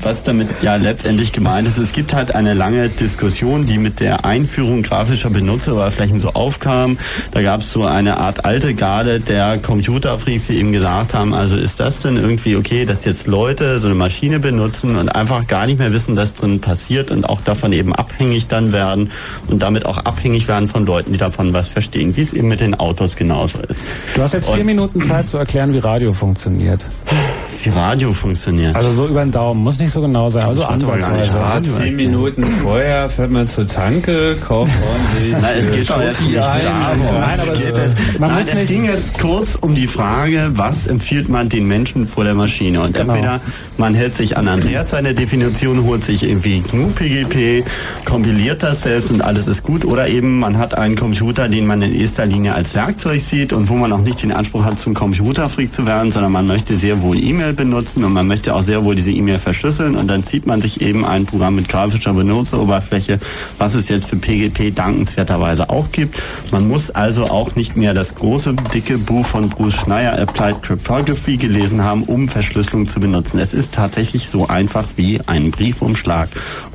was damit ja letztendlich gemeint ist, es gibt halt eine lange Diskussion, die mit der Einführung Einführung grafischer Benutzeroberflächen so aufkam. Da gab es so eine Art alte Garde der Computerfreaks, die eben gesagt haben, also ist das denn irgendwie okay, dass jetzt Leute so eine Maschine benutzen und einfach gar nicht mehr wissen, was drin passiert und auch davon eben abhängig dann werden und damit auch abhängig werden von Leuten, die davon was verstehen, wie es eben mit den Autos genauso ist. Du hast jetzt vier und Minuten Zeit zu erklären, wie Radio funktioniert [SIGHS] wie Radio funktioniert. Also so über den Daumen, muss nicht so genau sein, also ansatzweise. Ja, zehn Minuten vorher fährt man zur Tanke, kauft ordentlich. Nein, es geht doch jetzt nicht darum. Nein, aber es, geht jetzt, man nein, muss es ging jetzt kurz um die Frage, was empfiehlt man den Menschen vor der Maschine? Und genau. entweder man hält sich an Andreas seine Definition, holt sich irgendwie GNU-PGP, kompiliert das selbst und alles ist gut, oder eben man hat einen Computer, den man in erster Linie als Werkzeug sieht und wo man auch nicht den Anspruch hat, zum Computerfreak zu werden, sondern man möchte sehr wohl E-Mail E-Mail benutzen und man möchte auch sehr wohl diese E-Mail verschlüsseln und dann zieht man sich eben ein Programm mit grafischer Benutzeroberfläche, was es jetzt für PGP dankenswerterweise auch gibt. Man muss also auch nicht mehr das große, dicke Buch von Bruce Schneier Applied Cryptography gelesen haben, um Verschlüsselung zu benutzen. Es ist tatsächlich so einfach wie ein Briefumschlag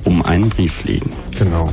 um einen Brief legen. Genau.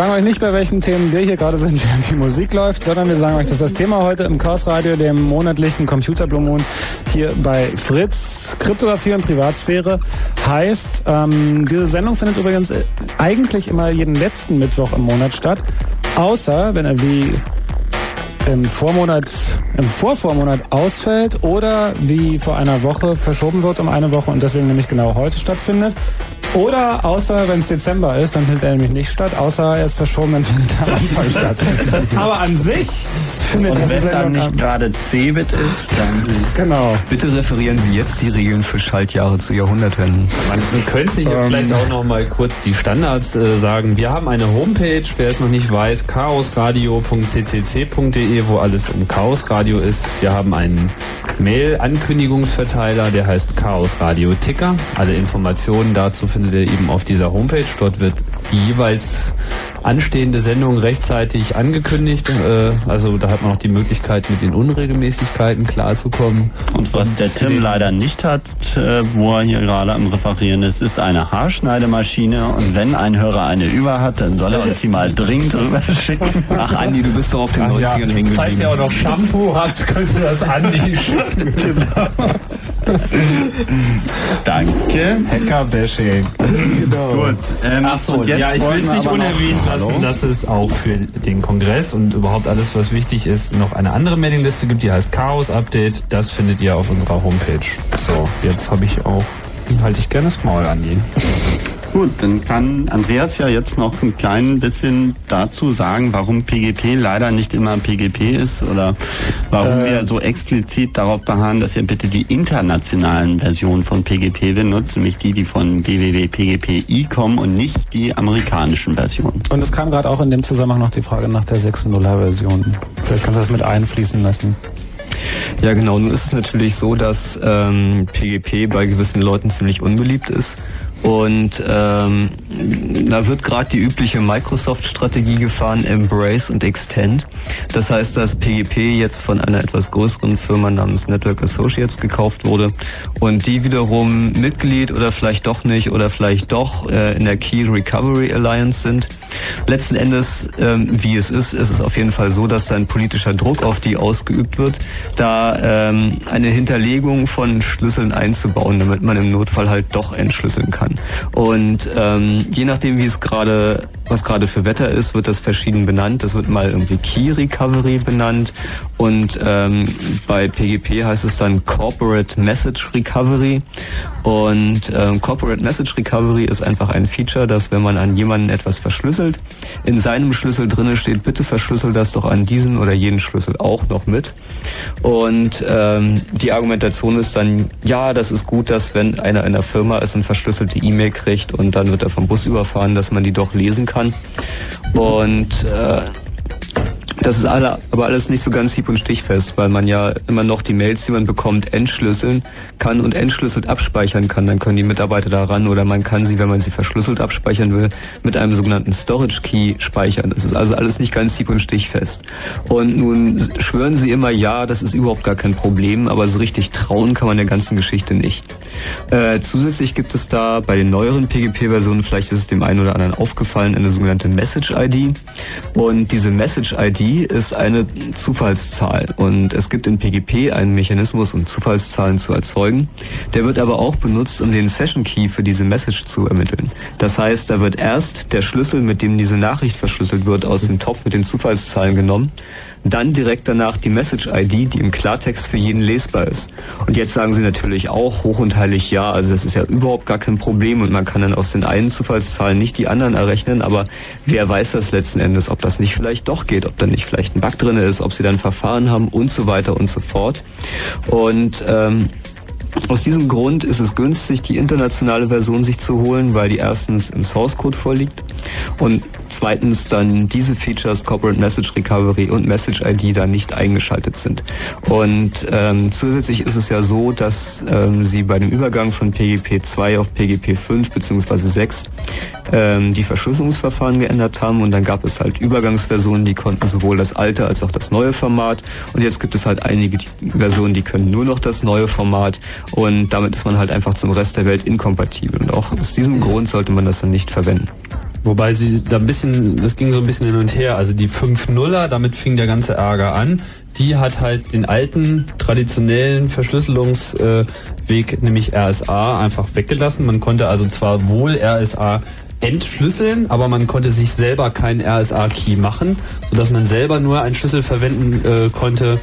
Sagen euch nicht, bei welchen Themen wir hier gerade sind, [LAUGHS] während die Musik läuft, sondern wir sagen euch, dass das Thema heute im Chaos Radio, dem monatlichen Computer Blue hier bei Fritz, Kryptographie und Privatsphäre, heißt, ähm, diese Sendung findet übrigens eigentlich immer jeden letzten Mittwoch im Monat statt, außer wenn er wie im Vormonat, im Vorvormonat ausfällt oder wie vor einer Woche verschoben wird um eine Woche und deswegen nämlich genau heute stattfindet. Oder außer wenn es Dezember ist, dann findet er nämlich nicht statt, außer er ist verschoben, dann findet er am Anfang [LAUGHS] statt. Aber an sich findet Und wenn dann nicht gerade Cebit ist, dann... Genau. Bitte referieren Sie jetzt die Regeln für Schaltjahre zu Jahrhundertwenden. Man könnte hier Ähm. vielleicht auch noch mal kurz die Standards äh, sagen. Wir haben eine Homepage, wer es noch nicht weiß, chaosradio.ccc.de, wo alles um Chaosradio ist. Wir haben einen Mail-Ankündigungsverteiler, der heißt Chaos Radio Ticker. Alle Informationen dazu findet ihr eben auf dieser Homepage. Dort wird jeweils anstehende Sendung rechtzeitig angekündigt. Äh, also da hat man auch die Möglichkeit, mit den Unregelmäßigkeiten klarzukommen. Und was der Tim leider nicht hat, äh, wo er hier gerade am Referieren ist, ist eine Haarschneidemaschine. Und wenn ein Hörer eine über hat, dann soll er uns die mal dringend rüber schicken. Ach Andi, du bist doch auf den 90ern hängen geblieben. Falls ihr auch noch Shampoo habt, könnt ihr das Andi [LAUGHS] schicken. Danke. Hackerbashing. Gut. Ähm, Ach so, und jetzt ja, ich will es nicht unerwähnt lassen, Hallo? dass es auch für den Kongress und überhaupt alles, was wichtig ist, noch eine andere Mailingliste gibt, die heißt Chaos Update. Das findet ihr auf unserer Homepage. So, jetzt habe ich auch, halte ich gerne das Maul an die. Gut, dann kann Andreas ja jetzt noch ein klein bisschen dazu sagen, warum PGP leider nicht immer PGP ist oder warum wir so explizit darauf beharren, dass ihr bitte die internationalen Versionen von PGP benutzt, nämlich die, die von www.pgpi kommen und nicht die amerikanischen Versionen. Und es kam gerade auch in dem Zusammenhang noch die Frage nach der 6.0er Version. Vielleicht kannst du das mit einfließen lassen. Ja, genau. Nun ist es natürlich so, dass ähm, PGP bei gewissen Leuten ziemlich unbeliebt ist. Und ähm, da wird gerade die übliche Microsoft-Strategie gefahren, Embrace und Extend. Das heißt, dass PGP jetzt von einer etwas größeren Firma namens Network Associates gekauft wurde und die wiederum Mitglied oder vielleicht doch nicht oder vielleicht doch äh, in der Key Recovery Alliance sind. Letzten Endes, ähm, wie es ist, ist es auf jeden Fall so, dass da ein politischer Druck auf die ausgeübt wird, da ähm, eine Hinterlegung von Schlüsseln einzubauen, damit man im Notfall halt doch entschlüsseln kann. Und ähm, je nachdem, wie es gerade was gerade für Wetter ist, wird das verschieden benannt. Das wird mal irgendwie Key Recovery benannt und ähm, bei PGP heißt es dann Corporate Message Recovery. Und ähm, Corporate Message Recovery ist einfach ein Feature, dass wenn man an jemanden etwas verschlüsselt, in seinem Schlüssel drinne steht, bitte verschlüssel das doch an diesen oder jenen Schlüssel auch noch mit. Und ähm, die Argumentation ist dann, ja, das ist gut, dass wenn einer in der Firma ist und verschlüsselte E-Mail kriegt und dann wird er vom Bus überfahren, dass man die doch lesen kann. Und äh, das ist alle, aber alles nicht so ganz hieb- und stichfest, weil man ja immer noch die Mails, die man bekommt, entschlüsseln kann und entschlüsselt abspeichern kann. Dann können die Mitarbeiter da ran oder man kann sie, wenn man sie verschlüsselt abspeichern will, mit einem sogenannten Storage Key speichern. Das ist also alles nicht ganz hieb- und stichfest. Und nun schwören sie immer, ja, das ist überhaupt gar kein Problem, aber so richtig trauen kann man der ganzen Geschichte nicht. Äh, zusätzlich gibt es da bei den neueren PGP-Versionen, vielleicht ist es dem einen oder anderen aufgefallen, eine sogenannte Message-ID. Und diese Message-ID ist eine Zufallszahl. Und es gibt in PGP einen Mechanismus, um Zufallszahlen zu erzeugen. Der wird aber auch benutzt, um den Session-Key für diese Message zu ermitteln. Das heißt, da wird erst der Schlüssel, mit dem diese Nachricht verschlüsselt wird, aus dem Topf mit den Zufallszahlen genommen dann direkt danach die Message-ID, die im Klartext für jeden lesbar ist. Und jetzt sagen sie natürlich auch hoch und heilig ja, also das ist ja überhaupt gar kein Problem und man kann dann aus den einen Zufallszahlen nicht die anderen errechnen, aber wer weiß das letzten Endes, ob das nicht vielleicht doch geht, ob da nicht vielleicht ein Bug drin ist, ob sie dann Verfahren haben und so weiter und so fort. Und ähm, aus diesem Grund ist es günstig, die internationale Version sich zu holen, weil die erstens im Source Code vorliegt und zweitens dann diese Features Corporate Message Recovery und Message ID da nicht eingeschaltet sind. Und ähm, zusätzlich ist es ja so, dass ähm, sie bei dem Übergang von PGP 2 auf PGP 5 bzw. 6 ähm, die Verschlüsselungsverfahren geändert haben und dann gab es halt Übergangsversionen, die konnten sowohl das alte als auch das neue Format und jetzt gibt es halt einige Versionen, die können nur noch das neue Format und damit ist man halt einfach zum Rest der Welt inkompatibel und auch aus diesem Grund sollte man das dann nicht verwenden. Wobei sie da ein bisschen, das ging so ein bisschen hin und her. Also die 5.0er, damit fing der ganze Ärger an. Die hat halt den alten, traditionellen Verschlüsselungsweg, nämlich RSA, einfach weggelassen. Man konnte also zwar wohl RSA entschlüsseln, aber man konnte sich selber keinen RSA-Key machen, sodass man selber nur einen Schlüssel verwenden äh, konnte,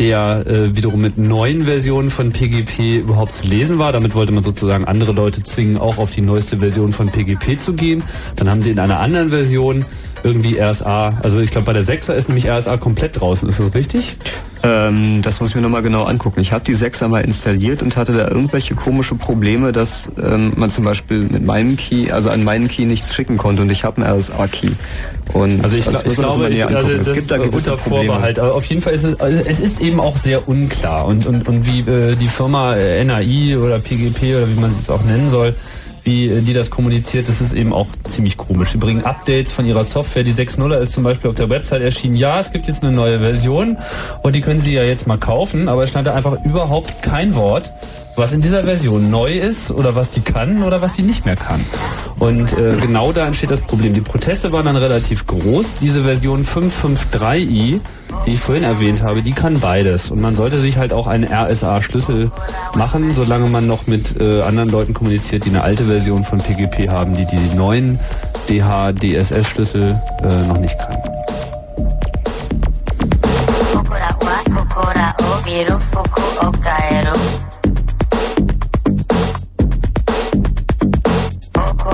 der äh, wiederum mit neuen Versionen von PGP überhaupt zu lesen war. Damit wollte man sozusagen andere Leute zwingen, auch auf die neueste Version von PGP zu gehen. Dann haben sie in einer anderen Version irgendwie RSA, also ich glaube bei der 6er ist nämlich RSA komplett draußen, ist das richtig? Ähm, das muss ich mir nochmal genau angucken. Ich habe die 6er mal installiert und hatte da irgendwelche komische Probleme, dass ähm, man zum Beispiel mit meinem Key, also an meinen Key nichts schicken konnte und ich habe einen RSA-Key. Und also ich, glaub, ich glaube, ich, also es gibt da gewisse Vorbehalt. Aber auf jeden Fall ist es, also es ist eben auch sehr unklar und und und wie äh, die Firma äh, NAI oder PGP oder wie man es auch nennen soll, wie äh, die das kommuniziert, das ist eben auch ziemlich komisch. Sie bringen Updates von ihrer Software. Die 6.0er ist zum Beispiel auf der Website erschienen. Ja, es gibt jetzt eine neue Version und die können Sie ja jetzt mal kaufen, aber es stand da einfach überhaupt kein Wort was in dieser Version neu ist oder was die kann oder was sie nicht mehr kann. Und äh, genau da entsteht das Problem. Die Proteste waren dann relativ groß. Diese Version 553i, die ich vorhin erwähnt habe, die kann beides. Und man sollte sich halt auch einen RSA-Schlüssel machen, solange man noch mit äh, anderen Leuten kommuniziert, die eine alte Version von PGP haben, die die neuen DH-DSS-Schlüssel äh, noch nicht kann.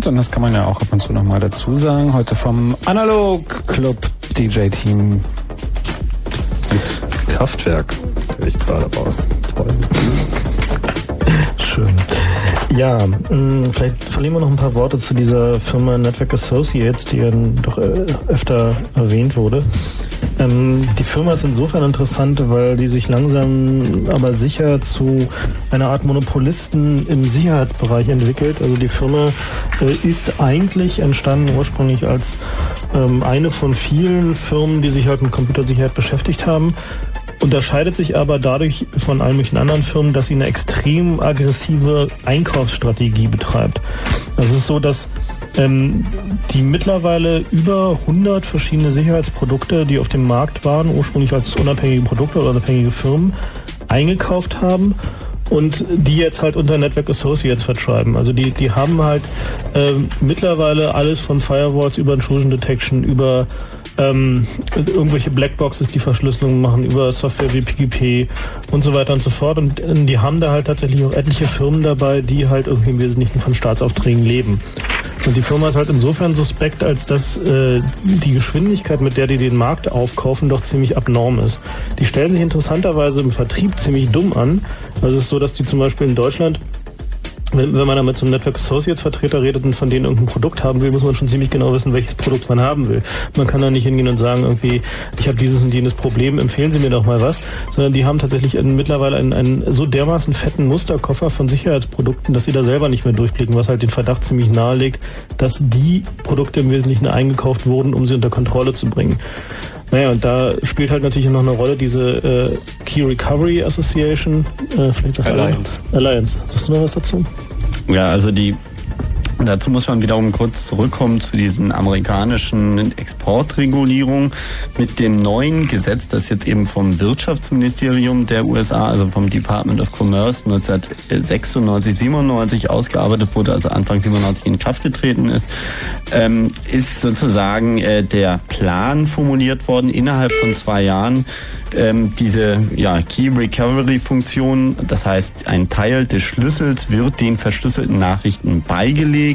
kommt, und das kann man ja auch ab und zu nochmal dazu sagen, heute vom Analog Club DJ Team mit Kraftwerk, höre ich gerade raus. Toll. [LAUGHS] Schön. Ja, mh, vielleicht verlieren wir noch ein paar Worte zu dieser Firma Network Associates, die ja doch äh, öfter erwähnt wurde. Ähm, die Firma ist insofern interessant, weil die sich langsam aber sicher zu einer Art Monopolisten im Sicherheitsbereich entwickelt. Also die Firma ist eigentlich entstanden ursprünglich als ähm, eine von vielen Firmen, die sich halt mit Computersicherheit beschäftigt haben unterscheidet sich aber dadurch von allen möglichen anderen Firmen, dass sie eine extrem aggressive Einkaufsstrategie betreibt. Also es ist so, dass ähm, die mittlerweile über 100 verschiedene Sicherheitsprodukte, die auf dem Markt waren, ursprünglich als unabhängige Produkte oder unabhängige Firmen, eingekauft haben und die jetzt halt unter Network Associates vertreiben. Also die, die haben halt äh, mittlerweile alles von Firewalls über Intrusion Detection, über ähm, irgendwelche Blackboxes, die Verschlüsselung machen über Software wie PGP und so weiter und so fort. Und äh, die haben da halt tatsächlich auch etliche Firmen dabei, die halt irgendwie im Wesentlichen von Staatsaufträgen leben. Und die Firma ist halt insofern suspekt, als dass äh, die Geschwindigkeit, mit der die den Markt aufkaufen, doch ziemlich abnorm ist. Die stellen sich interessanterweise im Vertrieb ziemlich dumm an. Also es ist so, dass die zum Beispiel in Deutschland wenn, wenn man da mit so einem Network Associates Vertreter redet und von denen irgendein Produkt haben will, muss man schon ziemlich genau wissen, welches Produkt man haben will. Man kann da nicht hingehen und sagen, irgendwie, ich habe dieses und jenes Problem, empfehlen Sie mir doch mal was, sondern die haben tatsächlich einen, mittlerweile einen, einen so dermaßen fetten Musterkoffer von Sicherheitsprodukten, dass sie da selber nicht mehr durchblicken, was halt den Verdacht ziemlich nahelegt, dass die Produkte im Wesentlichen eingekauft wurden, um sie unter Kontrolle zu bringen. Naja, und da spielt halt natürlich noch eine Rolle diese äh, Key Recovery Association, äh, vielleicht Alliance. Alliance. Sagst du noch was dazu? Ja, also die Dazu muss man wiederum kurz zurückkommen zu diesen amerikanischen Exportregulierungen. Mit dem neuen Gesetz, das jetzt eben vom Wirtschaftsministerium der USA, also vom Department of Commerce 1996, 97 ausgearbeitet wurde, also Anfang 97 in Kraft getreten ist, ähm, ist sozusagen äh, der Plan formuliert worden innerhalb von zwei Jahren ähm, diese ja, Key Recovery Funktion, das heißt ein Teil des Schlüssels wird den verschlüsselten Nachrichten beigelegt,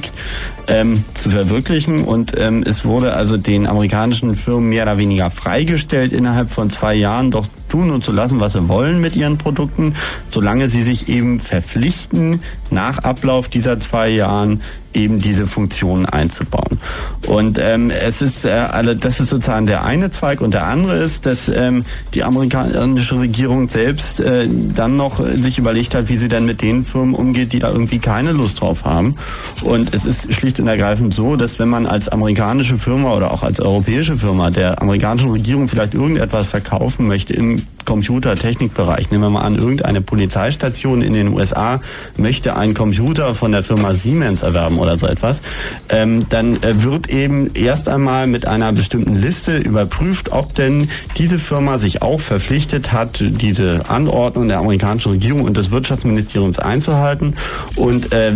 ähm, zu verwirklichen. Und ähm, es wurde also den amerikanischen Firmen mehr oder weniger freigestellt innerhalb von zwei Jahren. Doch tun und zu lassen, was sie wollen mit ihren Produkten, solange sie sich eben verpflichten, nach Ablauf dieser zwei Jahren eben diese Funktionen einzubauen. Und ähm, es ist äh, alle, das ist sozusagen der eine Zweig und der andere ist, dass ähm, die amerikanische Regierung selbst äh, dann noch sich überlegt hat, wie sie denn mit den Firmen umgeht, die da irgendwie keine Lust drauf haben. Und es ist schlicht und ergreifend so, dass wenn man als amerikanische Firma oder auch als europäische Firma der amerikanischen Regierung vielleicht irgendetwas verkaufen möchte im um, Computertechnikbereich. Nehmen wir mal an, irgendeine Polizeistation in den USA möchte einen Computer von der Firma Siemens erwerben oder so etwas. Ähm, dann äh, wird eben erst einmal mit einer bestimmten Liste überprüft, ob denn diese Firma sich auch verpflichtet hat, diese Anordnung der amerikanischen Regierung und des Wirtschaftsministeriums einzuhalten. Und äh,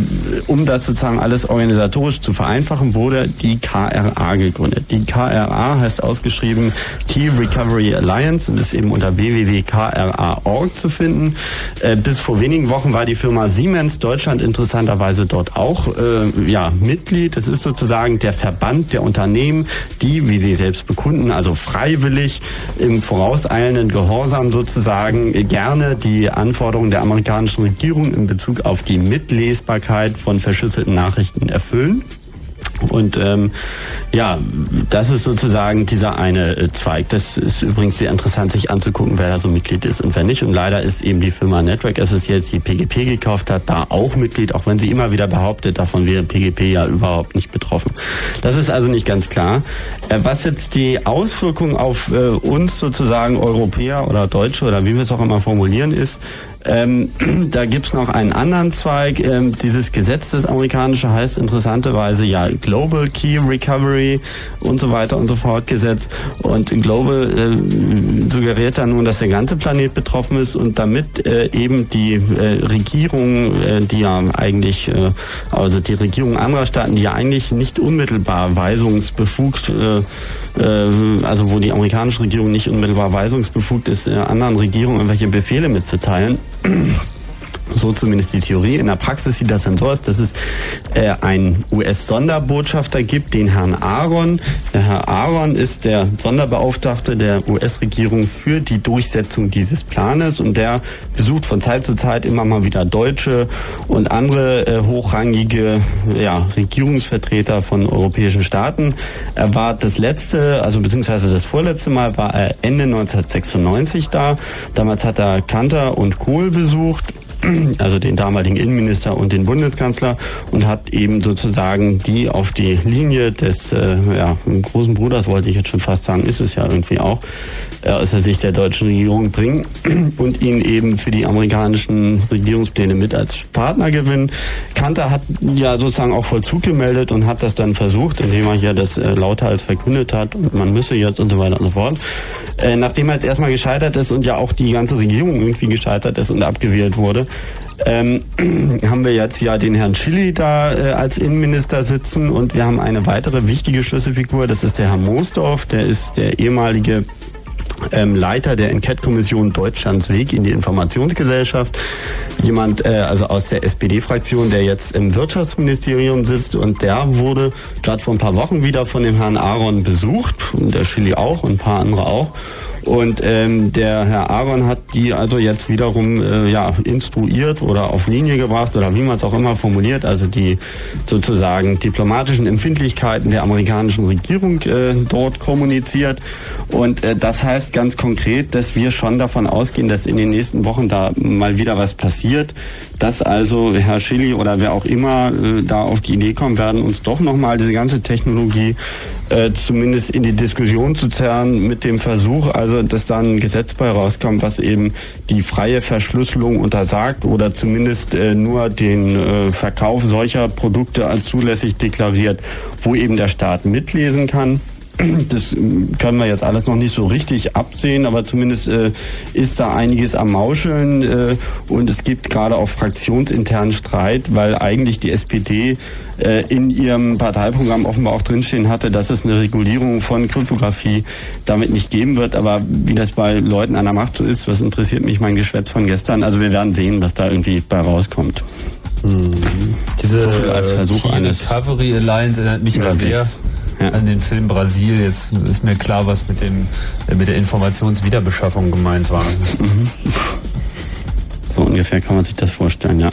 um das sozusagen alles organisatorisch zu vereinfachen, wurde die KRA gegründet. Die KRA heißt ausgeschrieben Key Recovery Alliance und ist eben unter BW www.kra.org zu finden. Äh, bis vor wenigen Wochen war die Firma Siemens Deutschland interessanterweise dort auch äh, ja, Mitglied. Das ist sozusagen der Verband der Unternehmen, die, wie sie selbst bekunden, also freiwillig im vorauseilenden Gehorsam sozusagen gerne die Anforderungen der amerikanischen Regierung in Bezug auf die Mitlesbarkeit von verschlüsselten Nachrichten erfüllen. Und ähm, ja, das ist sozusagen dieser eine äh, Zweig. Das ist übrigens sehr interessant, sich anzugucken, wer da so Mitglied ist und wer nicht. Und leider ist eben die Firma Network Associates, die PGP gekauft hat, da auch Mitglied, auch wenn sie immer wieder behauptet, davon wäre PGP ja überhaupt nicht betroffen. Das ist also nicht ganz klar. Äh, was jetzt die Auswirkungen auf äh, uns sozusagen Europäer oder Deutsche oder wie wir es auch immer formulieren ist, ähm, [CLEARS THROAT] da gibt's noch einen anderen Zweig. Ähm, dieses Gesetz, das amerikanische, heißt interessanterweise ja Global Key Recovery und so weiter und so fort Gesetz. Und Global äh, suggeriert dann nun, dass der ganze Planet betroffen ist und damit äh, eben die äh, Regierung, äh, die ja eigentlich, äh, also die Regierung anderer Staaten, die ja eigentlich nicht unmittelbar weisungsbefugt, äh, also wo die amerikanische Regierung nicht unmittelbar weisungsbefugt ist, äh, anderen Regierungen irgendwelche Befehle mitzuteilen, so zumindest die Theorie. In der Praxis sieht das dann so aus, dass es äh, einen US-Sonderbotschafter gibt, den Herrn Aaron. Der Herr Aaron ist der Sonderbeauftragte der US-Regierung für die Durchsetzung dieses Planes und der besucht von Zeit zu Zeit immer mal wieder Deutsche und andere äh, hochrangige ja, Regierungsvertreter von europäischen Staaten. Er war das letzte, also beziehungsweise das vorletzte Mal war er Ende 1996 da. Damals hat er Kanter und Kohl besucht [CLEARS THROAT] also den damaligen Innenminister und den Bundeskanzler und hat eben sozusagen die auf die Linie des äh, ja, großen Bruders, wollte ich jetzt schon fast sagen, ist es ja irgendwie auch, aus der Sicht der deutschen Regierung bringen und ihn eben für die amerikanischen Regierungspläne mit als Partner gewinnen. Kanter hat ja sozusagen auch Vollzug gemeldet und hat das dann versucht, indem er hier das äh, lauthals verkündet hat man müsse jetzt und so weiter und so fort. Äh, nachdem er jetzt erstmal gescheitert ist und ja auch die ganze Regierung irgendwie gescheitert ist und abgewählt wurde, ähm, [CLEARS THROAT] haben wir jetzt ja den Herrn Schilly da äh, als Innenminister sitzen und wir haben eine weitere wichtige Schlüsselfigur, das ist der Herr Moosdorf, der ist der ehemalige ähm, Leiter der Enquete-Kommission Deutschlands Weg in die Informationsgesellschaft. Jemand äh, also aus der SPD-Fraktion, der jetzt im Wirtschaftsministerium sitzt und der wurde gerade vor ein paar Wochen wieder von dem Herrn Aaron besucht und der Schilly auch und ein paar andere auch. Und ähm, der Herr Aaron hat die also jetzt wiederum äh, ja, instruiert oder auf Linie gebracht oder wie man es auch immer formuliert, also die sozusagen diplomatischen Empfindlichkeiten der amerikanischen Regierung äh, dort kommuniziert. Und äh, das heißt ganz konkret, dass wir schon davon ausgehen, dass in den nächsten Wochen da mal wieder was passiert, dass also Herr Schilly oder wer auch immer äh, da auf die Idee kommen werden, uns doch nochmal diese ganze Technologie äh, zumindest in die Diskussion zu zerren mit dem Versuch, also dass dann ein Gesetz bei rauskommt, was eben die freie Verschlüsselung untersagt oder zumindest äh, nur den äh, Verkauf solcher Produkte als zulässig deklariert, wo eben der Staat mitlesen kann. Das können wir jetzt alles noch nicht so richtig absehen, aber zumindest äh, ist da einiges am Mauscheln äh, und es gibt gerade auch fraktionsinternen Streit, weil eigentlich die SPD äh, in ihrem Parteiprogramm offenbar auch drinstehen hatte, dass es eine Regulierung von Kryptographie damit nicht geben wird. Aber wie das bei Leuten an der Macht so ist, was interessiert mich mein Geschwätz von gestern? Also wir werden sehen, was da irgendwie bei rauskommt. Mhm. Diese so viel als Versuch Key eines Recovery Alliance erinnert mich ja sehr Ja. an den Film Brasil. Jetzt ist mir klar, was mit, dem, äh, mit der Informationswiederbeschaffung gemeint war. So ungefähr kann man sich das vorstellen, ja.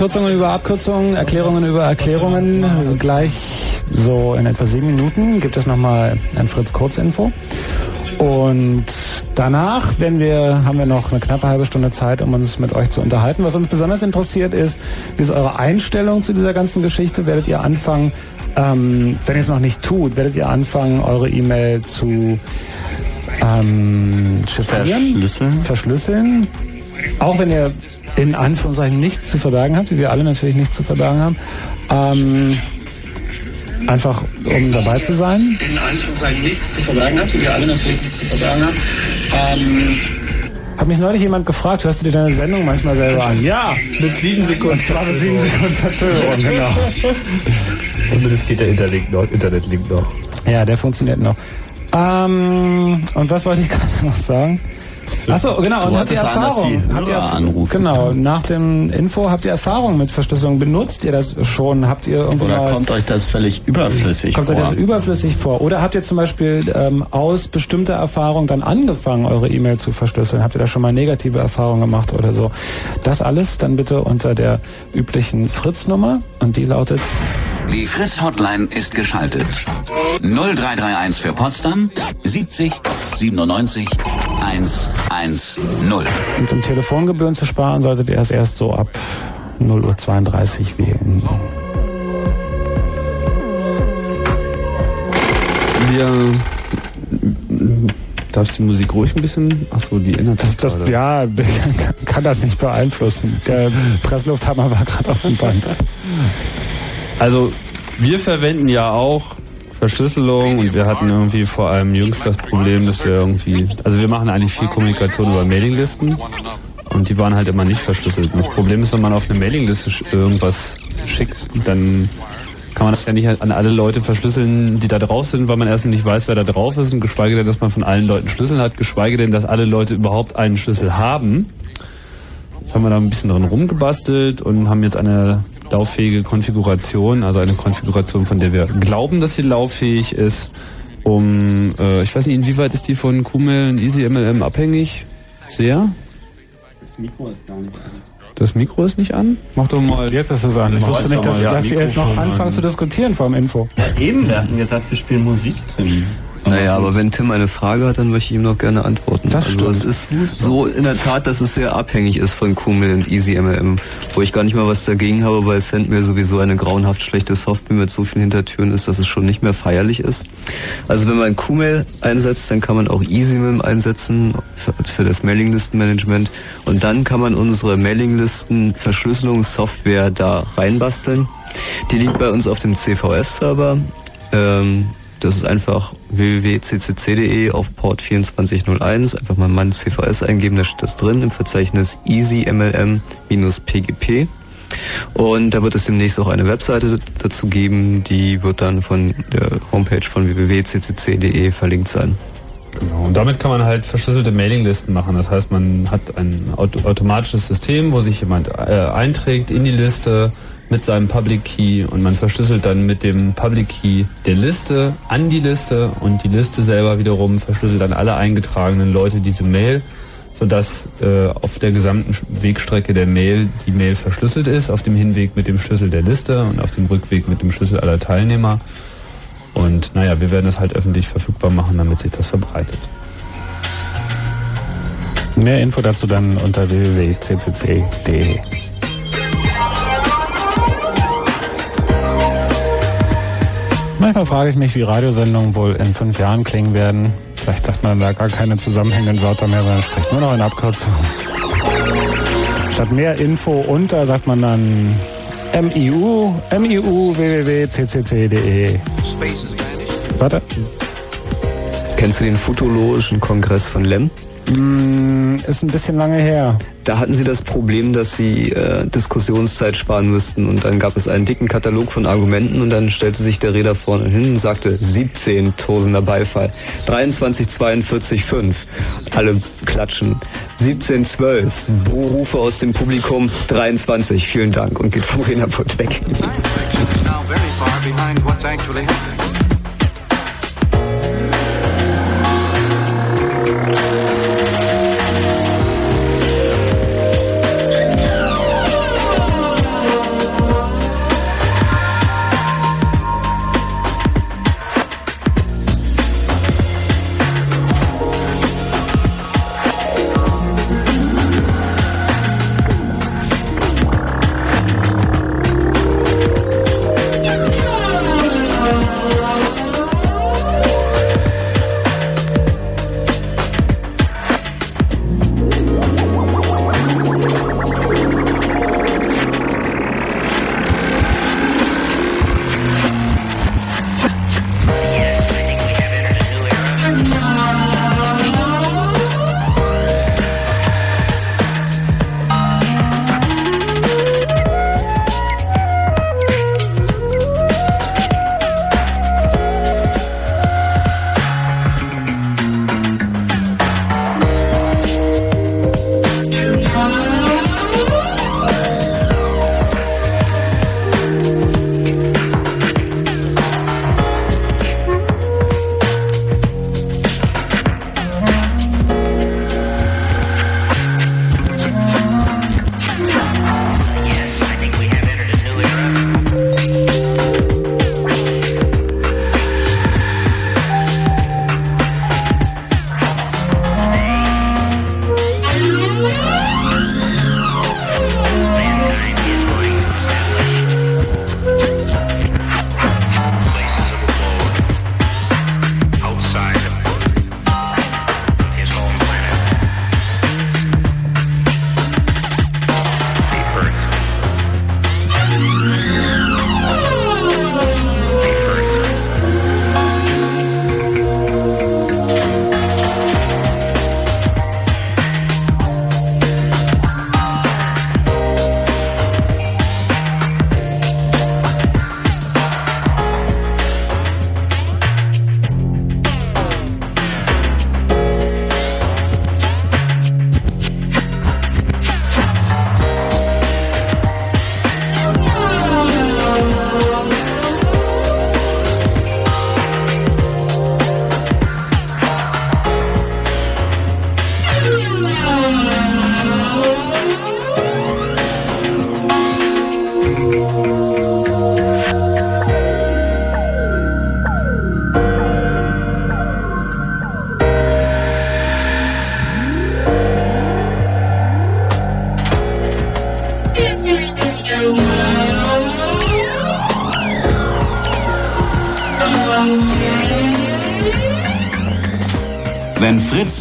Abkürzungen über Abkürzungen, Erklärungen über Erklärungen. Gleich so in etwa sieben Minuten gibt es nochmal ein Fritz Kurzinfo. Und danach werden wir, haben wir noch eine knappe halbe Stunde Zeit, um uns mit euch zu unterhalten. Was uns besonders interessiert ist, wie ist eure Einstellung zu dieser ganzen Geschichte? Werdet ihr anfangen, ähm, wenn ihr es noch nicht tut, werdet ihr anfangen, eure E-Mail zu ähm, chiffrieren, Verschlüsseln. verschlüsseln. Auch wenn ihr in Anführungszeichen nichts zu verbergen habt, wie wir alle natürlich nichts zu verbergen haben. Ähm, einfach um dabei zu sein. In Anführungszeichen nichts zu verbergen habt, wie wir alle natürlich nichts zu verbergen haben. Ähm, Hat mich neulich jemand gefragt, hörst du dir deine Sendung manchmal selber an? Ja, mit sieben Sekunden. zwar mit sieben Sekunden Verzögerung, genau. [LAUGHS] Zumindest geht der Interlink noch, Internetlink noch. Ja, der funktioniert noch. Ähm, und was wollte ich gerade noch sagen? Achso, genau, und habt ihr Erfahrung? Habt ihr, anrufen genau, nach dem Info habt ihr Erfahrung mit Verschlüsselung? Benutzt ihr das schon? Habt ihr irgendwie Oder mal, kommt euch das völlig überflüssig kommt vor? euch das überflüssig vor? Oder habt ihr zum Beispiel ähm, aus bestimmter Erfahrung dann angefangen, eure E-Mail zu verschlüsseln? Habt ihr da schon mal negative Erfahrungen gemacht oder so? Das alles dann bitte unter der üblichen Fritz-Nummer und die lautet Die Fritz-Hotline ist geschaltet. 0331 für Potsdam 70 97 110. Und um Telefongebühren zu sparen, solltet ihr es erst so ab 0.32 Uhr wählen. Wir. Darfst du die Musik ruhig ein bisschen? Achso, die ändert sich Das, ja, [LAUGHS] kann das nicht beeinflussen. Der Presslufthammer war gerade auf dem Band. Also, wir verwenden ja auch Verschlüsselung und wir hatten irgendwie vor allem jüngst das Problem, dass wir irgendwie, also wir machen eigentlich viel Kommunikation über Mailinglisten und die waren halt immer nicht verschlüsselt. Und das Problem ist, wenn man auf eine Mailingliste irgendwas schickt, dann kann man das ja nicht an alle Leute verschlüsseln, die da drauf sind, weil man erstens nicht weiß, wer da drauf ist und geschweige denn, dass man von allen Leuten Schlüssel hat, geschweige denn, dass alle Leute überhaupt einen Schlüssel haben. Jetzt haben wir da ein bisschen drin rumgebastelt und haben jetzt eine lauffähige Konfiguration, also eine Konfiguration, von der wir glauben, dass sie lauffähig ist, um, äh, ich weiß nicht, inwieweit ist die von QML und EasyMLM abhängig? Sehr? Das Mikro ist gar nicht an. Das Mikro ist nicht an? Mach doch mal. Jetzt ist es an. Ich wusste nicht, dass, ja, dass ihr jetzt noch anfangen an. zu diskutieren vor dem Info. Ja, eben, wir hatten gesagt, wir spielen Musik drin. Naja, aber wenn Tim eine Frage hat, dann möchte ich ihm noch gerne antworten. Das also stimmt. es ist so in der Tat, dass es sehr abhängig ist von QML und EasyMLM, wo ich gar nicht mal was dagegen habe, weil Sendmail sowieso eine grauenhaft schlechte Software mit so vielen Hintertüren ist, dass es schon nicht mehr feierlich ist. Also wenn man QMail einsetzt, dann kann man auch EasyMail einsetzen für, für das Mailinglistenmanagement und dann kann man unsere Mailinglisten Verschlüsselungssoftware da reinbasteln. Die liegt bei uns auf dem CVS-Server. Ähm, das ist einfach www.ccc.de auf Port 2401. Einfach mal Mann CVS eingeben, da steht das drin im Verzeichnis EasyMLM-PGP. Und da wird es demnächst auch eine Webseite dazu geben, die wird dann von der Homepage von www.ccc.de verlinkt sein. Genau. Und damit kann man halt verschlüsselte Mailinglisten machen. Das heißt, man hat ein auto automatisches System, wo sich jemand äh, einträgt in die Liste mit seinem Public Key und man verschlüsselt dann mit dem Public Key der Liste an die Liste und die Liste selber wiederum verschlüsselt dann alle eingetragenen Leute diese Mail, sodass äh, auf der gesamten Wegstrecke der Mail die Mail verschlüsselt ist, auf dem Hinweg mit dem Schlüssel der Liste und auf dem Rückweg mit dem Schlüssel aller Teilnehmer. Und naja, wir werden das halt öffentlich verfügbar machen, damit sich das verbreitet. Mehr Info dazu dann unter www.ccc.de. Manchmal frage ich mich, wie Radiosendungen wohl in fünf Jahren klingen werden. Vielleicht sagt man da gar keine zusammenhängenden Wörter mehr, sondern spricht nur noch in Abkürzungen. Statt mehr Info unter sagt man dann MIU, MIU, www.ccc.de. Warte. Kennst du den Futologischen Kongress von Lem? Mm, ist ein bisschen lange her. Da hatten sie das Problem, dass sie äh, Diskussionszeit sparen müssten und dann gab es einen dicken Katalog von Argumenten und dann stellte sich der Redner vorne hin und sagte 17 tosender Beifall, 23 42 5. Alle klatschen. 17 12. Buhrufe aus dem Publikum 23. Vielen Dank und geht vom Rednerpult weg.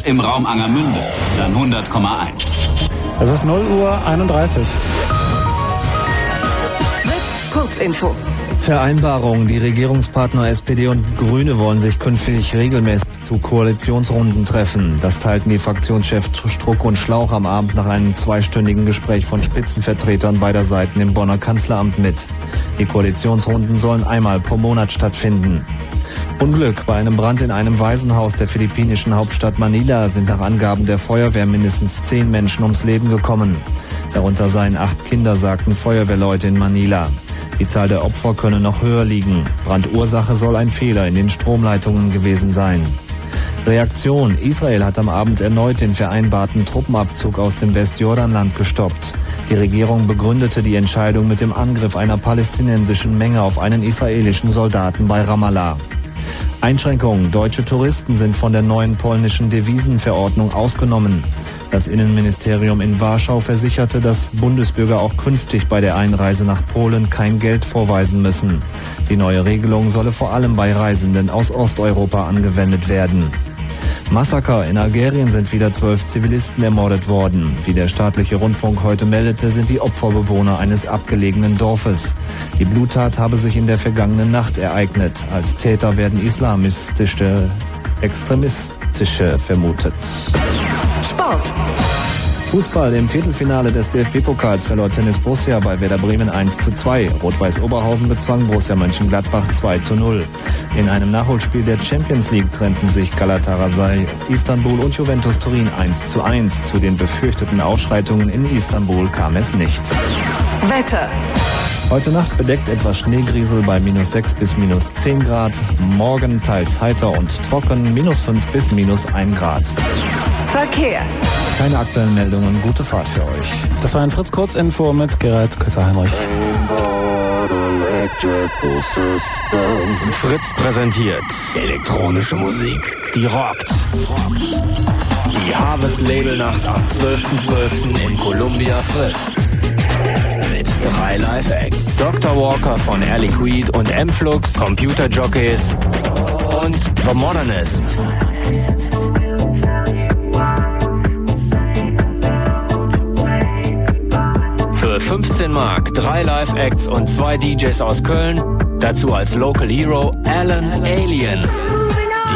Im Raum Angermünde, dann 100,1. Es ist 0 Uhr 31. Kurzinfo. Vereinbarung. Die Regierungspartner SPD und Grüne wollen sich künftig regelmäßig zu Koalitionsrunden treffen. Das teilten die Fraktionschefs Struck und Schlauch am Abend nach einem zweistündigen Gespräch von Spitzenvertretern beider Seiten im Bonner Kanzleramt mit. Die Koalitionsrunden sollen einmal pro Monat stattfinden. Unglück bei einem Brand in einem Waisenhaus der philippinischen Hauptstadt Manila sind nach Angaben der Feuerwehr mindestens zehn Menschen ums Leben gekommen. Darunter seien acht Kinder, sagten Feuerwehrleute in Manila. Die Zahl der Opfer könne noch höher liegen. Brandursache soll ein Fehler in den Stromleitungen gewesen sein. Reaktion. Israel hat am Abend erneut den vereinbarten Truppenabzug aus dem Westjordanland gestoppt. Die Regierung begründete die Entscheidung mit dem Angriff einer palästinensischen Menge auf einen israelischen Soldaten bei Ramallah. Einschränkungen. Deutsche Touristen sind von der neuen polnischen Devisenverordnung ausgenommen. Das Innenministerium in Warschau versicherte, dass Bundesbürger auch künftig bei der Einreise nach Polen kein Geld vorweisen müssen. Die neue Regelung solle vor allem bei Reisenden aus Osteuropa angewendet werden. Massaker. In Algerien sind wieder zwölf Zivilisten ermordet worden. Wie der staatliche Rundfunk heute meldete, sind die Opfer Bewohner eines abgelegenen Dorfes. Die Bluttat habe sich in der vergangenen Nacht ereignet. Als Täter werden islamistische, extremistische vermutet. Sport. Fußball im Viertelfinale des DFB-Pokals verlor Tennis Borussia bei Werder Bremen 1 zu 2. Rot-Weiß Oberhausen bezwang Borussia Mönchengladbach 2 zu 0. In einem Nachholspiel der Champions League trennten sich Galatasaray, Istanbul und Juventus Turin 1 zu 1. Zu den befürchteten Ausschreitungen in Istanbul kam es nicht. Wetter. Heute Nacht bedeckt etwas Schneegriesel bei minus 6 bis minus 10 Grad. Morgen teils heiter und trocken, minus 5 bis minus 1 Grad. Verkehr. Keine aktuellen Meldungen, gute Fahrt für euch. Das war ein Fritz Kurzinfo mit Gerald Kötter-Heinrich. Fritz präsentiert elektronische Musik, die rockt. Die Harvest Label Nacht am 12.12. in Columbia Fritz. Drei Live-Acts. Dr. Walker von Air Liquid und M-Flux, Computer Jockeys und The Modernist. Für 15 Mark drei Live-Acts und zwei DJs aus Köln. Dazu als Local Hero Alan Alien.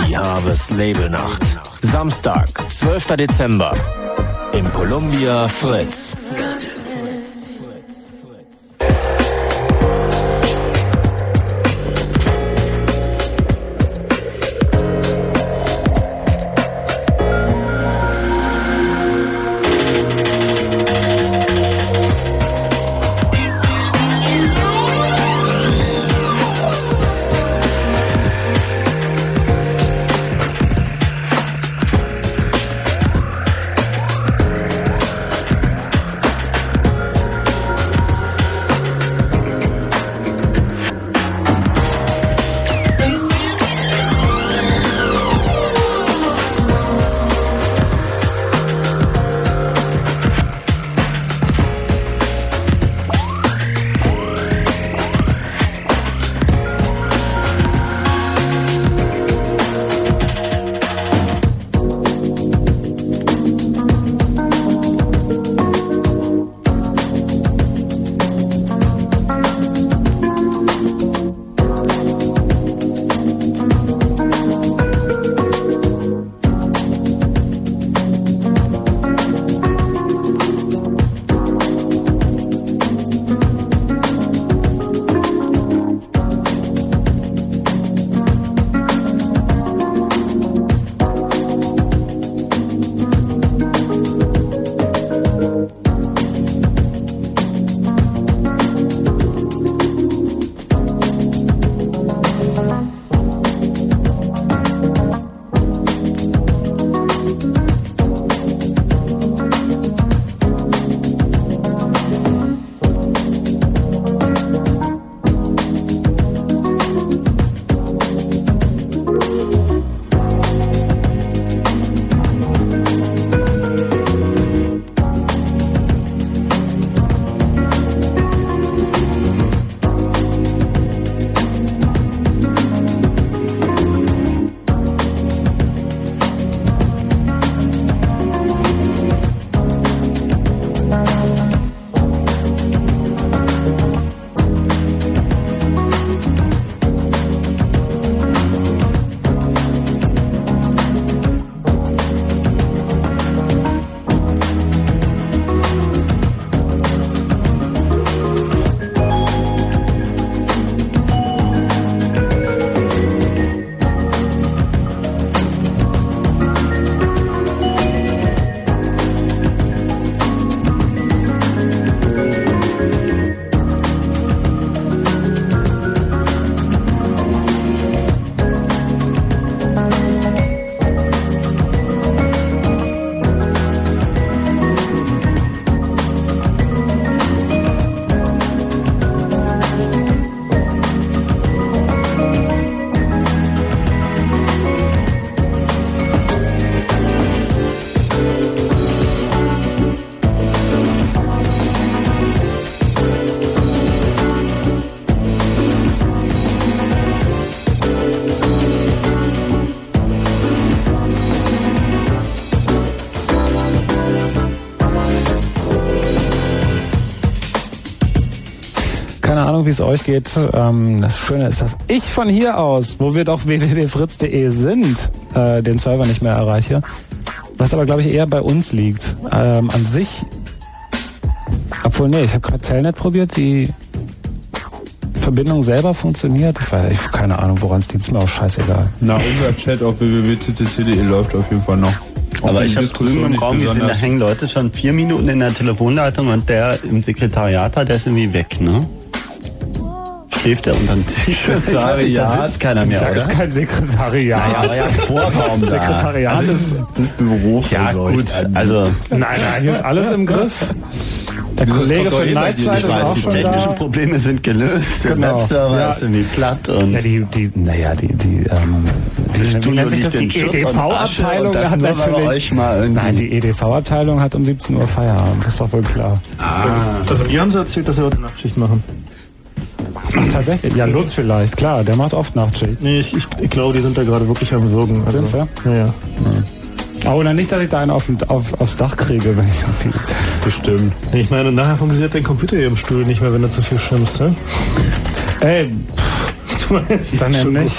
Die Harvest Label Nacht. Samstag, 12. Dezember. Im Columbia Fritz. Ahnung, wie es euch geht. Ähm, das Schöne ist, dass ich von hier aus, wo wir doch www.fritz.de sind, äh, den Server nicht mehr erreiche. Was aber, glaube ich, eher bei uns liegt. Ähm, an sich, obwohl, nee, ich habe gerade Telnet probiert, die Verbindung selber funktioniert. Ich weiß, ich, keine Ahnung, woran es liegt, ist mir auch scheißegal. Na, unser Chat auf www.ccc.de läuft auf jeden Fall noch. Aber ich habe drüben im Raum gesehen, da hängen Leute schon vier Minuten in der Telefonleitung und der im Sekretariat hat, der ist irgendwie weg, ne? Schläft er unter dem? Sekretariat? Da sitzt keiner mehr, Da oder? ist kein Sekretariat. Naja, aber ja, Vorraum da. Sekretariat Also ist, das Büro Ja, gut, also... Nein, nein, hier ist alles im Griff. Der Kollege von Nightflight Ich ist weiß, auch die schon technischen da. Probleme sind gelöst. Der Genau. Webserver Ja. ist irgendwie platt und... Ja, die, die, naja, die, die, ähm, wie, nennt sich das? Die EDV-Abteilung hat natürlich. Nein, die EDV-Abteilung hat um 17 Uhr Feierabend, das ist doch wohl klar. Ah. Also wir haben sie erzählt, dass sie heute Nachtschicht machen. Ach, tatsächlich? Ja, Lutz vielleicht, klar, der macht oft Nachtschicht. Nee, ich, ich, ich glaube, die sind da gerade wirklich am Würgen. Also, Sind sie? Ja, ja. Oh, na nicht, dass ich da einen auf, auf, aufs Dach kriege, wenn ich irgendwie. Bestimmt. Ich meine, nachher funktioniert dein Computer hier im Stuhl nicht mehr, wenn du zu viel schimpfst, hä? Ey, pff, dann eben nicht.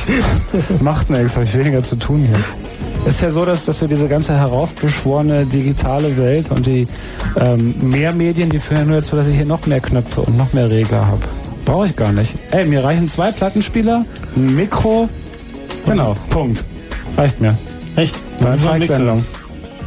Macht nichts, habe ich weniger zu tun hier. Ist ja so, dass, dass wir diese ganze heraufbeschworene digitale Welt und die ähm, mehr Medien, die führen nur dazu, dass ich hier noch mehr Knöpfe und noch mehr Regler habe. Brauche ich gar nicht. Ey, mir reichen zwei Plattenspieler, ein Mikro. Genau, Punkt. Reicht mir. Echt? Dann Freistellung.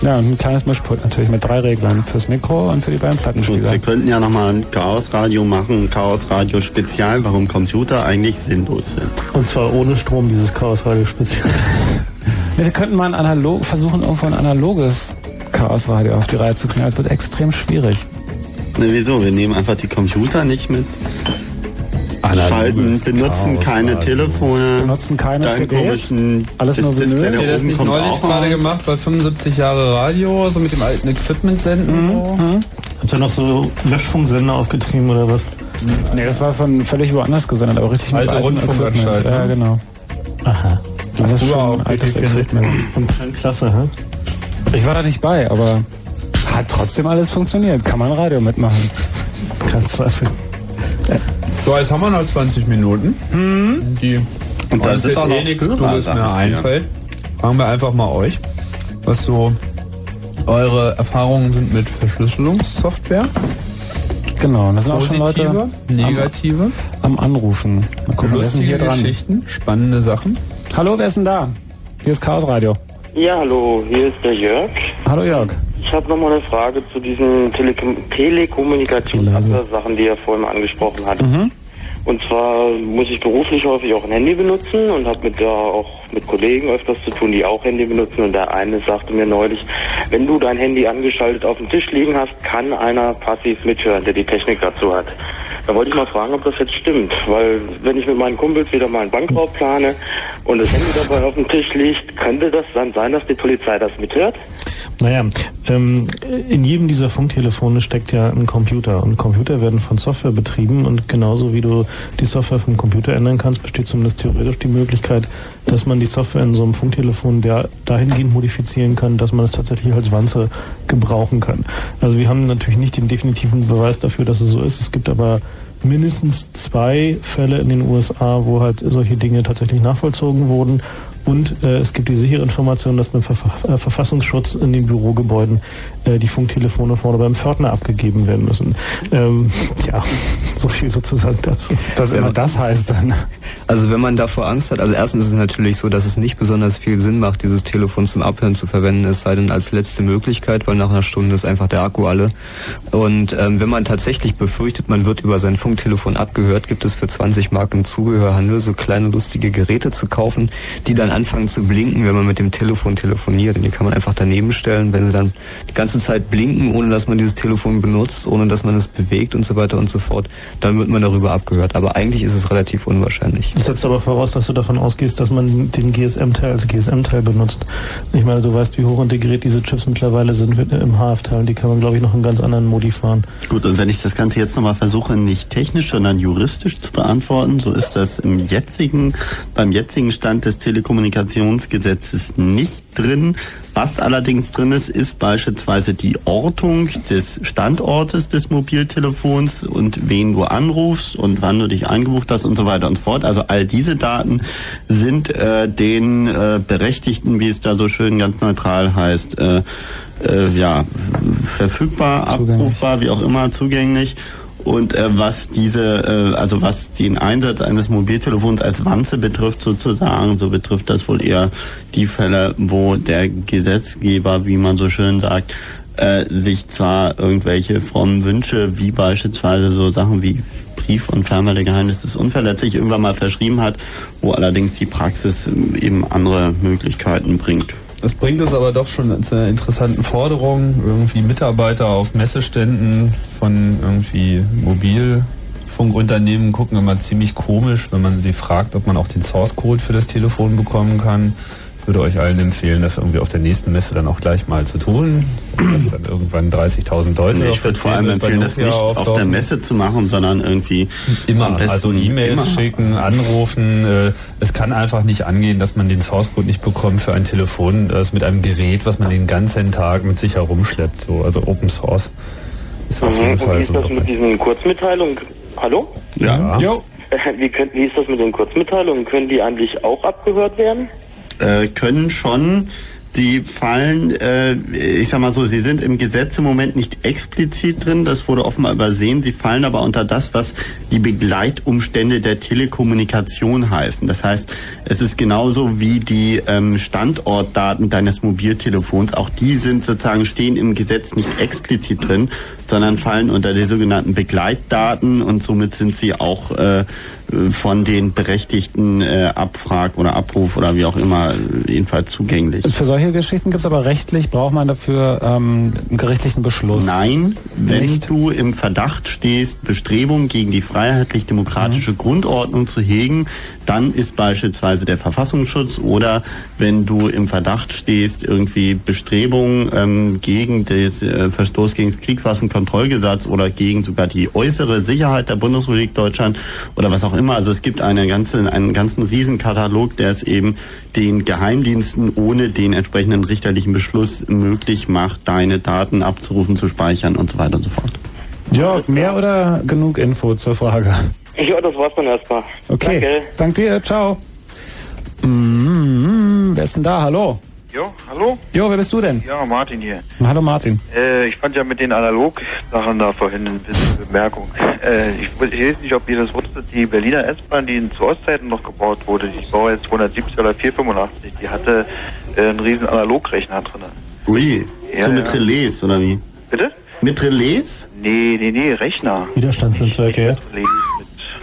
Ja, und ein kleines Mischpult natürlich mit drei Reglern. Fürs Mikro und für die beiden Gut, Plattenspieler. wir könnten ja nochmal ein Chaosradio machen, ein Chaosradio Spezial, warum Computer eigentlich sinnlos sind. Und zwar ohne Strom, dieses Chaosradio speziell. [LAUGHS] Wir könnten mal ein analog, versuchen, irgendwo ein analoges Chaosradio auf die Reihe zu kriegen. Das wird extrem schwierig. Ne, wieso? Wir nehmen einfach die Computer nicht mit. Schalten, benutzen keine Chaosradio. Telefone. Benutzen keine Deinen CDs. komischen Alles nur das Display Vinyl. Habt ihr das nicht neulich gerade raus. gemacht bei 75 Jahre Radio, so mit dem alten Equipment senden und so? Habt ihr noch so Löschfunksender aufgetrieben oder was? Nee, das war von völlig woanders gesendet, aber richtig Alte Rundfunkanstalt, Equipment. Ja, ne? genau. Aha. Das ist Früher schon auch altes. Equipment. Und klasse, hä? Ich war da nicht bei, aber hat trotzdem alles funktioniert. Kann man Radio mitmachen. Kein Zweifel. So, jetzt haben wir noch 20 Minuten. Die Und da sind jetzt auch eh nichts sag mehr einfällt. Fragen wir einfach mal euch, was so eure Erfahrungen sind mit Verschlüsselungssoftware. Genau, das sind auch schon Positive, Leute negative, am Anrufen. Mal gucken, wer ist denn lustige hier dran? Geschichten, spannende Sachen. Hallo, wer ist denn da? Hier ist Chaos Radio. Ja, hallo, hier ist der Jörg. Hallo Jörg. Ich habe nochmal eine Frage zu diesen Telekom Telekommunikationssachen, die er vorhin angesprochen hat. Mhm. Und zwar muss ich beruflich häufig auch ein Handy benutzen und habe mit da auch mit Kollegen öfters zu tun, die auch Handy benutzen. Und der eine sagte mir neulich, wenn du dein Handy angeschaltet auf dem Tisch liegen hast, kann einer passiv mithören, der die Technik dazu hat. Da wollte ich mal fragen, ob das jetzt stimmt, weil wenn ich mit meinen Kumpels wieder mal einen Bankraub plane und das Handy dabei auf dem Tisch liegt, könnte das dann sein, dass die Polizei das mithört? Naja, ähm, in jedem dieser Funktelefone steckt ja ein Computer. Und Computer werden von Software betrieben. Und genauso wie du die Software vom Computer ändern kannst, besteht zumindest theoretisch die Möglichkeit, dass man die Software in so einem Funktelefon der dahingehend modifizieren kann, dass man es tatsächlich als Wanze gebrauchen kann. Also wir haben natürlich nicht den definitiven Beweis dafür, dass es so ist. Es gibt aber mindestens zwei Fälle in den USA, wo halt solche Dinge tatsächlich nachvollzogen wurden. Und äh, es gibt die sichere Information, dass beim Verfa äh, Verfassungsschutz in den Bürogebäuden äh, die Funktelefone vorne beim Pförtner abgegeben werden müssen. Ähm, [LAUGHS] ja, so viel sozusagen dazu. Was immer das heißt dann. Also wenn man davor Angst hat, also erstens ist es natürlich so, dass es nicht besonders viel Sinn macht, dieses Telefon zum Abhören zu verwenden, es sei denn als letzte Möglichkeit, weil nach einer Stunde ist einfach der Akku alle. Und ähm, wenn man tatsächlich befürchtet, man wird über sein Funktelefon abgehört, gibt es für 20 Mark im Zubehörhandel so kleine lustige Geräte zu kaufen, die dann anfangen zu blinken, wenn man mit dem Telefon telefoniert. Und die kann man einfach daneben stellen, wenn sie dann die ganze Zeit blinken, ohne dass man dieses Telefon benutzt, ohne dass man es bewegt und so weiter und so fort, dann wird man darüber abgehört. Aber eigentlich ist es relativ unwahrscheinlich. Das setzt aber voraus, dass du davon ausgehst, dass man den GSM-Teil als GSM-Teil benutzt. Ich meine, du weißt, wie hochintegriert diese Chips mittlerweile sind im HF-Teil. Die kann man, glaube ich, noch in ganz anderen Modi fahren. Gut, und wenn ich das Ganze jetzt nochmal versuche, nicht technisch, sondern juristisch zu beantworten, so ist das im jetzigen, beim jetzigen Stand des Telekommunikationsgesetzes nicht drin, Was allerdings drin ist, ist beispielsweise die Ortung des Standortes des Mobiltelefons und wen du anrufst und wann du dich eingebucht hast und so weiter und so fort. Also all diese Daten sind äh, den äh, Berechtigten, wie es da so schön ganz neutral heißt, äh, äh, ja, verfügbar, abrufbar, wie auch immer, zugänglich. Und äh, was diese, äh, also was den Einsatz eines Mobiltelefons als Wanze betrifft sozusagen, so betrifft das wohl eher die Fälle, wo der Gesetzgeber, wie man so schön sagt, äh, sich zwar irgendwelche frommen Wünsche, wie beispielsweise so Sachen wie Brief und Fernmeldegeheimnis ist unverletzlich irgendwann mal verschrieben hat, wo allerdings die Praxis eben andere Möglichkeiten bringt. Das bringt uns aber doch schon zu einer interessanten Forderung. Irgendwie Mitarbeiter auf Messeständen von irgendwie Mobilfunkunternehmen gucken immer ziemlich komisch, wenn man sie fragt, ob man auch den Source Code für das Telefon bekommen kann würde euch allen empfehlen, das irgendwie auf der nächsten Messe dann auch gleich mal zu tun. Dass dann irgendwann 30.000 Leute. Nee, ich würde vor allem empfehlen, das nicht auf der Messe zu machen, sondern irgendwie immer. Also E-Mails schicken, anrufen. Äh, es kann einfach nicht angehen, dass man den Source Code nicht bekommt für ein Telefon, das mit einem Gerät, was man den ganzen Tag mit sich herumschleppt. So, also Open Source ist auf jeden Mhm. Fall Und wie ist so. das mit diesen Kurzmitteilungen? Hallo? Ja. Jo. [LAUGHS] Wie, könnt, wie ist das mit den Kurzmitteilungen? Können die eigentlich auch abgehört werden? Äh, können schon. Sie fallen, äh, ich sag mal so, sie sind im Gesetz im Moment nicht explizit drin, das wurde offenbar übersehen. Sie fallen aber unter das, was die Begleitumstände der Telekommunikation heißen. Das heißt, es ist genauso wie die ähm, Standortdaten deines Mobiltelefons. Auch die sind sozusagen, stehen im Gesetz nicht explizit drin, sondern fallen unter die sogenannten Begleitdaten und somit sind sie auch äh, von den Berechtigten äh, Abfrag oder Abruf oder wie auch immer jedenfalls zugänglich. Für solche Geschichten gibt es aber rechtlich, braucht man dafür ähm, einen gerichtlichen Beschluss. Nein, wenn du im Verdacht stehst, Bestrebungen gegen die freiheitlich-demokratische Mhm. Grundordnung zu hegen, dann ist beispielsweise der Verfassungsschutz oder wenn du im Verdacht stehst, irgendwie Bestrebungen ähm, gegen den äh, Verstoß gegen das Kriegwaffenkontrollgesetz oder gegen sogar die äußere Sicherheit der Bundesrepublik Deutschland oder was auch immer. Also es gibt eine ganze, einen ganzen Riesenkatalog, der es eben den Geheimdiensten ohne den entsprechenden richterlichen Beschluss möglich macht, deine Daten abzurufen, zu speichern und so weiter und so fort. Jörg, mehr oder genug Info zur Frage? Ja, das war's dann erstmal. Okay, Danke. dank dir, ciao. Mm, wer ist denn da? Hallo? Jo, hallo? Jo, wer bist du denn? Ja, Martin hier. Hallo Martin. Äh, ich fand ja mit den Analog-Sachen da vorhin ein bisschen Bemerkung. Äh, ich, ich weiß nicht, ob ihr das wusstet, die Berliner S-Bahn, die zu Ostzeiten noch gebaut wurde, die war jetzt 270 oder 485, die hatte äh, einen riesen Analogrechner drin. Ui, Ja, so mit ja. Relais oder wie? Bitte? Mit Relais? Nee, nee, nee, Rechner. Widerstandsnetzwerke, ja.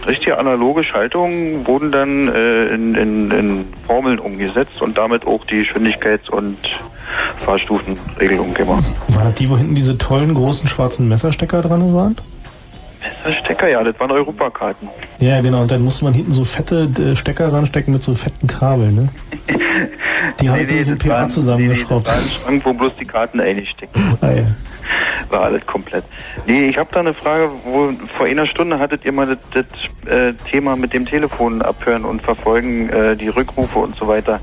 Richtige analoge Schaltungen wurden dann äh, in, in, in Formeln umgesetzt und damit auch die Geschwindigkeits- und Fahrstufenregelung gemacht. Waren das die, wo hinten diese tollen großen schwarzen Messerstecker dran waren? Stecker, ja, das waren Europakarten. Ja, genau. Und dann musste man hinten so fette äh, Stecker ranstecken mit so fetten Kabeln, ne? [LAUGHS] Die haben nee, so das PA zusammengeschraubt. Nee, nee, das war ein Schrank, wo bloß die Karten einstecken. [LAUGHS] Ah, ja. War alles komplett. Nee, ich habe da eine Frage, wo vor einer Stunde hattet ihr mal das, das äh, Thema mit dem Telefon abhören und verfolgen, äh, die Rückrufe und so weiter.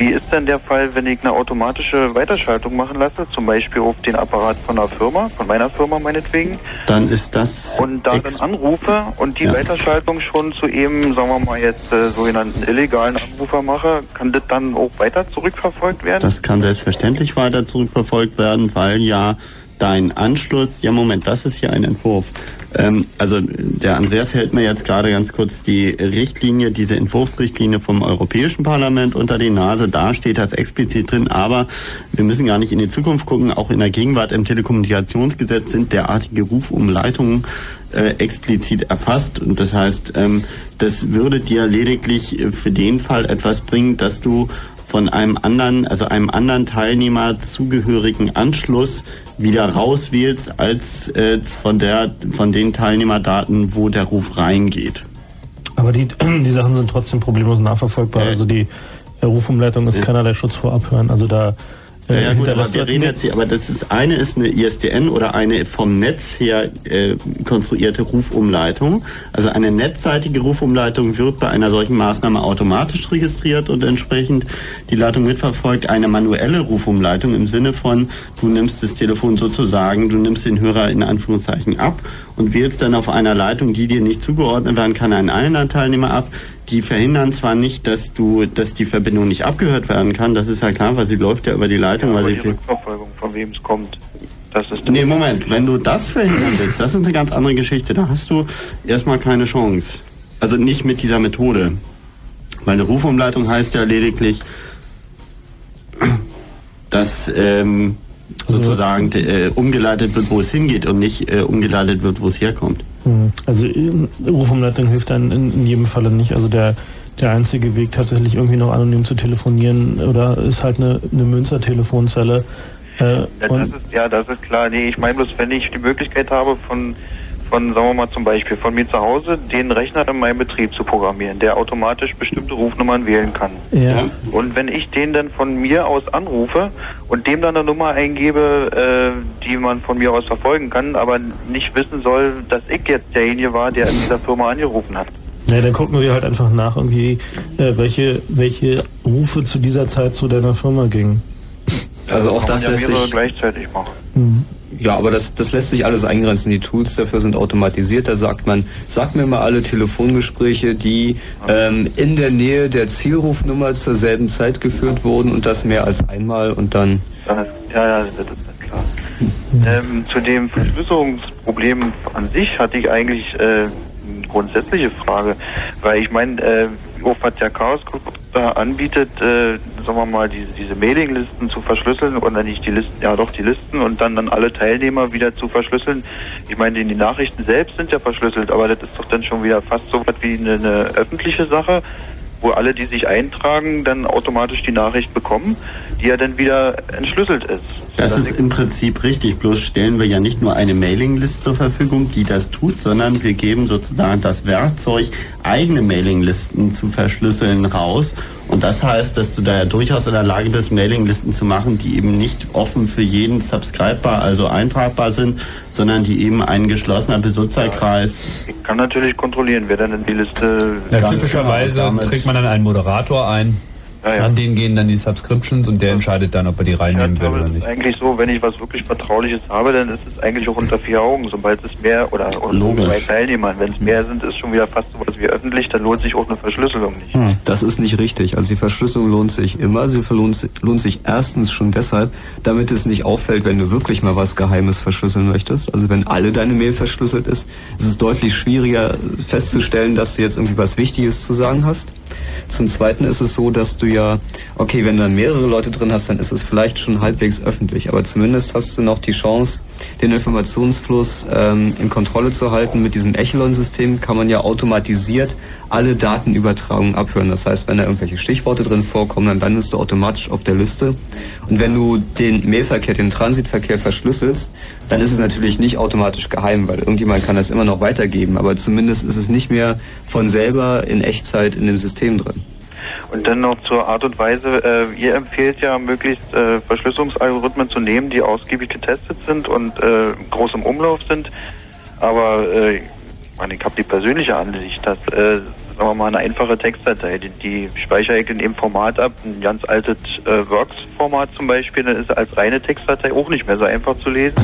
Wie ist denn der Fall, wenn ich eine automatische Weiterschaltung machen lasse, zum Beispiel auf den Apparat von einer Firma, von meiner Firma meinetwegen, Dann ist das und da dann anrufe und die Weiterschaltung schon zu eben, sagen wir mal jetzt, äh, sogenannten illegalen Anrufer mache, kann das dann auch weiter zurückverfolgt werden? Das kann selbstverständlich weiter zurückverfolgt werden, weil ja dein Anschluss, ja Moment, das ist hier ein Entwurf. Ähm, also der Andreas hält mir jetzt gerade ganz kurz die Richtlinie, diese Entwurfsrichtlinie vom Europäischen Parlament unter die Nase. Da steht das explizit drin, aber wir müssen gar nicht in die Zukunft gucken. Auch in der Gegenwart im Telekommunikationsgesetz sind derartige Rufumleitungen äh, explizit erfasst. Und das heißt, ähm, das würde dir lediglich für den Fall etwas bringen, dass du von einem anderen, also einem anderen Teilnehmer zugehörigen Anschluss wieder rauswählst als äh, von der von den Teilnehmerdaten, wo der Ruf reingeht. Aber die, [CLEARS THROAT] die Sachen sind trotzdem problemlos nachverfolgbar. Also die äh, Rufumleitung ist keinerlei Schutz vor Abhören. Also da äh, Ja, ja gut, aber wir reden jetzt, aber das ist eine ist eine ISDN oder eine vom Netz her äh, konstruierte Rufumleitung. Also eine netzseitige Rufumleitung wird bei einer solchen Maßnahme automatisch registriert und entsprechend die Leitung mitverfolgt. Eine manuelle Rufumleitung im Sinne von, du nimmst das Telefon sozusagen, du nimmst den Hörer in Anführungszeichen ab und wählst dann auf einer Leitung, die dir nicht zugeordnet werden kann, einen anderen Teilnehmer ab. Die verhindern zwar nicht, dass du, dass die Verbindung nicht abgehört werden kann, das ist ja klar, weil sie läuft ja über die Leitung, weil Aber sie die Rückverfolgung, von wem es kommt. Das ist Nee, Moment, wenn du das verhindern willst, das ist eine ganz andere Geschichte. Da hast du erstmal keine Chance. Also nicht mit dieser Methode. Weil eine Rufumleitung heißt ja lediglich, dass ähm, sozusagen äh, umgeleitet wird, wo es hingeht und nicht äh, umgeleitet wird, wo es herkommt. Hm. Also ähm, Rufumleitung hilft dann in, jedem Falle nicht. Also der, der einzige Weg tatsächlich irgendwie noch anonym zu telefonieren oder ist halt eine, eine Münzer-Telefonzelle. Äh, Ja, das und ist, ja, das ist klar. Nee, ich meine bloß, wenn ich die Möglichkeit habe, von, von, sagen wir mal zum Beispiel, von mir zu Hause den Rechner in meinem Betrieb zu programmieren, der automatisch bestimmte Rufnummern wählen kann. Ja. Und wenn ich den dann von mir aus anrufe und dem dann eine Nummer eingebe, äh, die man von mir aus verfolgen kann, aber nicht wissen soll, dass ich jetzt derjenige war, der in dieser Firma angerufen hat. Ja, dann gucken wir halt einfach nach, irgendwie, äh, welche, welche Rufe zu dieser Zeit zu deiner Firma gingen. Also auch kann das ja lässt sich. gleichzeitig machen. Mhm. Ja, aber das, das lässt sich alles eingrenzen. Die Tools dafür sind automatisiert. Da sagt man, sag mir mal alle Telefongespräche, die ähm, in der Nähe der Zielrufnummer zur selben Zeit geführt wurden und das mehr als einmal und dann. Ja, ja, das ist klar. Ähm, zu dem Verschlüsselungsproblem an sich hatte ich eigentlich äh, eine grundsätzliche Frage, weil ich meine, äh, der Chaos Club da anbietet, äh, sagen wir mal, diese, diese Mailinglisten zu verschlüsseln oder nicht die Listen, ja doch die Listen und dann dann alle Teilnehmer wieder zu verschlüsseln. Ich meine, die, die Nachrichten selbst sind ja verschlüsselt, aber das ist doch dann schon wieder fast so was wie eine, eine öffentliche Sache, wo alle, die sich eintragen, dann automatisch die Nachricht bekommen, die ja dann wieder entschlüsselt ist. Das ist im Prinzip richtig, bloß stellen wir ja nicht nur eine Mailinglist zur Verfügung, die das tut, sondern wir geben sozusagen das Werkzeug, eigene Mailinglisten zu verschlüsseln, raus. Und das heißt, dass du da ja durchaus in der Lage bist, Mailinglisten zu machen, die eben nicht offen für jeden subscribebar, also eintragbar sind, sondern die eben ein geschlossener Benutzerkreis. Ich kann natürlich kontrollieren, wer dann in die Liste... Ja, typischerweise genau, trägt man dann einen Moderator ein. An den gehen dann die Subscriptions und der entscheidet dann, ob er die reinnehmen will Aber oder es nicht. ist eigentlich so, wenn ich was wirklich Vertrauliches habe, dann ist es eigentlich auch unter vier Augen. Sobald es mehr oder, oder zwei Teilnehmern, wenn es mehr sind, ist schon wieder fast so was wie öffentlich, dann lohnt sich auch eine Verschlüsselung nicht. Hm, Das ist nicht richtig. Also die Verschlüsselung lohnt sich immer. Sie verlohnt, lohnt sich erstens schon deshalb, damit es nicht auffällt, wenn du wirklich mal was Geheimes verschlüsseln möchtest. Also wenn alle deine Mail verschlüsselt ist, ist es deutlich schwieriger festzustellen, dass du jetzt irgendwie was Wichtiges zu sagen hast. Zum Zweiten ist es so, dass du ja, okay, wenn du dann mehrere Leute drin hast, dann ist es vielleicht schon halbwegs öffentlich, aber zumindest hast du noch die Chance, den Informationsfluss ähm, in Kontrolle zu halten. Mit diesem Echelon-System kann man ja automatisiert alle Datenübertragungen abhören. Das heißt, wenn da irgendwelche Stichworte drin vorkommen, dann landest du automatisch auf der Liste. Und wenn du den Mailverkehr, den Transitverkehr verschlüsselst, dann ist es natürlich nicht automatisch geheim, weil irgendjemand kann das immer noch weitergeben. Aber zumindest ist es nicht mehr von selber in Echtzeit in dem System drin. Und dann noch zur Art und Weise, äh, ihr empfehlt ja möglichst äh, Verschlüsselungsalgorithmen zu nehmen, die ausgiebig getestet sind und äh, groß im Umlauf sind. Aber äh, ich meine, ich habe die persönliche Ansicht, dass, äh, sagen wir mal, eine einfache Textdatei, die, die speichere ich in dem Format ab, ein ganz altes äh, Works-Format zum Beispiel, dann ist als reine Textdatei auch nicht mehr so einfach zu lesen.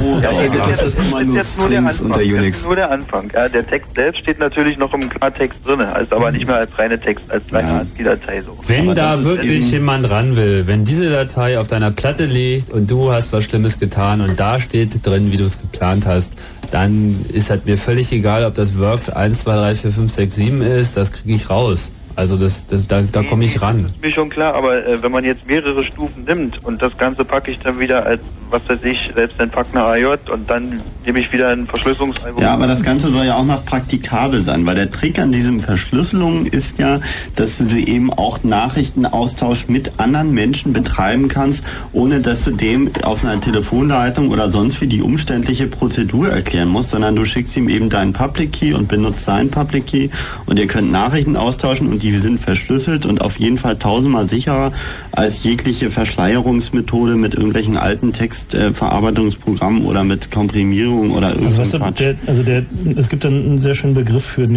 Oh, ja, ja, das, das ist Kommando jetzt nur der Anfang. unter Das Unix. ist nur der Anfang. Ja, der Text selbst steht natürlich noch im Klartext drin, ist aber nicht mehr als reine Text, als reine ASCII-Datei so. Wenn Aber da das ist wirklich jemand ran will, wenn diese Datei auf deiner Platte liegt und du hast was Schlimmes getan und da steht drin, wie du es geplant hast, dann ist halt mir völlig egal, ob das Works 1, 2, 3, 4, 5, 6, 7 ist, das kriege ich raus. Also das, das, da, da komme ich ran. Mir schon klar, aber äh, wenn man jetzt mehrere Stufen nimmt und das Ganze packe ich dann wieder als was weiß ich, selbst ein Packner AJ und dann nehme ich wieder ein Verschlüsselungsalbum. Ja, aber das Ganze soll ja auch noch praktikabel sein, weil der Trick an diesem Verschlüsselung ist ja, dass du eben auch Nachrichtenaustausch mit anderen Menschen betreiben kannst, ohne dass du dem auf einer Telefonleitung oder sonst wie die umständliche Prozedur erklären musst, sondern du schickst ihm eben deinen Public Key und benutzt seinen Public Key und ihr könnt Nachrichten austauschen und die sind verschlüsselt und auf jeden Fall tausendmal sicherer als jegliche Verschleierungsmethode mit irgendwelchen alten Textverarbeitungsprogrammen oder mit Komprimierung oder Also, irgendwas. weißt du, der, also der, es gibt einen, einen sehr schönen Begriff für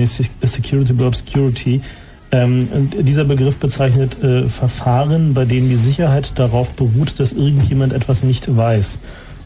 Security by Obscurity. Ähm, dieser Begriff bezeichnet äh, Verfahren, bei denen die Sicherheit darauf beruht, dass irgendjemand etwas nicht weiß.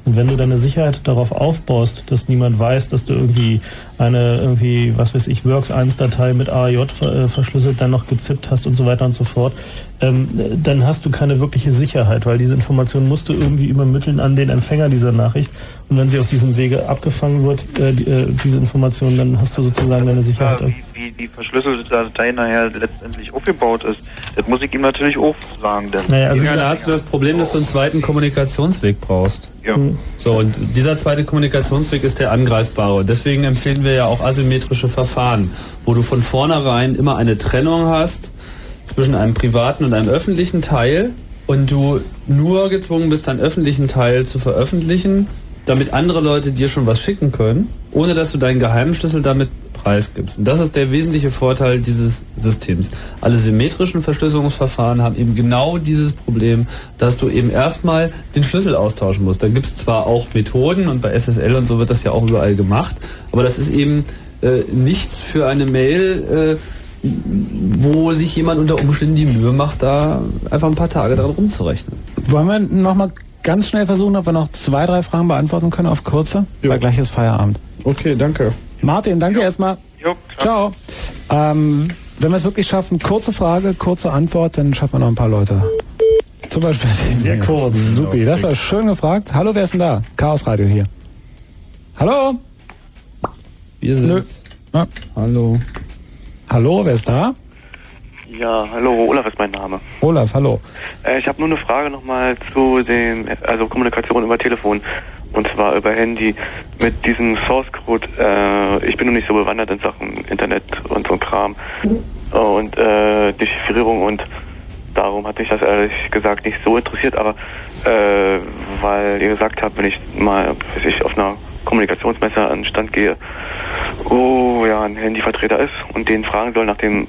Und wenn du deine Sicherheit darauf aufbaust, dass niemand weiß, dass du irgendwie eine irgendwie, was weiß ich, Works 1 Datei mit AJ äh, verschlüsselt dann noch gezippt hast und so weiter und so fort, ähm, dann hast du keine wirkliche Sicherheit, weil diese Information musst du irgendwie übermitteln an den Empfänger dieser Nachricht. Und wenn sie auf diesem Wege abgefangen wird, äh, äh, diese Information, dann hast du sozusagen deine Sicherheit. Wie, die verschlüsselte Datei nachher letztendlich aufgebaut ist, das muss ich ihm natürlich auch sagen. Denn Naja, also da hast du das Problem, dass du einen zweiten Kommunikationsweg brauchst. Ja. So, und dieser zweite Kommunikationsweg ist der angreifbare. Deswegen empfehlen wir ja auch asymmetrische Verfahren, wo du von vornherein immer eine Trennung hast zwischen einem privaten und einem öffentlichen Teil und du nur gezwungen bist, deinen öffentlichen Teil zu veröffentlichen, damit andere Leute dir schon was schicken können, ohne dass du deinen geheimen Schlüssel damit preisgibst. Und das ist der wesentliche Vorteil dieses Systems. Alle symmetrischen Verschlüsselungsverfahren haben eben genau dieses Problem, dass du eben erstmal den Schlüssel austauschen musst. Da gibt es zwar auch Methoden und bei SSL und so wird das ja auch überall gemacht, aber das ist eben äh, nichts für eine Mail, äh, wo sich jemand unter Umständen die Mühe macht, da einfach ein paar Tage daran rumzurechnen. Wollen wir nochmal ganz schnell versuchen, ob wir noch zwei, drei Fragen beantworten können auf kurze? Weil gleich ist Feierabend. Okay, danke. Martin, danke erstmal. Jo, Ciao. Ähm, wenn wir es wirklich schaffen, kurze Frage, kurze Antwort, dann schaffen wir noch ein paar Leute. Zum Beispiel den Sehr hier. kurz. Supi, das war schön gefragt. Hallo, wer ist denn da? Chaos Radio hier. Hallo? Wir Nö. Ja. Hallo. Hallo, wer ist da? Ja, hallo, Olaf ist mein Name. Olaf, hallo. Äh, ich habe nur eine Frage nochmal zu dem, also Kommunikation über Telefon und zwar über Handy mit diesem Source Code. Äh, ich bin noch nicht so bewandert in Sachen Internet und so Kram und äh, Dechiffrierung und darum hat mich das ehrlich gesagt nicht so interessiert, aber äh, weil ihr gesagt habt, wenn ich mal, weiß ich, auf einer Kommunikationsmesse an den Stand gehe, wo ja ein Handyvertreter ist und den fragen soll nach dem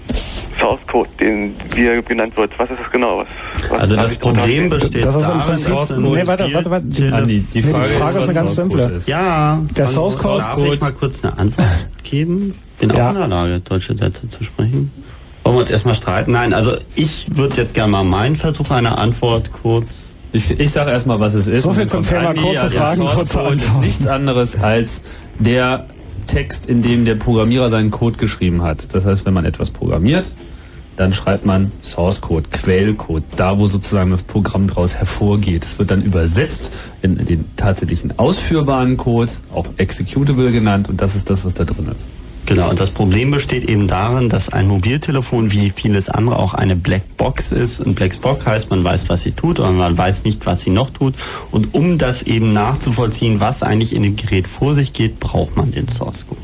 Source Code, den wie er genannt wird. Was ist das genau? Was, was Also das Problem besteht Das ist im darin, dass ein nee, warte, warte, warte. Die, Andi, die nee, Frage die Frage ist, ist, eine ganz Source Code simple. ist. Ja, Der hallo, Source Code- Darf ich mal kurz eine Antwort [LAUGHS] geben? Bin auch in der Lage, deutsche Sätze zu sprechen. Wollen wir uns erstmal streiten? Nein, also ich würde jetzt gerne mal meinen Versuch einer Antwort kurz. Ich, ich sage erstmal, was es ist. So viel zum Thema kurze der Fragen, Source kurze Code ist Antworten. nichts anderes als der Text, in dem der Programmierer seinen Code geschrieben hat. Das heißt, wenn man etwas programmiert, dann schreibt man Source Code, Quellcode, da wo sozusagen das Programm daraus hervorgeht. Es wird dann übersetzt in den tatsächlichen ausführbaren Code, auch Executable genannt, und das ist das, was da drin ist. Genau, und das Problem besteht eben darin, dass ein Mobiltelefon wie vieles andere auch eine Blackbox ist. Ein Blackbox heißt, man weiß, was sie tut, aber man weiß nicht, was sie noch tut. Und um das eben nachzuvollziehen, was eigentlich in dem Gerät vor sich geht, braucht man den Source Code.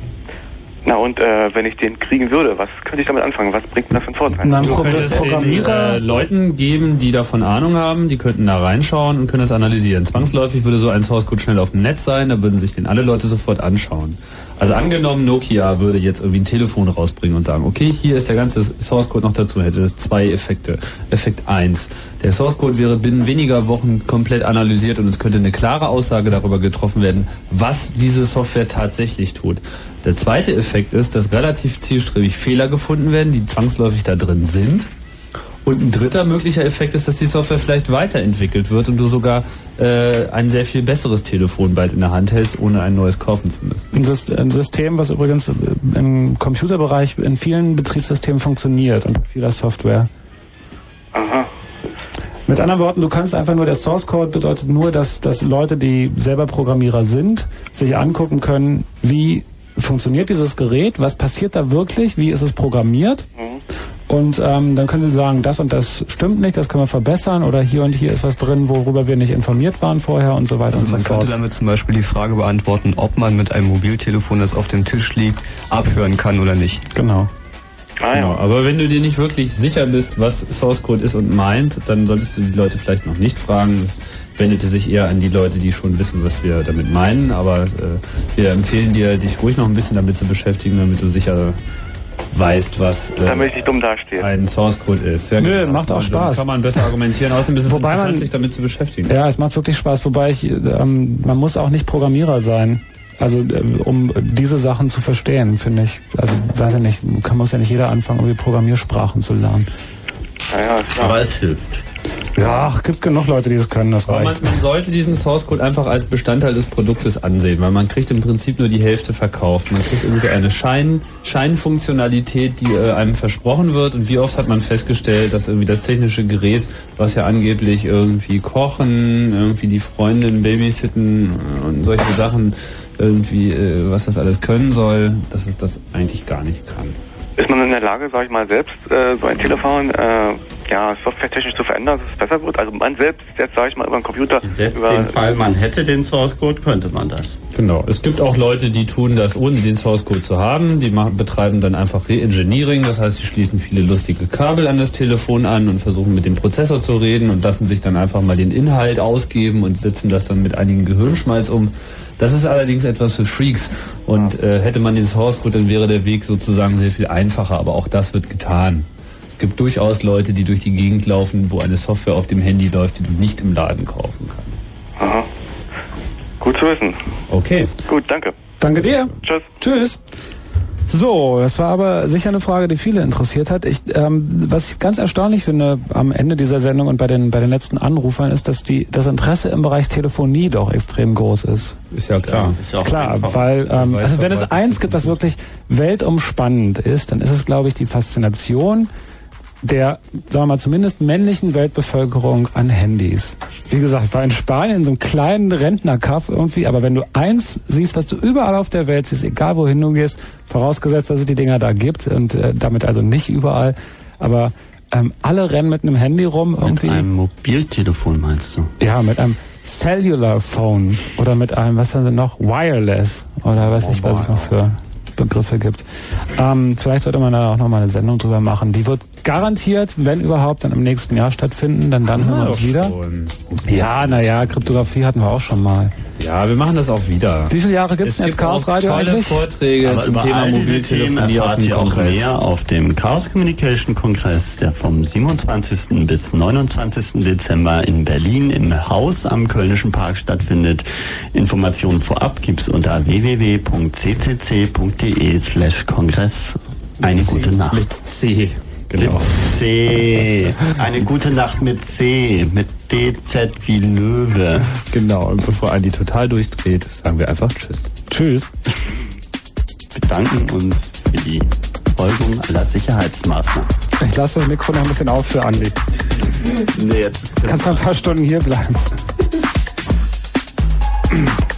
Na und äh, wenn ich den kriegen würde, was könnte ich damit anfangen? Was bringt mir das für einen Vorteil? Na, Du könntest den Programmierer- äh, Leuten geben, die davon Ahnung haben, die könnten da reinschauen und können das analysieren. Zwangsläufig würde so ein Source Code schnell auf dem Netz sein, da würden sich den alle Leute sofort anschauen. Also angenommen, Nokia würde jetzt irgendwie ein Telefon rausbringen und sagen, okay, hier ist der ganze Source Code noch dazu, hätte das zwei Effekte. Effekt 1. Der Source Code wäre binnen weniger Wochen komplett analysiert und es könnte eine klare Aussage darüber getroffen werden, was diese Software tatsächlich tut. Der zweite Effekt ist, dass relativ zielstrebig Fehler gefunden werden, die zwangsläufig da drin sind. Und ein dritter möglicher Effekt ist, dass die Software vielleicht weiterentwickelt wird und du sogar äh, ein sehr viel besseres Telefon bald in der Hand hältst, ohne ein neues kaufen zu müssen. Ein Syst- ein System, was übrigens im Computerbereich in vielen Betriebssystemen funktioniert und vieler Software. Aha. Mit anderen Worten, du kannst einfach nur, der Source Code bedeutet nur, dass, dass Leute, die selber Programmierer sind, sich angucken können, wie funktioniert dieses Gerät, was passiert da wirklich, wie ist es programmiert und ähm, dann können Sie sagen, das und das stimmt nicht, das können wir verbessern oder hier und hier ist was drin, worüber wir nicht informiert waren vorher und so weiter Also und so man fort. könnte damit zum Beispiel die Frage beantworten, ob man mit einem Mobiltelefon, das auf dem Tisch liegt, abhören kann oder nicht. Genau. Ah, Genau, aber wenn du dir nicht wirklich sicher bist, was Source Code ist und meint, dann solltest du die Leute vielleicht noch nicht fragen. Es wendete sich eher an die Leute, die schon wissen, was wir damit meinen. Aber äh, wir empfehlen dir, dich ruhig noch ein bisschen damit zu beschäftigen, damit du sicher weißt, was äh, Damit ich dumm dastehe. ein Source Code ist. Ja, Nö, genau. macht auch Spaß. Kann man besser argumentieren. Außerdem ist es Wobei interessant, man- sich damit zu beschäftigen. Ja, es macht wirklich Spaß, wobei ich, ähm, man muss auch nicht Programmierer sein. Also ähm, um diese Sachen zu verstehen, finde ich. Also weiß ich nicht, kann muss ja nicht jeder anfangen, irgendwie Programmiersprachen zu lernen. Naja, Aber es hilft. Ja, ach, gibt genug Leute, die das können, das Aber man, reicht. man sollte diesen Source Code einfach als Bestandteil des Produktes ansehen, weil man kriegt im Prinzip nur die Hälfte verkauft. Man kriegt irgendwie so eine Schein, Scheinfunktionalität, die äh, einem versprochen wird. Und wie oft hat man festgestellt, dass irgendwie das technische Gerät, was ja angeblich irgendwie kochen, irgendwie die Freundin babysitten und solche Sachen, irgendwie, äh, was das alles können soll, dass es das eigentlich gar nicht kann. Ist man in der Lage, sag ich mal, selbst äh, so ein Telefon äh, ja, softwaretechnisch zu verändern, dass es besser wird? Also man selbst, jetzt sage ich mal, über einen Computer. Gesetzt über, den Fall, man hätte den Source Code, könnte man das. Genau. Es gibt auch Leute, die tun das, ohne den Source Code zu haben. Die machen, betreiben dann einfach Re-Engineering. Das heißt, sie schließen viele lustige Kabel an das Telefon an und versuchen mit dem Prozessor zu reden und lassen sich dann einfach mal den Inhalt ausgeben und setzen das dann mit einigen Gehirnschmalz um. Das ist allerdings etwas für Freaks. Und äh, hätte man den Source Code, dann wäre der Weg sozusagen sehr viel einfacher. Aber auch das wird getan. Es gibt durchaus Leute, die durch die Gegend laufen, wo eine Software auf dem Handy läuft, die du nicht im Laden kaufen kannst. Aha. Gut zu wissen. Okay. Gut, danke. Danke dir. Tschüss. Tschüss. So, das war aber sicher eine Frage, die viele interessiert hat. Ich, ähm, was ich ganz erstaunlich finde am Ende dieser Sendung und bei den bei den letzten Anrufern ist, dass die das Interesse im Bereich Telefonie doch extrem groß ist. Ist ja klar. Ist ja auch Klar, einfach. weil ähm, also wenn es eins gibt, was wirklich weltumspannend ist, dann ist es, glaube ich, die Faszination der, sagen wir mal, zumindest männlichen Weltbevölkerung an Handys. Wie gesagt, ich war in Spanien in so einem kleinen Rentnerkaff irgendwie, aber wenn du eins siehst, was du überall auf der Welt siehst, egal wohin du gehst, vorausgesetzt, dass es die Dinger da gibt und äh, damit also nicht überall, aber ähm, alle rennen mit einem Handy rum irgendwie. Mit einem Mobiltelefon meinst du? Ja, mit einem Cellular Phone oder mit einem, was haben sie noch, Wireless oder weiß nicht, was es noch für Begriffe gibt. Ähm, vielleicht sollte man da auch noch mal eine Sendung drüber machen. Die wird garantiert, wenn überhaupt, dann im nächsten Jahr stattfinden. Dann dann hören wir uns wieder. Ja, naja, Kryptographie hatten wir auch schon mal. Ja, wir machen das auch wieder. Wie viele Jahre gibt's denn jetzt Chaos Radio tolle eigentlich? Vorträge Aber zum über Thema all diese Themen Mobiltelefonie auf erfahrt ihr auch mehr auf dem Chaos Communication Kongress, der vom 27. bis 29. Dezember in Berlin im Haus am Kölnischen Park stattfindet. Informationen vorab gibt's unter www.ccc.de slash Kongress. Eine gute Nacht. Mit C. Genau. Mit C. Eine gute Nacht mit C. Mit DZ wie Löwe. Genau, und bevor Andi total durchdreht, sagen wir einfach Tschüss. Tschüss. Wir bedanken uns für die Folgung aller Sicherheitsmaßnahmen. Ich lasse das Mikro noch ein bisschen auf für Andi. Nee, jetzt Kannst noch ein paar Stunden hier bleiben. [LAUGHS]